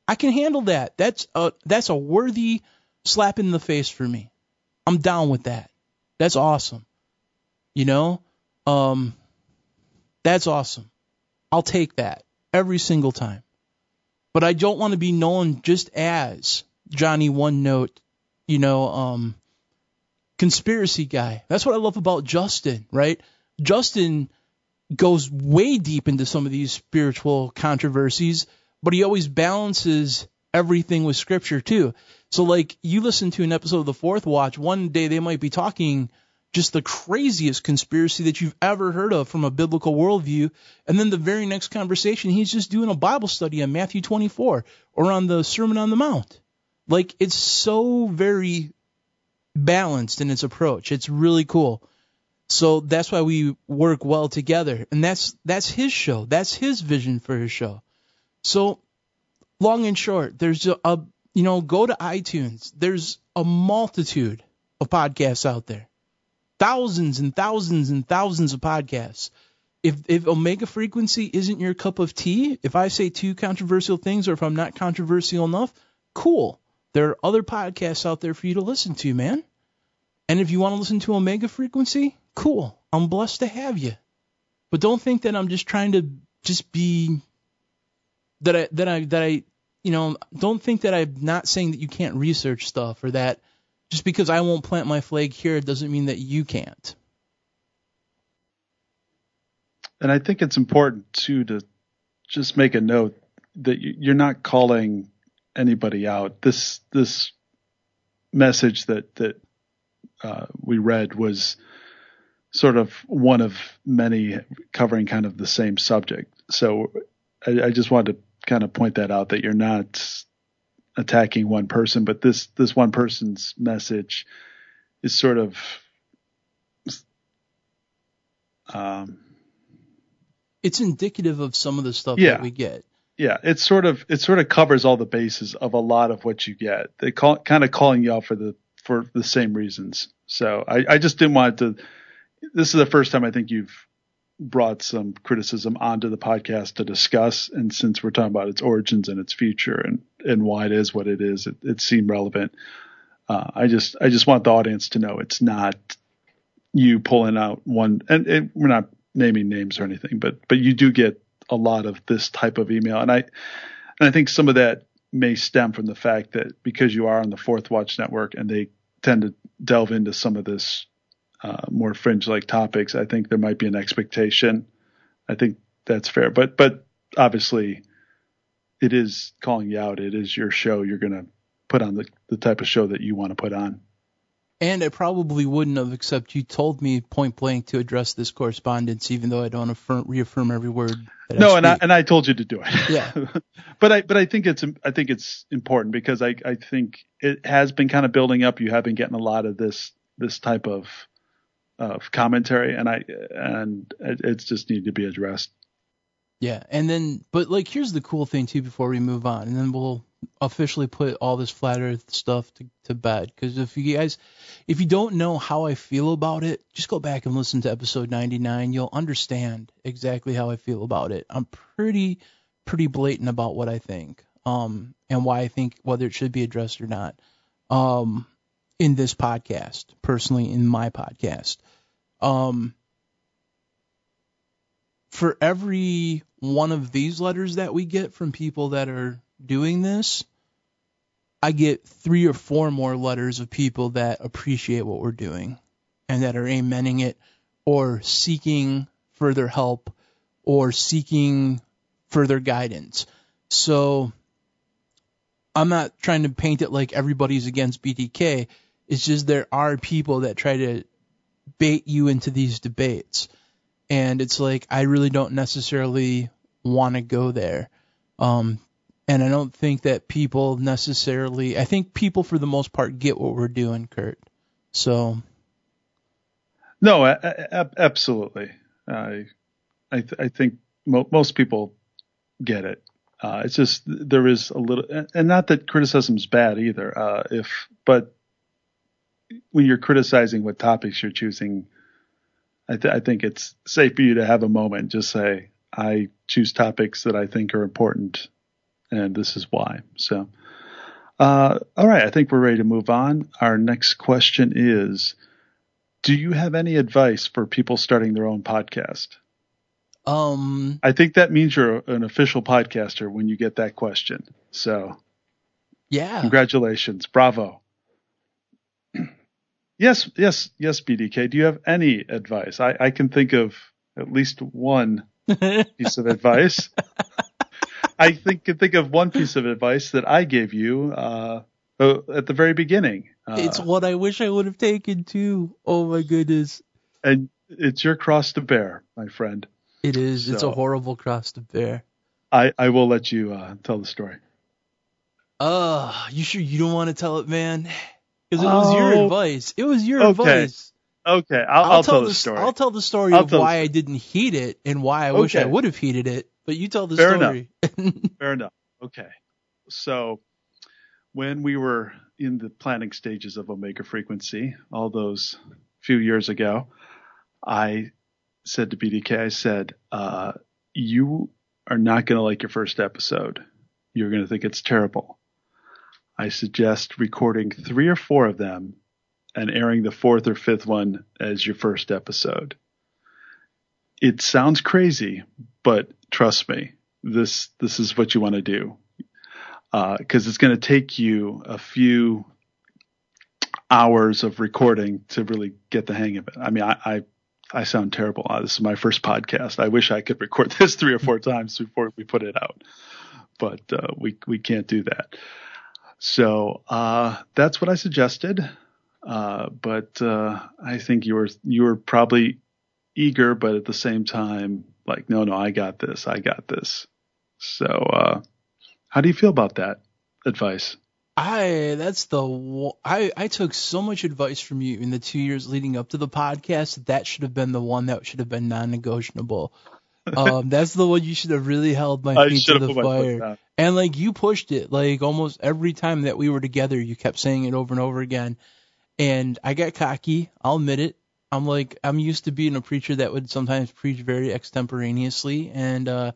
I can handle that. That's a, that's a worthy slap in the face for me. I'm down with that. That's awesome. You know? Um, that's awesome. I'll take that every single time. But I don't want to be known just as Johnny One Note, you know, um, conspiracy guy. That's what I love about Justen, right? Justen goes way deep into some of these spiritual controversies, but he always balances everything with scripture too. So like you listen to an episode of the Fourth Watch, one day they might be talking just the craziest conspiracy that you've ever heard of from a biblical worldview, and then the very next conversation he's just doing a Bible study on Matthew 24 or on the Sermon on the Mount. Like it's so very balanced in its approach. It's really cool. So that's why we work well together. And that's that's his show. That's his vision for his show. So long and short, there's a, a you know, go to iTunes. There's a multitude of podcasts out there. Thousands and thousands and thousands of podcasts. If if Omega frequency isn't your cup of tea, if I say two controversial things or if I'm not controversial enough, cool. There are other podcasts out there for you to listen to, man. And if you want to listen to Omega frequency, cool. I'm blessed to have you. But don't think that I'm just trying to just be that I that I that I you know don't think that I'm not saying that you can't research stuff or that just because I won't plant my flag here doesn't mean that you can't. And I think it's important too to just make a note that you're not calling anybody out. This this message that that uh, we read was sort of one of many covering kind of the same subject. So I, I just wanted to kind of point that out that you're not attacking one person, but this this one person's message is sort of um, it's indicative of some of the stuff yeah. that we get. Yeah, it's sort of it sort of covers all the bases of a lot of what you get. They call kind of calling you out for the for the same reasons. So I, I just didn't want to. This is the first time I think you've brought some criticism onto the podcast to discuss. And since we're talking about its origins and its future and, and why it is what it is, it, it seemed relevant. Uh, I just, I just want the audience to know it's not you pulling out one, and, and we're not naming names or anything, but, but you do get a lot of this type of email. And I, and I think some of that may stem from the fact that because you are on the Fourth Watch Network and they tend to delve into some of this uh, more fringe like topics, I think there might be an expectation. I think that's fair, but but obviously, it is calling you out. It is your show. You're going to put on the the type of show that you want to put on. And I probably wouldn't have, except you told me point blank to address this correspondence, even though I don't affirm, reaffirm every word. no, I and I and I told you to do it. Yeah. [laughs] but I but I think it's I think it's important because I I think it has been kind of building up. You have been getting a lot of this this type of of commentary, and I and it, it's just need to be addressed. Yeah, and then but like here's the cool thing too before we move on, and then we'll officially put all this flat Earth stuff to, to bed. Because if you guys, if you don't know how I feel about it, just go back and listen to episode 99. You'll understand exactly how I feel about it. I'm pretty pretty blatant about what I think, um, and why I think whether it should be addressed or not, um, in this podcast, personally in my podcast, um. For every one of these letters that we get from people that are doing this, I get three or four more letters of people that appreciate what we're doing and that are amening it or seeking further help or seeking further guidance. So I'm not trying to paint it like everybody's against BDK. It's just there are people that try to bait you into these debates. And it's like I really don't necessarily want to go there. Um, and I don't think that people necessarily. I think people, for the most part, get what we're doing, Kurt. So. No, absolutely. I, I, th- I think mo- most people get it. Uh, it's just there is a little, and not that criticism is bad either. Uh, if, but when you're criticizing what topics you're choosing, I, th- I think it's safe for you to have a moment. Just say, I choose topics that I think are important and this is why. So, uh, all right, I think we're ready to move on. Our next question is Do you have any advice for people starting their own podcast? Um, I think that means you're an official podcaster when you get that question. So, yeah, congratulations, bravo. Yes, yes, yes, BDK. Do you have any advice? I, I can think of at least one [laughs] piece of advice. I think can think of one piece of advice that I gave you uh, uh, at the very beginning. Uh, it's what I wish I would have taken too. Oh my goodness! And it's your cross to bear, my friend. It is. So, it's a horrible cross to bear. I I will let you uh, tell the story. Uh, you sure you don't want to tell it, man? Because it was oh, your advice. It was your okay. advice. Okay, I'll, I'll, I'll tell, tell, the story. I'll tell the story I'll of why I didn't heed it and why I okay. wish I would have heeded it. But you tell the Fair story. Enough. [laughs] Fair enough. Okay. So when we were in the planning stages of Omega Frequency, all those few years ago, I said to BDK, I said, uh, you are not going to like your first episode. You're going to think it's terrible. I suggest recording three or four of them and airing the fourth or fifth one as your first episode. It sounds crazy, but trust me, this this is what you want to do because uh, it's going to take you a few hours of recording to really get the hang of it. I mean, I I, I sound terrible. Uh, this is my first podcast. I wish I could record [laughs] this three or four times before we put it out, but uh, we we can't do that. So uh, that's what I suggested. Uh, but uh, I think you were you were probably eager, but at the same time like, no, no, I got this. I got this. So, uh, how do you feel about that advice? I that's the I I took so much advice from you in the two years leading up to the podcast. That should have been the one that should have been non-negotiable. Um, that's the one you should have really held my feet to the fire. And like you pushed it, like almost every time that we were together, you kept saying it over and over again. And I got cocky. I'll admit it. I'm like I'm used to being a preacher that would sometimes preach very extemporaneously, and uh,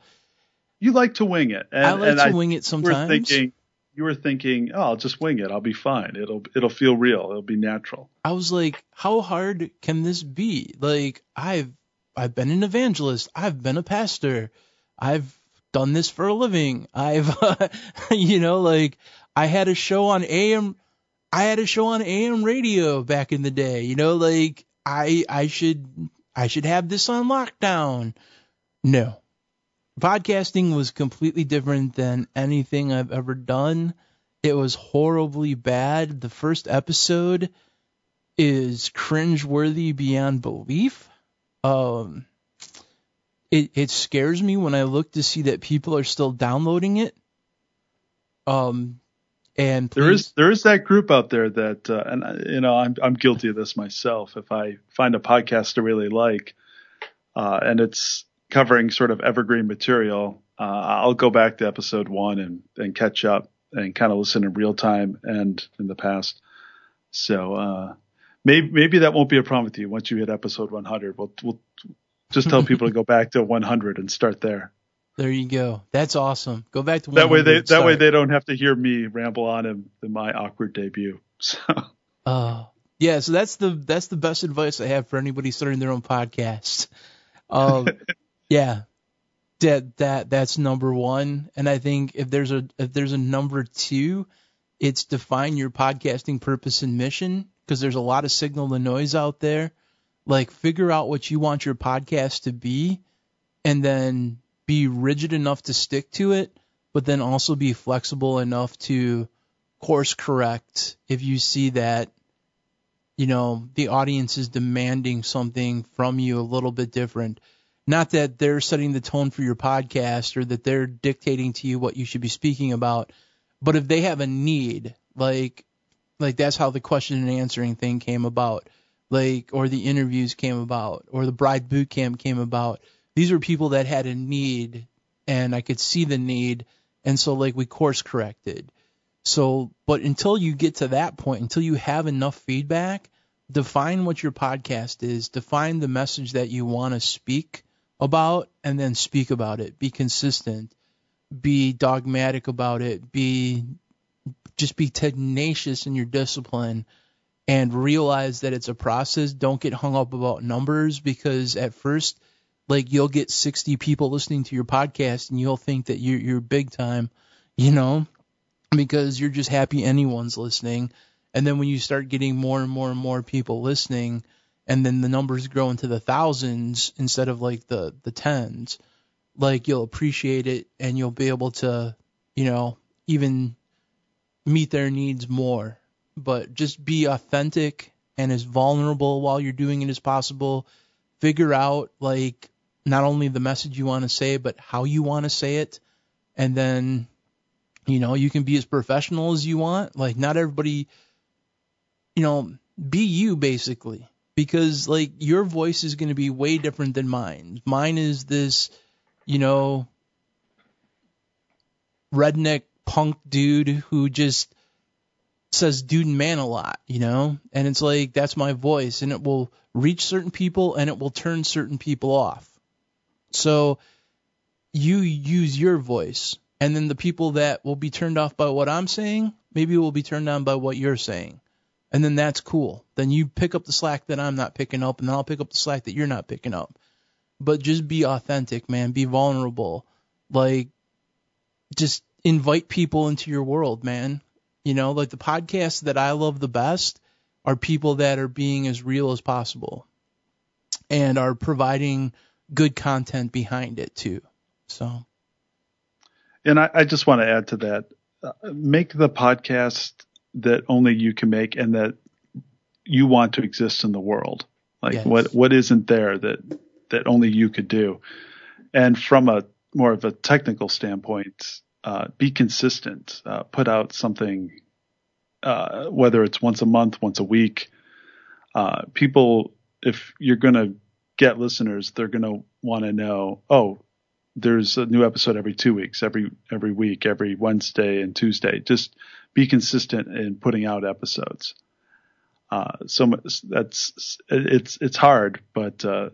you like to wing it. And, I like to I wing it sometimes. Were thinking, you were thinking, oh, I'll just wing it. I'll be fine. It'll it'll feel real. It'll be natural. I was like, how hard can this be? Like I've I've been an evangelist. I've been a pastor. I've done this for a living. I've [laughs] uh, you know like I had a show on AM I had a show on AM radio back in the day. You know like I I should I should have this on lockdown. No. Podcasting was completely different than anything I've ever done. It was horribly bad. The first episode is cringeworthy beyond belief. Um it it scares me when I look to see that people are still downloading it. Um And there is there is that group out there that, uh, and you know, I'm I'm guilty of this myself. If I find a podcast I really like, uh, and it's covering sort of evergreen material, uh, I'll go back to episode one and and catch up and kind of listen in real time and in the past. So uh, maybe maybe that won't be a problem with you once you hit episode 100. We'll we'll just tell people to go back to 100 and start there. There you go. That's awesome. Go back to that way they that way they don't have to hear me ramble on in, in my awkward debut. [laughs] So. Uh, yeah. So that's the that's the best advice I have for anybody starting their own podcast. Um, [laughs] yeah. That that that's number one. And I think if there's a if there's a number two, it's define your podcasting purpose and mission because there's a lot of signal to noise out there. Like figure out what you want your podcast to be, and then be rigid enough to stick to it, but then also be flexible enough to course correct if you see that you know the audience is demanding something from you a little bit different not that they're setting the tone for your podcast or that they're dictating to you what you should be speaking about but if they have a need like like that's how the question and answering thing came about like or the interviews came about or the bride boot camp came about these were people that had a need and I could see the need and so like we course corrected. So but until you get to that point, until you have enough feedback, define what your podcast is, define the message that you want to speak about and then speak about it. Be consistent. Be dogmatic about it. Be just be tenacious in your discipline and realize that it's a process. Don't get hung up about numbers because at first like you'll get 60 people listening to your podcast and you'll think that you're, you're big time, you know, because you're just happy anyone's listening. And then when you start getting more and more and more people listening, and then the numbers grow into the thousands instead of like the the tens, like you'll appreciate it and you'll be able to, you know, even meet their needs more. But just be authentic and as vulnerable while you're doing it as possible. Figure out like not only the message you want to say, but how you want to say it. And then, you know, you can be as professional as you want. Like, not everybody, you know, be you basically. Because, like, your voice is going to be way different than mine. Mine is this, you know, redneck punk dude who just says dude and man a lot, you know? And it's like, that's my voice. And it will reach certain people and it will turn certain people off so you use your voice, and then the people that will be turned off by what I'm saying, maybe will be turned on by what you're saying. And then that's cool. Then you pick up the slack that I'm not picking up, and then I'll pick up the slack that you're not picking up. But just be authentic, man. Be vulnerable. Like, just invite people into your world, man. You know, like the podcasts that I love the best are people that are being as real as possible and are providing good content behind it too. So, and I, I just want to add to that: uh, make the podcast that only you can make, and that you want to exist in the world. Like yes. what what isn't there that that only you could do, and from a more of a technical standpoint, uh, be consistent. Uh, put out something, uh, whether it's once a month, once a week. Uh, people, if you're going to get listeners, they're going to want to know, oh, there's a new episode every two weeks, every every week, every Wednesday and Tuesday. Just be consistent in putting out episodes. Uh, so that's it's it's hard, but uh,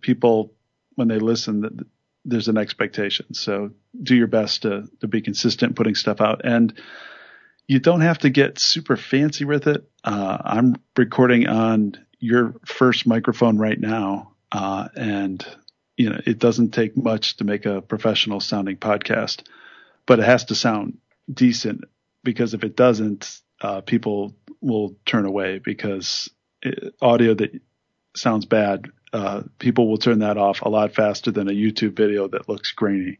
people when they listen, there's an expectation. So do your best to to be consistent putting stuff out, and you don't have to get super fancy with it. Uh, I'm recording on your first microphone right now, uh, and you know it doesn't take much to make a professional sounding podcast, but it has to sound decent because if it doesn't, uh, people will turn away because it, audio that sounds bad, uh, people will turn that off a lot faster than a YouTube video that looks grainy,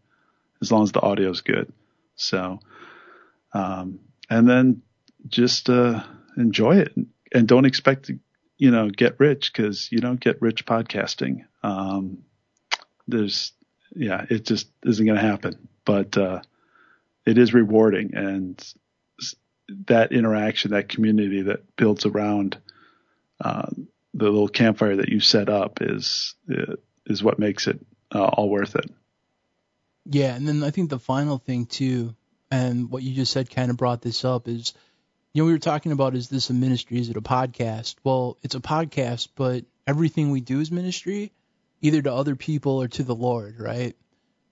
as long as the audio is good. So, um, and then just uh, enjoy it and don't expect to you know, get rich because you don't get rich podcasting. Um, there's, yeah, it just isn't going to happen, but, uh, it is rewarding and that interaction, that community that builds around uh, the little campfire that you set up is is what makes it uh, all worth it. Yeah, and then I think the final thing too, and what you just said kind of brought this up is, you know, we were talking about is this a ministry? Is it a podcast? Well, it's a podcast, but everything we do is ministry, either to other people or to the Lord, right?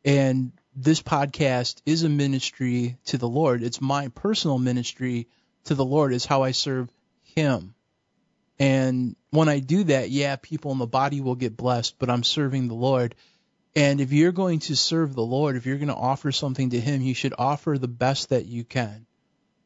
And this podcast is a ministry to the Lord. It's my personal ministry to the Lord. Is how I serve Him. And when I do that, yeah, people in the body will get blessed, but I'm serving the Lord. And if you're going to serve the Lord, if you're going to offer something to Him, you should offer the best that you can.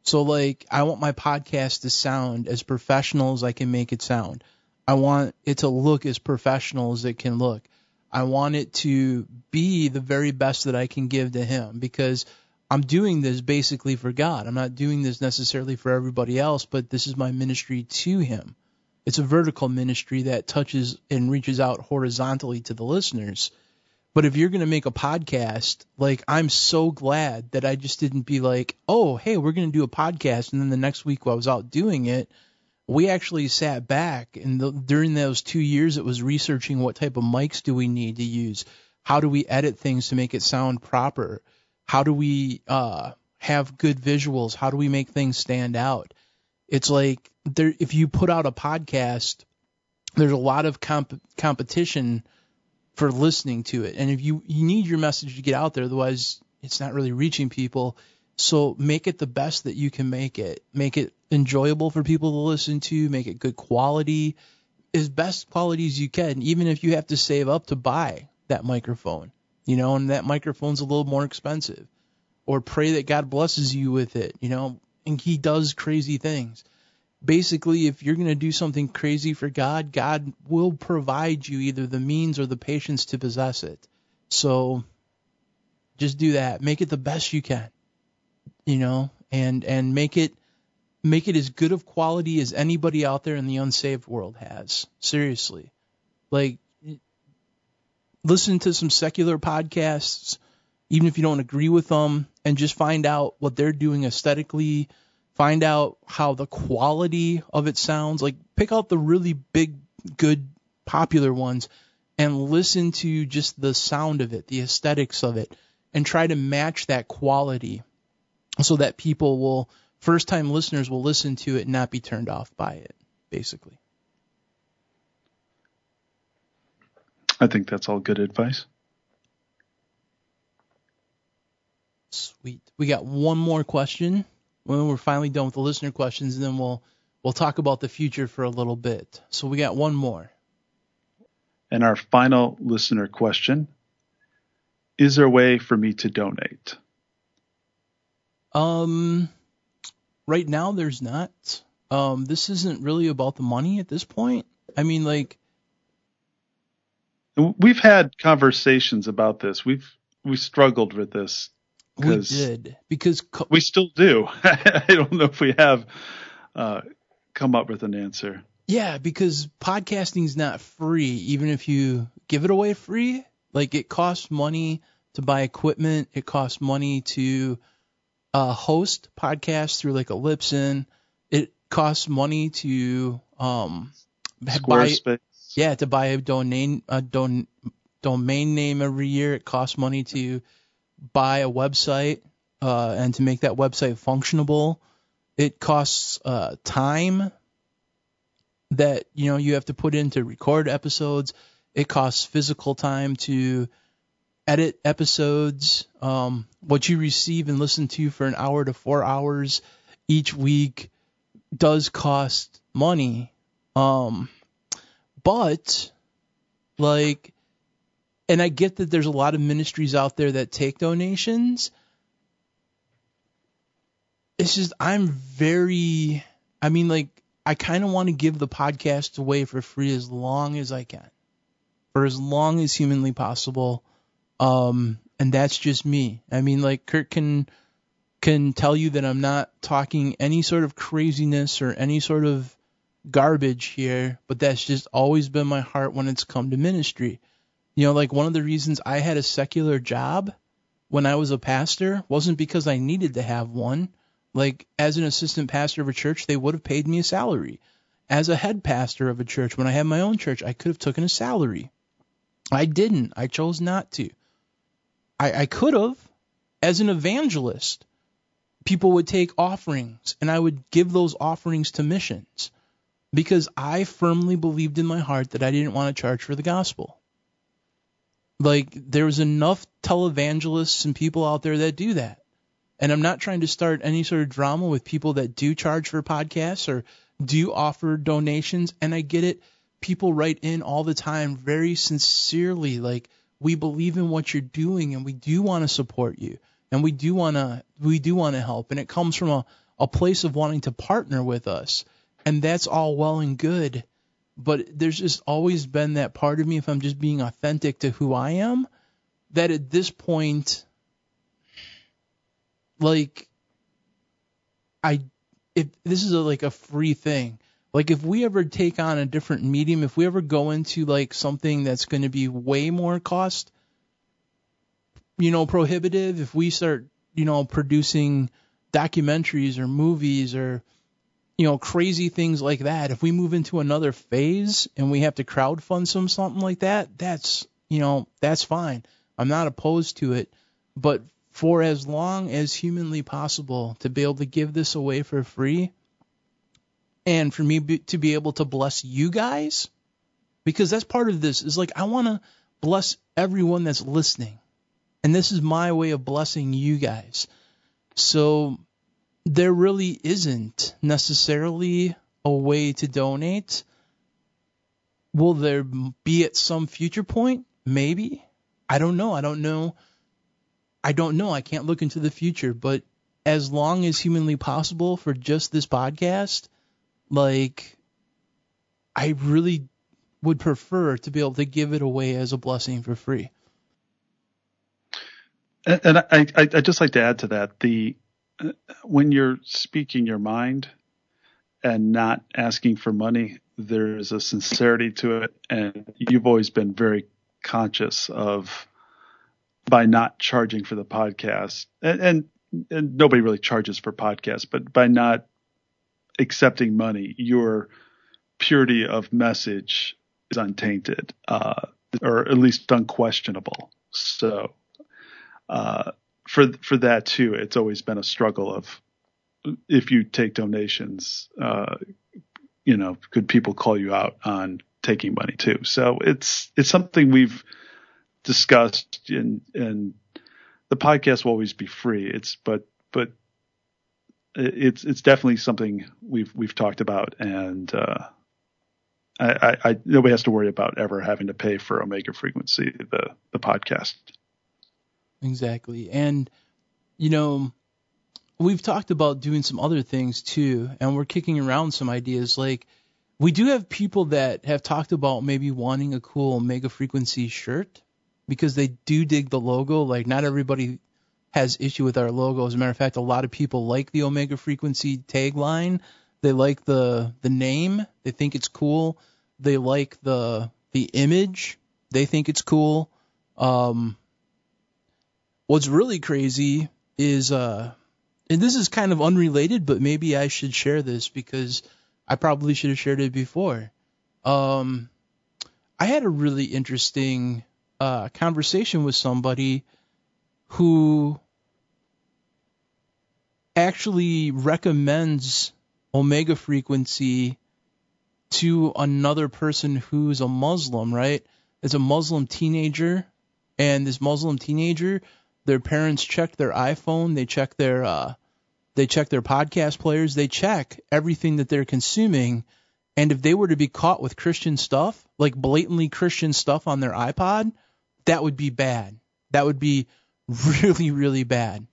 So, like, I want my podcast to sound as professional as I can make it sound. I want it to look as professional as it can look. I want it to be the very best that I can give to Him because I'm doing this basically for God. I'm not doing this necessarily for everybody else, but this is my ministry to Him. It's a vertical ministry that touches and reaches out horizontally to the listeners. But if you're going to make a podcast, like I'm so glad that I just didn't be like, oh, hey, we're going to do a podcast. And then the next week while I was out doing it, we actually sat back and the, during those two years, it was researching what type of mics do we need to use? How do we edit things to make it sound proper? How do we uh, have good visuals? How do we make things stand out? It's like there if you put out a podcast, there's a lot of comp- competition for listening to it, and if you you need your message to get out there, otherwise it's not really reaching people. So make it the best that you can make it. Make it enjoyable for people to listen to. Make it good quality, as best quality as you can. Even if you have to save up to buy that microphone, you know, and that microphone's a little more expensive. Or pray that God blesses you with it, you know, and He does crazy things basically if you're going to do something crazy for God, God will provide you either the means or the patience to possess it. So just do that. Make it the best you can. You know, and and make it make it as good of quality as anybody out there in the unsaved world has. Seriously. Like listen to some secular podcasts even if you don't agree with them and just find out what they're doing aesthetically find out how the quality of it sounds. Like pick out the really big, good, popular ones and listen to just the sound of it, the aesthetics of it, and try to match that quality so that people will, first time listeners will listen to it and not be turned off by it, basically. I think that's all good advice. Sweet. We got one more question when we're finally done with the listener questions, and then we'll we'll talk about the future for a little bit. So we got one more. And our final listener question Is there a way for me to donate? Um, right now there's not. Um, this isn't really about the money at this point. I mean, like, we've had conversations about this. We've we struggled with this we did because co- we still do. [laughs] I don't know if we have uh, come up with an answer. Yeah, because podcasting is not free, even if you give it away free. Like it costs money to buy equipment. It costs money to uh, host podcasts through like a Libsyn. It costs money to um buy yeah to buy a domain a don, domain name every year. It costs money to buy a website uh, and to make that website functionable, it costs uh, time that you know you have to put in to record episodes. It costs physical time to edit episodes. Um, what you receive and listen to for an hour to four hours each week does cost money. Um, but like and I get that there's a lot of ministries out there that take donations. It's just I'm very I mean like I kind of want to give the podcast away for free as long as I can. For as long as humanly possible. Um and that's just me. I mean like Kurt can can tell you that I'm not talking any sort of craziness or any sort of garbage here, but that's just always been my heart when it's come to ministry. You know, like one of the reasons I had a secular job when I was a pastor wasn't because I needed to have one. Like as an assistant pastor of a church, they would have paid me a salary. As a head pastor of a church, when I had my own church, I could have taken a salary. I didn't. I chose not to. I, I could have. As an evangelist, people would take offerings, and I would give those offerings to missions because I firmly believed in my heart that I didn't want to charge for the gospel. Like, there's enough televangelists and people out there that do that. And I'm not trying to start any sort of drama with people that do charge for podcasts or do offer donations. And I get it. People write in all the time very sincerely, like, we believe in what you're doing and we do want to support you and we do want to we do want to help and it comes from a, a place of wanting to partner with us and that's all well and good but there's just always been that part of me if I'm just being authentic to who I am that at this point like I if this is a, like a free thing. Like if we ever take on a different medium if we ever go into like something that's going to be way more cost you know prohibitive if we start you know producing documentaries or movies or you know crazy things like that if we move into another phase and we have to crowd fund some something like that that's you know that's fine i'm not opposed to it but for as long as humanly possible to be able to give this away for free and for me be, to be able to bless you guys because that's part of this is like I want to bless everyone that's listening. And this is my way of blessing you guys. So there really isn't necessarily a way to donate. Will there be at some future point? Maybe. I don't know. I don't know I don't know. I can't look into the future, but as long as humanly possible for just this podcast, like I really would prefer to be able to give it away as a blessing for free. And, and I, I I just like to add to that the when you're speaking your mind and not asking for money, there's a sincerity to it, and you've always been very conscious of by not charging for the podcast, and, and, and nobody really charges for podcasts, but by not accepting money, your purity of message is untainted, uh, or at least unquestionable. So, uh, for for that too, it's always been a struggle of if you take donations, uh, you know, could people call you out on taking money too? So it's it's something we've discussed and and the podcast will always be free. It's but but it's it's definitely something we've we've talked about and uh, I, I, nobody has to worry about ever having to pay for Omega Frequency the the podcast. Exactly, and you know we've talked about doing some other things too, and we're kicking around some ideas like we do have people that have talked about maybe wanting a cool Omega Frequency shirt because they do dig the logo. Like not everybody has issue with our logo. As a matter of fact, a lot of people like the Omega Frequency tagline. They like the the name. They think it's cool. They like the the image. They think it's cool. Um, what's really crazy is uh, and this is kind of unrelated, but maybe I should share this because I probably should have shared it before. Um, I had a really interesting uh, conversation with somebody who actually recommends omega frequency to another person who's a Muslim, right? It's a Muslim teenager, and this Muslim teenager, their parents check their iPhone, they check their uh, they check their podcast players, they check everything that they're consuming, and if they were to be caught with Christian stuff, like blatantly Christian stuff on their iPod, that would be bad. That would be [laughs] really, really bad.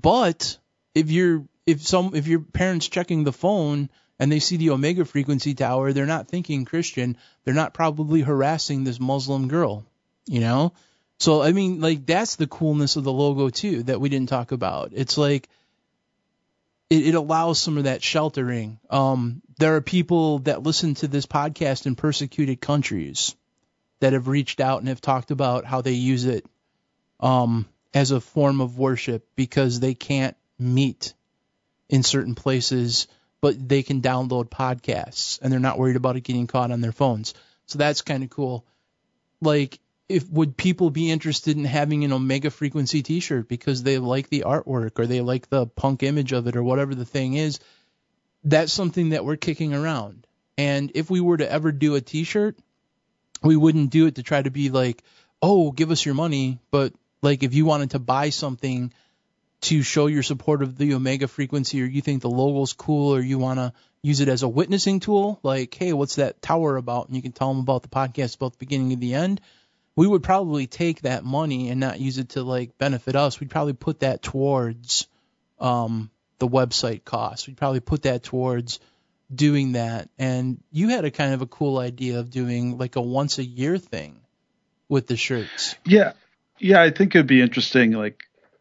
But if you're if some if your parents checking the phone and they see the omega frequency tower, they're not thinking Christian. They're not probably harassing this Muslim girl, you know? So I mean like that's the coolness of the logo too that we didn't talk about. It's like it, it allows some of that sheltering. Um, there are people that listen to this podcast in persecuted countries that have reached out and have talked about how they use it um, as a form of worship because they can't meet in certain places, but they can download podcasts and they're not worried about it getting caught on their phones. So that's kind of cool. Like, if would people be interested in having an Omega Frequency T-shirt because they like the artwork or they like the punk image of it or whatever the thing is? That's something that we're kicking around. And if we were to ever do a T-shirt, we wouldn't do it to try to be like, oh, give us your money, but like if you wanted to buy something to show your support of the Omega frequency or you think the logo's cool or you want to use it as a witnessing tool, like, hey, what's that tower about? And you can tell them about the podcast about the beginning and the end. We would probably take that money and not use it to like benefit us. We'd probably put that towards um, the website costs. We'd probably put that towards doing that. And you had a kind of a cool idea of doing like a once a year thing with the shirts. Yeah. Yeah, I think it'd be interesting like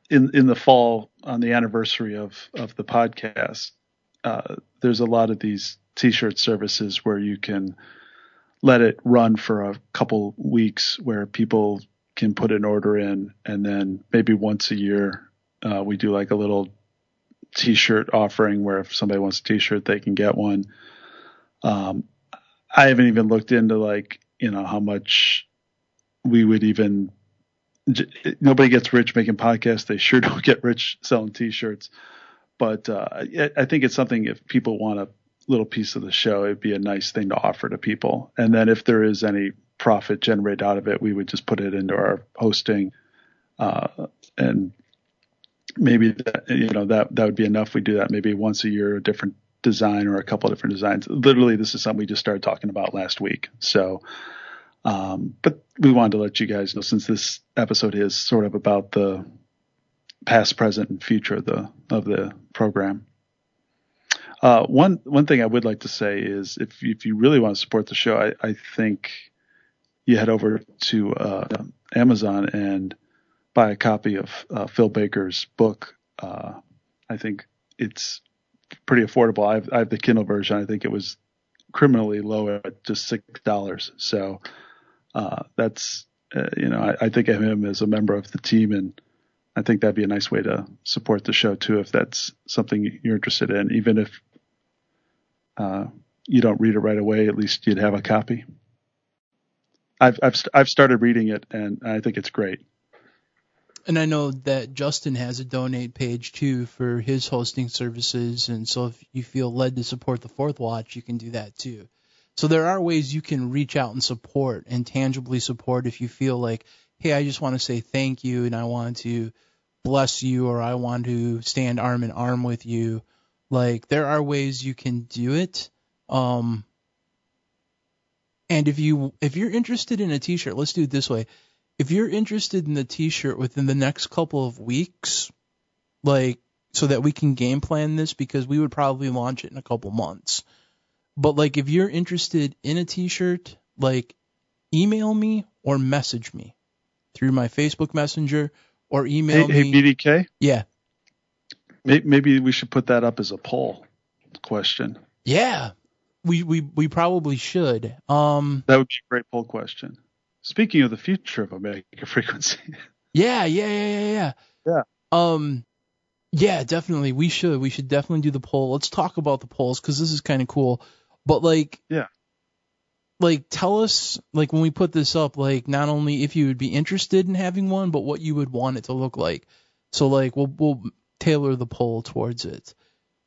in in the fall on the anniversary of of the podcast. Uh, there's a lot of these t-shirt services where you can let it run for a couple weeks where people can put an order in and then maybe once a year uh, we do like a little t-shirt offering where if somebody wants a t-shirt they can get one. Um, i haven't even looked into like you know how much we would even nobody gets rich making podcasts. They sure [laughs] don't get rich selling t-shirts. But uh, i think it's something if people want a little piece of the show it'd be a nice thing to offer to people and then if there is any profit generated out of it we would just put it into our hosting uh, and maybe that you know that that would be enough. We do that maybe once a year, a different design or a couple of different designs. Literally, this is something we just started talking about last week. So, um, but we wanted to let you guys know since this episode is sort of about the past, present, and future of the of the program. Uh, one one thing I would like to say is if if you really want to support the show, I, I think you head over to uh, Amazon and buy a copy of uh, Phil Baker's book. Uh, I think it's pretty affordable. I have, I have, the Kindle version. I think it was criminally low at just six dollars. So uh, that's uh, you know I, I, think of him as a member of the team, and I think that'd be a nice way to support the show too if that's something you're interested in. Even if uh, you don't read it right away, at least you'd have a copy. I've I've I've started reading it, and I think it's great. And I know that Justen has a donate page too for his hosting services, and so if you feel led to support the Fourth Watch, you can do that too. So there are ways you can reach out and support and tangibly support if you feel like, hey, I just want to say thank you and I want to bless you or I want to stand arm in arm with you. Like there are ways you can do it. Um, and if you if you're interested in a t-shirt, let's do it this way if you're interested in the t-shirt within the next couple of weeks, like so that we can game plan this because we would probably launch it in a couple months. But like if you're interested in a t-shirt, like email me or message me through my Facebook Messenger or email hey, me. Hey BDK. Yeah. Maybe we should put that up as a poll question. Yeah. We we we probably should. Um That would be a great poll question. Speaking of the future of Omega [laughs] frequency. Yeah, yeah, yeah, yeah, yeah. Yeah. Um, yeah, definitely. We should. We should definitely do the poll. Let's talk about the polls because this is kind of cool. But like, yeah, like tell us like when we put this up, like not only if you would be interested in having one, but what you would want it to look like. So like we'll we'll tailor the poll towards it.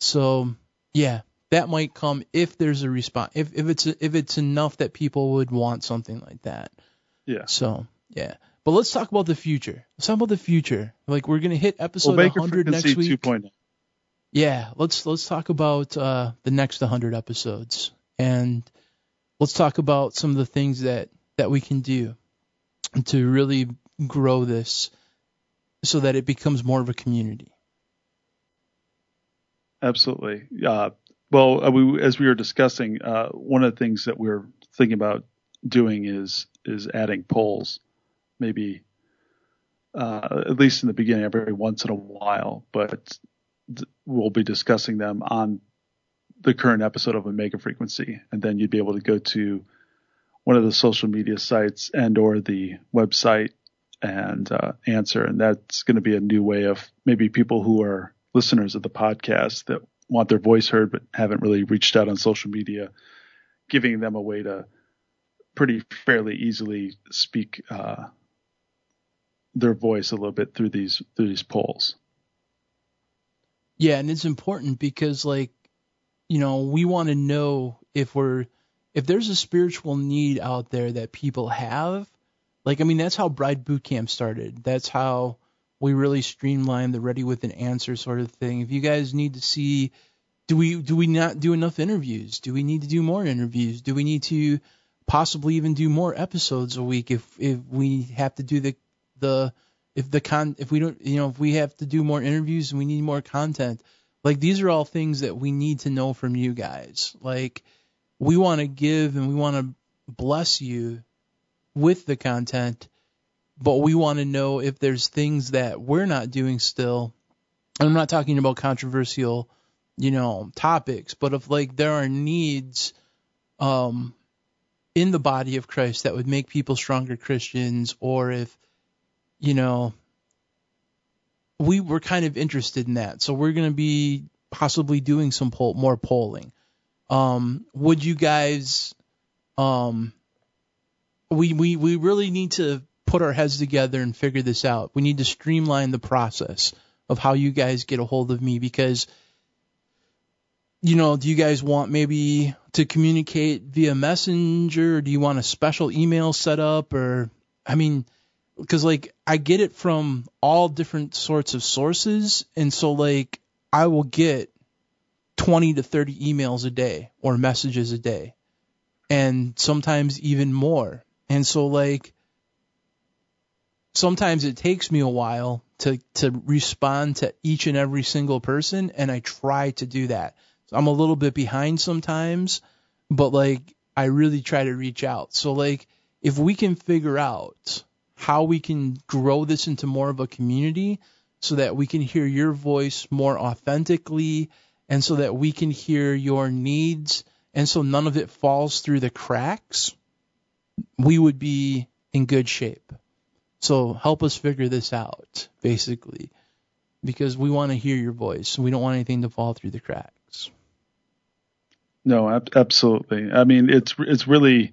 So yeah, that might come if there's a response. If if it's if it's enough that people would want something like that. Yeah. So yeah. But let's talk about the future. Let's talk about the future. Like we're gonna hit episode well, 100 next week. 2.0. Yeah, let's let's talk about uh, the next 100 episodes, and let's talk about some of the things that that we can do to really grow this, so that it becomes more of a community. Absolutely. Uh, well, uh, we, as we were discussing, uh, one of the things that we're thinking about doing is is adding polls, maybe uh, at least in the beginning, every once in a while. But we'll be discussing them on the current episode of Omega Frequency, and then you'd be able to go to one of the social media sites and or the website and uh, answer. And that's going to be a new way of maybe people who are listeners of the podcast that want their voice heard but haven't really reached out on social media, giving them a way to pretty fairly easily speak uh, their voice a little bit through these through these polls. Yeah, and it's important because like you know, we want to know if we're if there's a spiritual need out there that people have. Like I mean, that's how Bride Boot Camp started. That's how we really streamlined the ready with an answer sort of thing. If you guys need to see do we do we not do enough interviews? Do we need to do more interviews? Do we need to possibly even do more episodes a week if if we have to do the the if the con if we don't you know if we have to do more interviews and we need more content like these are all things that we need to know from you guys like we want to give and we want to bless you with the content but we want to know if there's things that we're not doing still and i'm not talking about controversial you know topics but if like there are needs um in the body of Christ that would make people stronger Christians, or if, you know, we were kind of interested in that. So we're going to be possibly doing some poll, more polling. Um, would you guys, um, we, we, we really need to put our heads together and figure this out. We need to streamline the process of how you guys get a hold of me because – you know, do you guys want maybe to communicate via messenger? Or do you want a special email set up? Or, I mean, because like I get it from all different sorts of sources. And so, like, I will get 20 to 30 emails a day or messages a day. And sometimes even more. And so, like, sometimes it takes me a while to, to respond to each and every single person. And I try to do that I'm a little bit behind sometimes, but like I really try to reach out. So like if we can figure out how we can grow this into more of a community so that we can hear your voice more authentically and so that we can hear your needs and so none of it falls through the cracks, we would be in good shape. So help us figure this out, basically, because we want to hear your voice. We don't want anything to fall through the cracks. No, ab- absolutely. I mean, it's it's really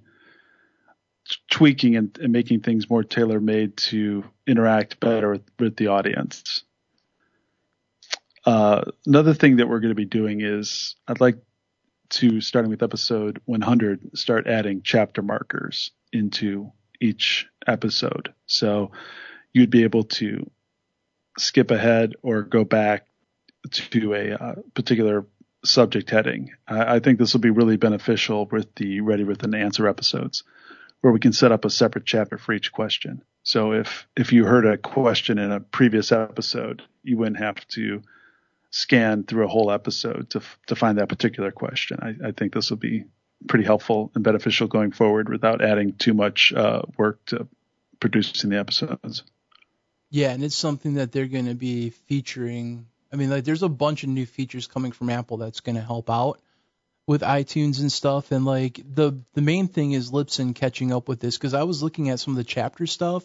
tweaking and, and making things more tailor made to interact better with, with the audience. Uh, another thing that we're going to be doing is I'd like to, starting with episode 100, start adding chapter markers into each episode. So you'd be able to skip ahead or go back to a uh, particular subject heading. I, I think this will be really beneficial with the Ready with an Answer episodes, where we can set up a separate chapter for each question. So if if you heard a question in a previous episode, you wouldn't have to scan through a whole episode to to find that particular question. I, I think this will be pretty helpful and beneficial going forward without adding too much uh, work to producing the episodes. Yeah, and it's something that they're going to be featuring I mean, like there's a bunch of new features coming from Apple that's going to help out with iTunes and stuff. And like the the main thing is Libsyn catching up with this because I was looking at some of the chapter stuff,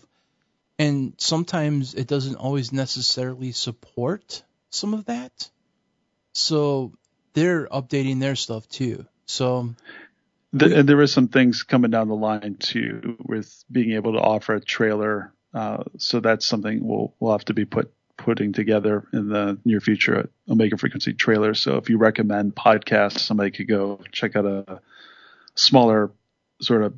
and sometimes it doesn't always necessarily support some of that. So they're updating their stuff too. So the, and there is some things coming down the line too with being able to offer a trailer. Uh, so that's something we'll we'll have to be put putting together in the near future Omega Frequency Trailer. So if you recommend podcasts, somebody could go check out a smaller sort of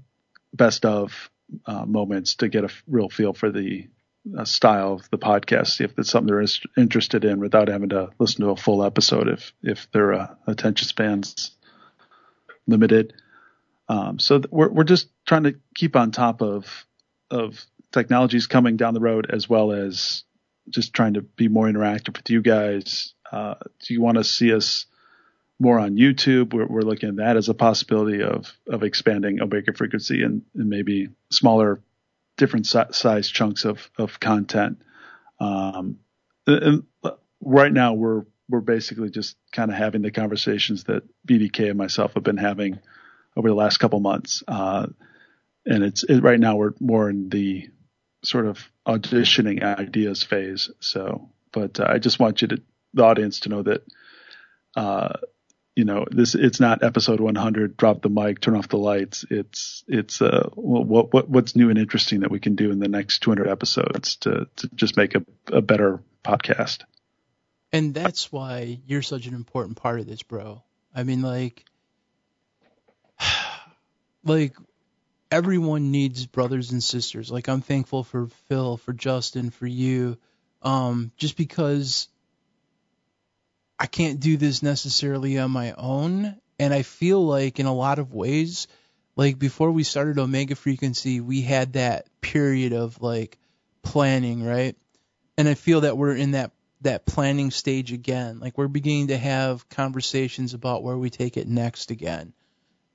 best of uh, moments to get a real feel for the uh, style of the podcast. See if it's something they're interested in without having to listen to a full episode if if their uh, attention spans limited. Um, so th- we're we're just trying to keep on top of of technologies coming down the road as well as just trying to be more interactive with you guys. Uh, do you want to see us more on YouTube? We're, we're, looking at that as a possibility of of expanding Omega frequency and, and maybe smaller, different si- size chunks of of content. Um, and right now we're we're basically just kind of having the conversations that BDK and myself have been having over the last couple months. Uh, and it's it, right now we're more in the sort of auditioning ideas phase. So, but uh, I just want you to, the audience to know that uh, you know, this it's not episode 100. Drop the mic, turn off the lights. It's it's uh, what what what's new and interesting that we can do in the next 200 episodes to to just make a, a better podcast. And that's why you're such an important part of this, bro. I mean, like, like everyone needs brothers and sisters. Like, I'm thankful for Phil, for Justen, for you, um, just because I can't do this necessarily on my own. And I feel like in a lot of ways, like before we started Omega Frequency, we had that period of like planning, right? And I feel that we're in that that planning stage again. Like we're beginning to have conversations about where we take it next again.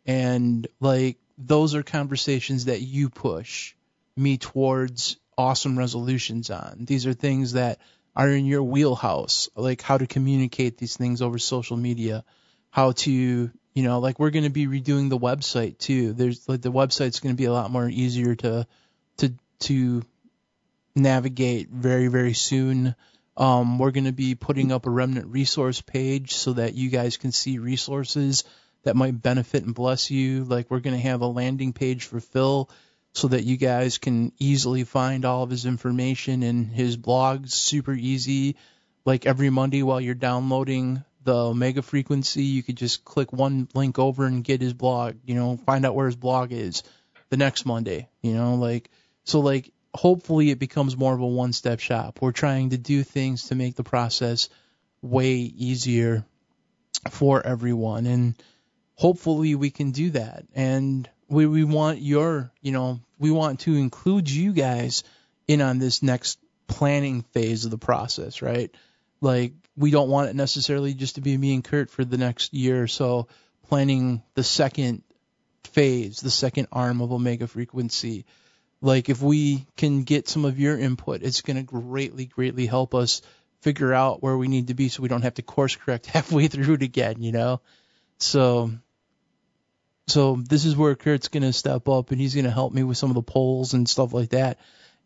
And like those are conversations that you push me towards awesome resolutions on. These are things that are in your wheelhouse, like how to communicate these things over social media, how to, you know, like we're going to be redoing the website too. There's like the website's going to be a lot more easier to to to navigate very very soon. Um, we're going to be putting up a remnant resource page so that you guys can see resources that might benefit and bless you. Like we're going to have a landing page for Phil so that you guys can easily find all of his information and his blogs super easy. Like every Monday while you're downloading the Omega Frequency, you could just click one link over and get his blog, you know, find out where his blog is the next Monday, you know, like, so like, hopefully it becomes more of a one step shop. We're trying to do things to make the process way easier for everyone. And hopefully we can do that. And we we want your you know we want to include you guys in on this next planning phase of the process, right? Like we don't want it necessarily just to be me and Kurt for the next year or so planning the second phase, the second arm of Omega Frequency. Like if we can get some of your input, it's going to greatly, greatly help us figure out where we need to be so we don't have to course correct [laughs] halfway through it again, you know? So so this is where Kurt's going to step up and he's going to help me with some of the polls and stuff like that.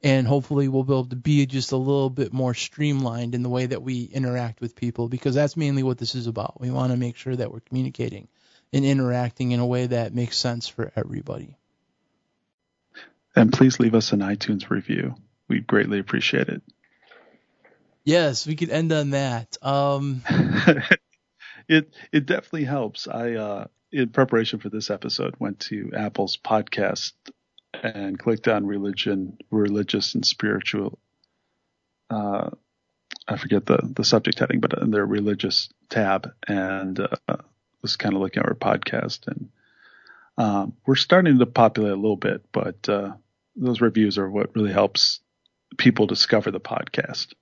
And hopefully we'll be able to be just a little bit more streamlined in the way that we interact with people because that's mainly what this is about. We want to make sure that we're communicating and interacting in a way that makes sense for everybody. And please leave us an iTunes review. We'd greatly appreciate it. Yes, we could end on that. Um, [laughs] it it definitely helps. I uh, in preparation for this episode, went to Apple's podcast and clicked on religion, religious and spiritual. Uh, I forget the the subject heading, but in their religious tab, and uh, was kind of looking at our podcast, and um, we're starting to populate a little bit, but uh, those reviews are what really helps people discover the podcast.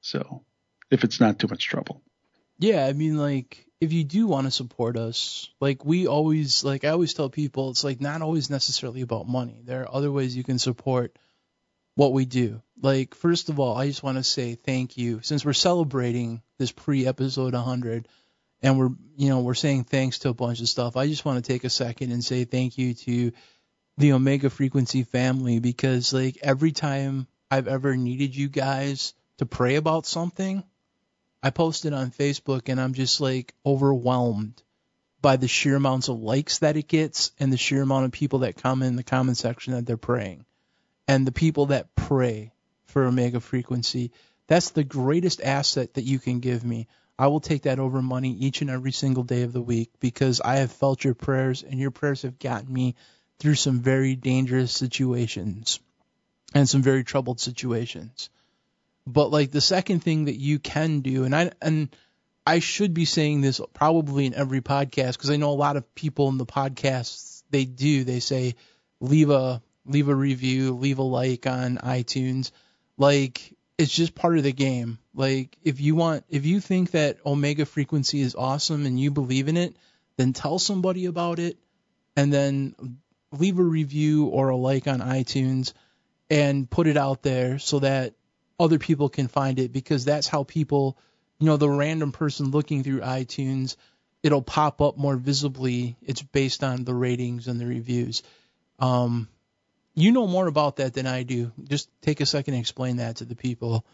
So, if it's not too much trouble. Yeah, I mean, like if you do want to support us, like we always like I always tell people it's like not always necessarily about money. There are other ways you can support what we do. Like first of all, I just want to say thank you since we're celebrating this pre-episode 100 and we're you know, we're saying thanks to a bunch of stuff. I just want to take a second and say thank you to the Omega Frequency family because like every time I've ever needed you guys to pray about something, I posted on Facebook and I'm just like overwhelmed by the sheer amounts of likes that it gets and the sheer amount of people that comment in the comment section that they're praying. And the people that pray for Omega Frequency, that's the greatest asset that you can give me. I will take that over money each and every single day of the week because I have felt your prayers and your prayers have gotten me through some very dangerous situations and some very troubled situations. But like the second thing that you can do, and I and I should be saying this probably in every podcast because I know a lot of people in the podcasts they do. They say leave a leave a review, leave a like on iTunes. Like it's just part of the game. Like if you want, if you think that Omega Frequency is awesome and you believe in it, then tell somebody about it, and then leave a review or a like on iTunes and put it out there so that other people can find it because that's how people, you know, the random person looking through iTunes, it'll pop up more visibly. It's based on the ratings and the reviews. Um, you know more about that than I do. Just take a second and explain that to the people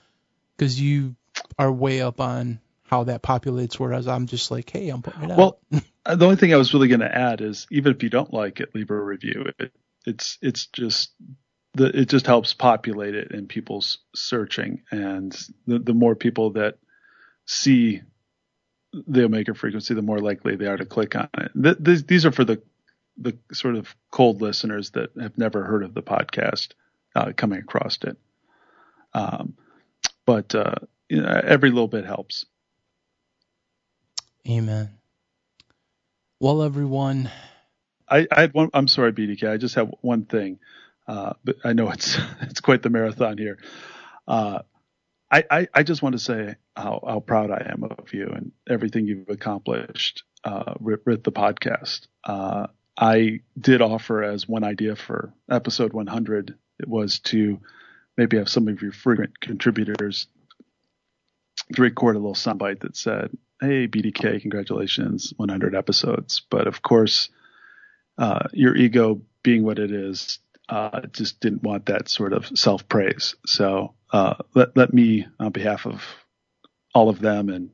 because you are way up on how that populates. Whereas I'm just like, hey, I'm putting it out. Well, [laughs] the only thing I was really going to add is even if you don't like it, leave a review. It, it's it's just the, it just helps populate it in people's searching, and the the more people that see the omega frequency, the more likely they are to click on it. Th- th- these are for the the sort of cold listeners that have never heard of the podcast uh, coming across it. Um, but uh, you know, every little bit helps. Amen. Well, everyone. I, I had one. I'm sorry, BDK. I just have one thing, uh, but I know it's [laughs] it's quite the marathon here. Uh, I, I, I just want to say how, how proud I am of you and everything you've accomplished uh, with, with the podcast. Uh, I did offer as one idea for episode 100 it was to maybe have some of your frequent contributors to record a little soundbite that said, "Hey BDK, congratulations, 100 episodes." But of course, uh, your ego being what it is, uh, just didn't want that sort of self praise. So uh, let let me, on behalf of all of them and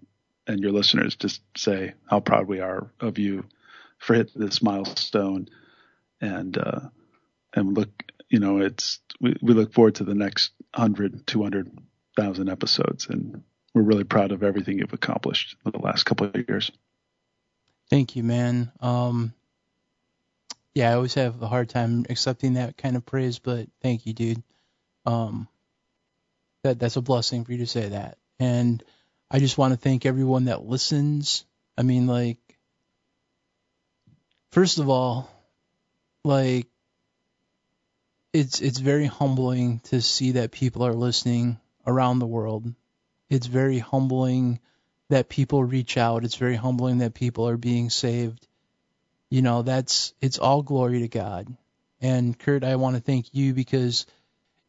and your listeners, just say how proud we are of you for hitting this milestone, and uh, and look, you know, it's we, we look forward to the next 100, 200,000 episodes, and we're really proud of everything you've accomplished in the last couple of years. Thank you, man. Um, yeah, I always have a hard time accepting that kind of praise, but thank you, dude. Um, that that's a blessing for you to say that. And I just want to thank everyone that listens. I mean, like, first of all, like, it's it's very humbling to see that people are listening around the world. It's very humbling that people reach out. It's very humbling that people are being saved. You know, that's it's all glory to God. And Kurt, I want to thank you because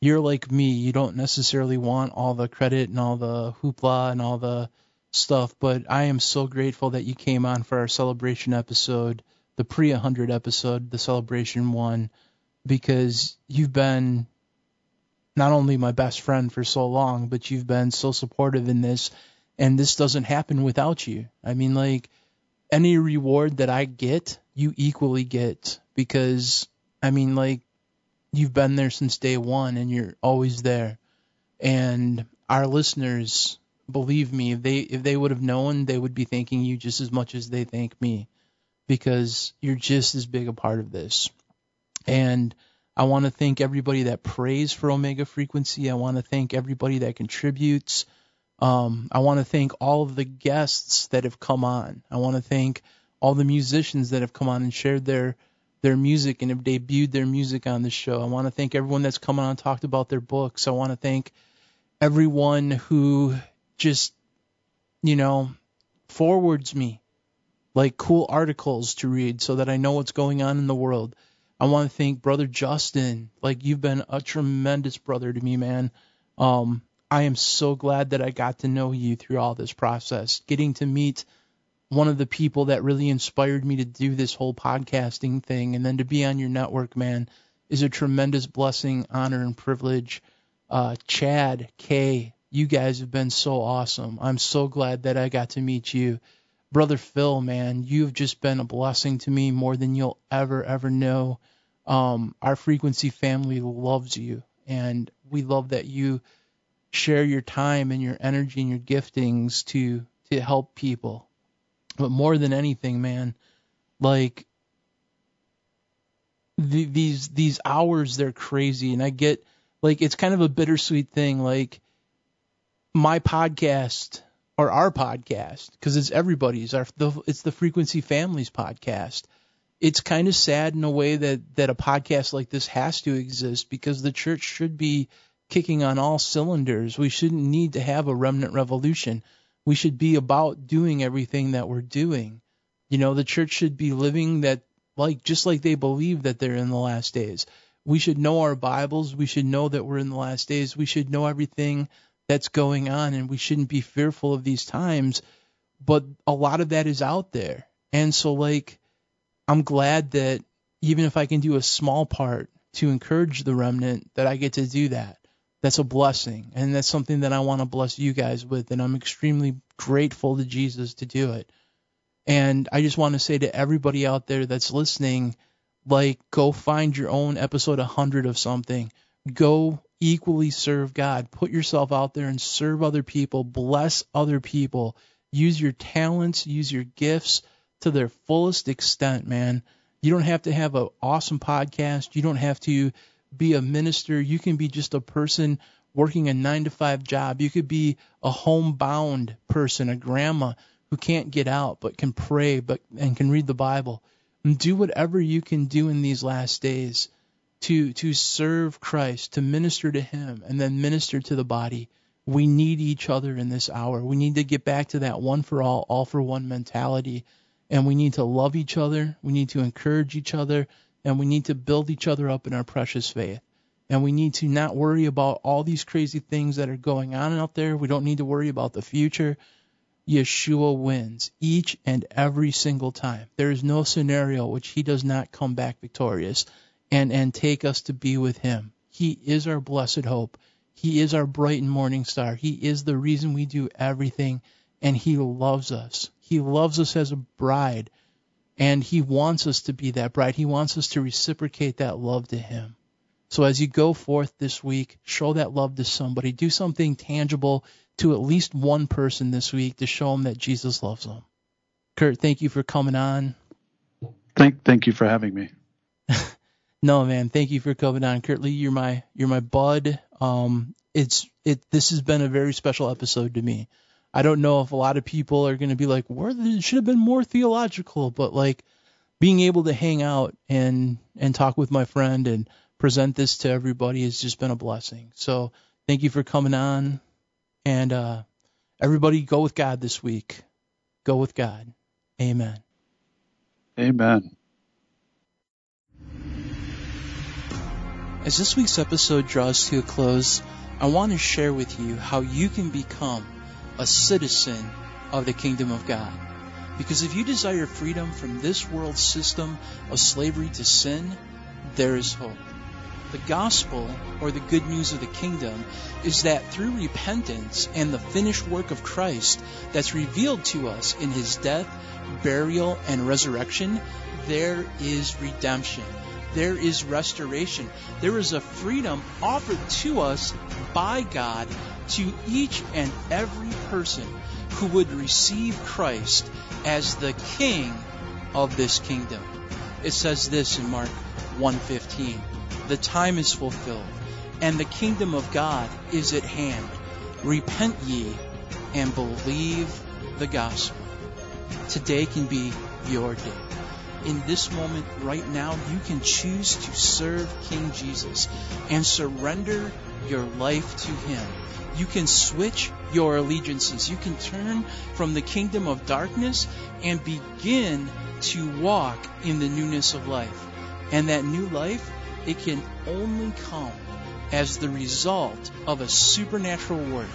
you're like me. You don't necessarily want all the credit and all the hoopla and all the stuff, but I am so grateful that you came on for our celebration episode, the pre 100 episode, the celebration one, because you've been not only my best friend for so long, but you've been so supportive in this, and this doesn't happen without you. I mean, like, any reward that I get, you equally get because, I mean, like, you've been there since day one and you're always there. And our listeners, believe me, if they if they would have known, they would be thanking you just as much as they thank me because you're just as big a part of this. And I want to thank everybody that prays for Omega Frequency. I want to thank everybody that contributes. Um, I want to thank all of the guests that have come on. I want to thank all the musicians that have come on and shared their their music and have debuted their music on the show. I want to thank everyone that's come on and talked about their books. I want to thank everyone who just, you know, forwards me like cool articles to read so that I know what's going on in the world. I want to thank brother Justen. Like you've been a tremendous brother to me, man. Um, I am so glad that I got to know you through all this process. Getting to meet one of the people that really inspired me to do this whole podcasting thing and then to be on your network, man, is a tremendous blessing, honor, and privilege. Uh, Chad, Kay, you guys have been so awesome. I'm so glad that I got to meet you. Brother Phil, man, you've just been a blessing to me more than you'll ever, ever know. Um, our frequency family loves you, and we love that you share your time and your energy and your giftings to to help people. But more than anything, man, like the, these these hours they're crazy. And I get like it's kind of a bittersweet thing. Like my podcast or our podcast because it's everybody's our the, it's the frequency families podcast. It's kind of sad in a way that that a podcast like this has to exist because the church should be kicking on all cylinders. We shouldn't need to have a remnant revolution we should be about doing everything that we're doing. You know, the church should be living that like just like they believe that they're in the last days. We should know our Bibles. We should know that we're in the last days. We should know everything that's going on and we shouldn't be fearful of these times. But a lot of that is out there. And so like I'm glad that even if I can do a small part to encourage the remnant that I get to do that that's a blessing and that's something that I want to bless you guys with and I'm extremely grateful to Jesus to do it. And I just want to say to everybody out there that's listening, like, go find your own episode 100 of something. Go equally serve God. Put yourself out there and serve other people. Bless other people. Use your talents, use your gifts to their fullest extent, man. You don't have to have an awesome podcast. You don't have to be a minister. You can be just a person working a nine to five job. You could be a homebound person, a grandma who can't get out but can pray but and can read the Bible. And do whatever you can do in these last days to to serve Christ, to minister to him and then minister to the body. We need each other in this hour. We need to get back to that one for all, all for one mentality. And we need to love each other. We need to encourage each other. And we need to build each other up in our precious faith. And we need to not worry about all these crazy things that are going on out there. We don't need to worry about the future. Yeshua wins each and every single time. There is no scenario which he does not come back victorious and, and take us to be with him. He is our blessed hope. He is our bright and morning star. He is the reason we do everything, and He loves us. He loves us as a bride, and He wants us to be that bride. He wants us to reciprocate that love to Him. So as you go forth this week, show that love to somebody. Do something tangible to at least one person this week to show them that Jesus loves them. Kurt, thank you for coming on. Thank, thank you for having me. [laughs] No, man. Thank you for coming on, Kurt Lee. You're my you're my bud. Um, it's it. This has been a very special episode to me. I don't know if a lot of people are going to be like, "Where it should have been more theological," but like being able to hang out and and talk with my friend and present this to everybody has just been a blessing. So thank you for coming on, and uh, everybody go with God this week. Go with God. Amen. Amen. As this week's episode draws to a close, I want to share with you how you can become a citizen of the kingdom of God. Because if you desire freedom from this world system of slavery to sin, there is hope. The gospel, or the good news of the kingdom, is that through repentance and the finished work of Christ that's revealed to us in his death, burial, and resurrection, there is redemption there is restoration. There is a freedom offered to us by God to each and every person who would receive Christ as the king of this kingdom. It says this in Mark 1:15. The time is fulfilled and the kingdom of God is at hand. Repent ye and believe the gospel. Today can be your day in this moment right now, you can choose to serve King Jesus and surrender your life to Him. You can switch your allegiances. You can turn from the kingdom of darkness and begin to walk in the newness of life. And that new life, it can only come as the result of a supernatural work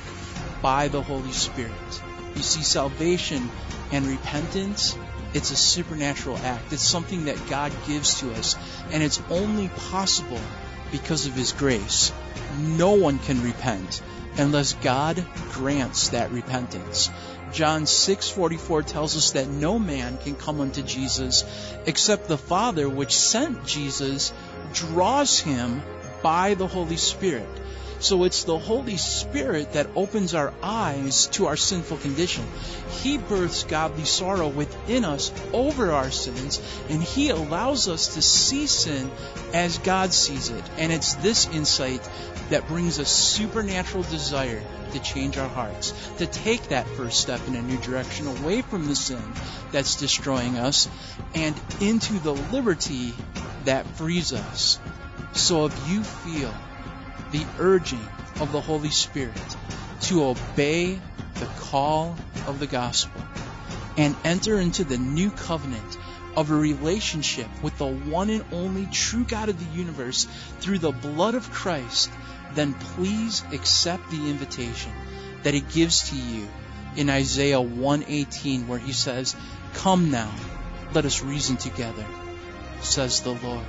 by the Holy Spirit. You see, salvation and repentance it's a supernatural act. It's something that God gives to us, and it's only possible because of His grace. No one can repent unless God grants that repentance. John 6:44 tells us that no man can come unto Jesus except the Father which sent Jesus draws him by the Holy Spirit. So it's the Holy Spirit that opens our eyes to our sinful condition. He births godly sorrow within us over our sins, and He allows us to see sin as God sees it. And it's this insight that brings a supernatural desire to change our hearts, to take that first step in a new direction away from the sin that's destroying us and into the liberty that frees us. So if you feel the urging of the Holy Spirit to obey the call of the gospel and enter into the new covenant of a relationship with the one and only true God of the universe through the blood of Christ, then please accept the invitation that he gives to you in Isaiah 118 where he says, Come now, let us reason together, says the Lord.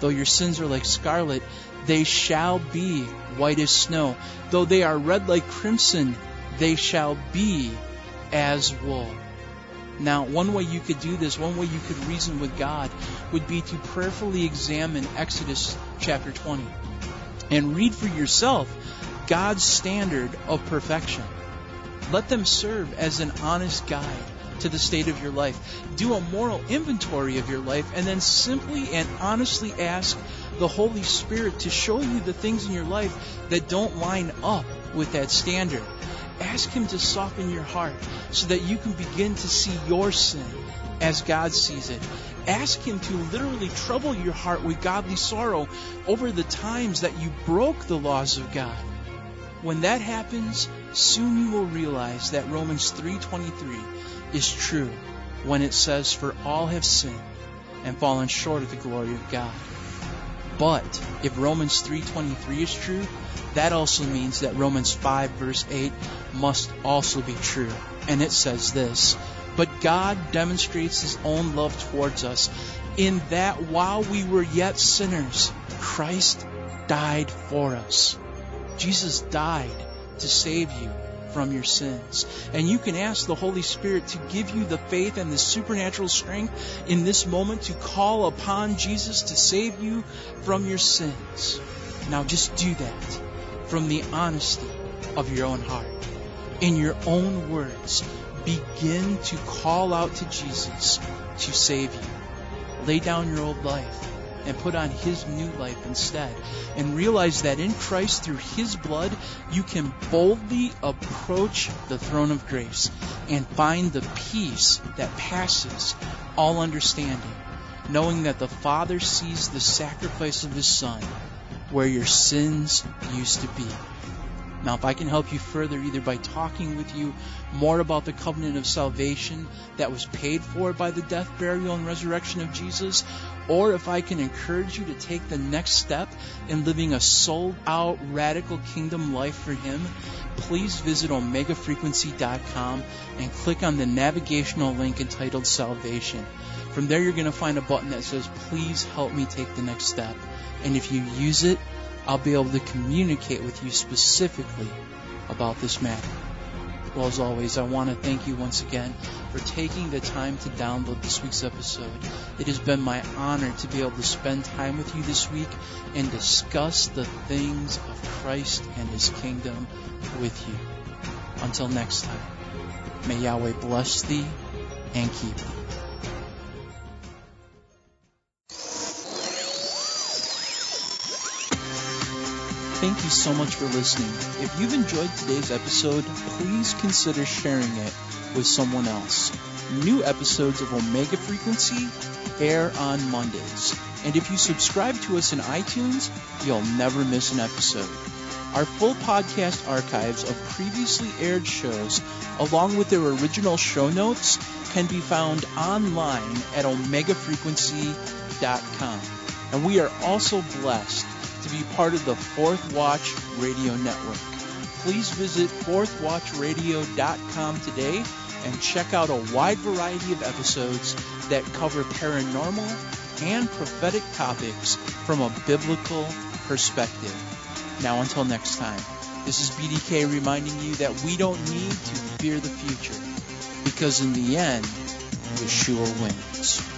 Though your sins are like scarlet, they shall be white as snow. Though they are red like crimson, they shall be as wool. Now, one way you could do this, one way you could reason with God, would be to prayerfully examine Exodus chapter 20 and read for yourself God's standard of perfection. Let them serve as an honest guide to the state of your life. Do a moral inventory of your life and then simply and honestly ask the Holy Spirit to show you the things in your life that don't line up with that standard. Ask Him to soften your heart so that you can begin to see your sin as God sees it. Ask Him to literally trouble your heart with godly sorrow over the times that you broke the laws of God. When that happens, soon you will realize that Romans 3:23 is true when it says for all have sinned and fallen short of the glory of God. But if Romans 3:23 is true, that also means that Romans 5 verse 8 must also be true. And it says this, but God demonstrates his own love towards us in that while we were yet sinners, Christ died for us. Jesus died to save you from your sins. And you can ask the Holy Spirit to give you the faith and the supernatural strength in this moment to call upon Jesus to save you from your sins. Now just do that from the honesty of your own heart. In your own words, begin to call out to Jesus to save you. Lay down your old life and put on His new life instead. And realize that in Christ, through His blood, you can boldly approach the throne of grace and find the peace that passes all understanding, knowing that the Father sees the sacrifice of His Son where your sins used to be. Now, if I can help you further, either by talking with you more about the covenant of salvation that was paid for by the death, burial, and resurrection of Jesus, or if I can encourage you to take the next step in living a sold out radical kingdom life for Him, please visit omegafrequency.com and click on the navigational link entitled Salvation. From there, you're going to find a button that says, Please help me take the next step. And if you use it, I'll be able to communicate with you specifically about this matter. Well, as always, I want to thank you once again for taking the time to download this week's episode. It has been my honor to be able to spend time with you this week and discuss the things of Christ and His kingdom with you. Until next time, may Yahweh bless thee and keep thee. Thank you so much for listening. If you've enjoyed today's episode, please consider sharing it with someone else. New episodes of Omega Frequency air on Mondays. And if you subscribe to us in iTunes, you'll never miss an episode. Our full podcast archives of previously aired shows, along with their original show notes, can be found online at omegafrequency.com. And we are also blessed to be part of the Fourth Watch Radio Network. Please visit fourthwatchradio.com today and check out a wide variety of episodes that cover paranormal and prophetic topics from a biblical perspective. Now, until next time, this is BDK reminding you that we don't need to fear the future because in the end, Yeshua wins.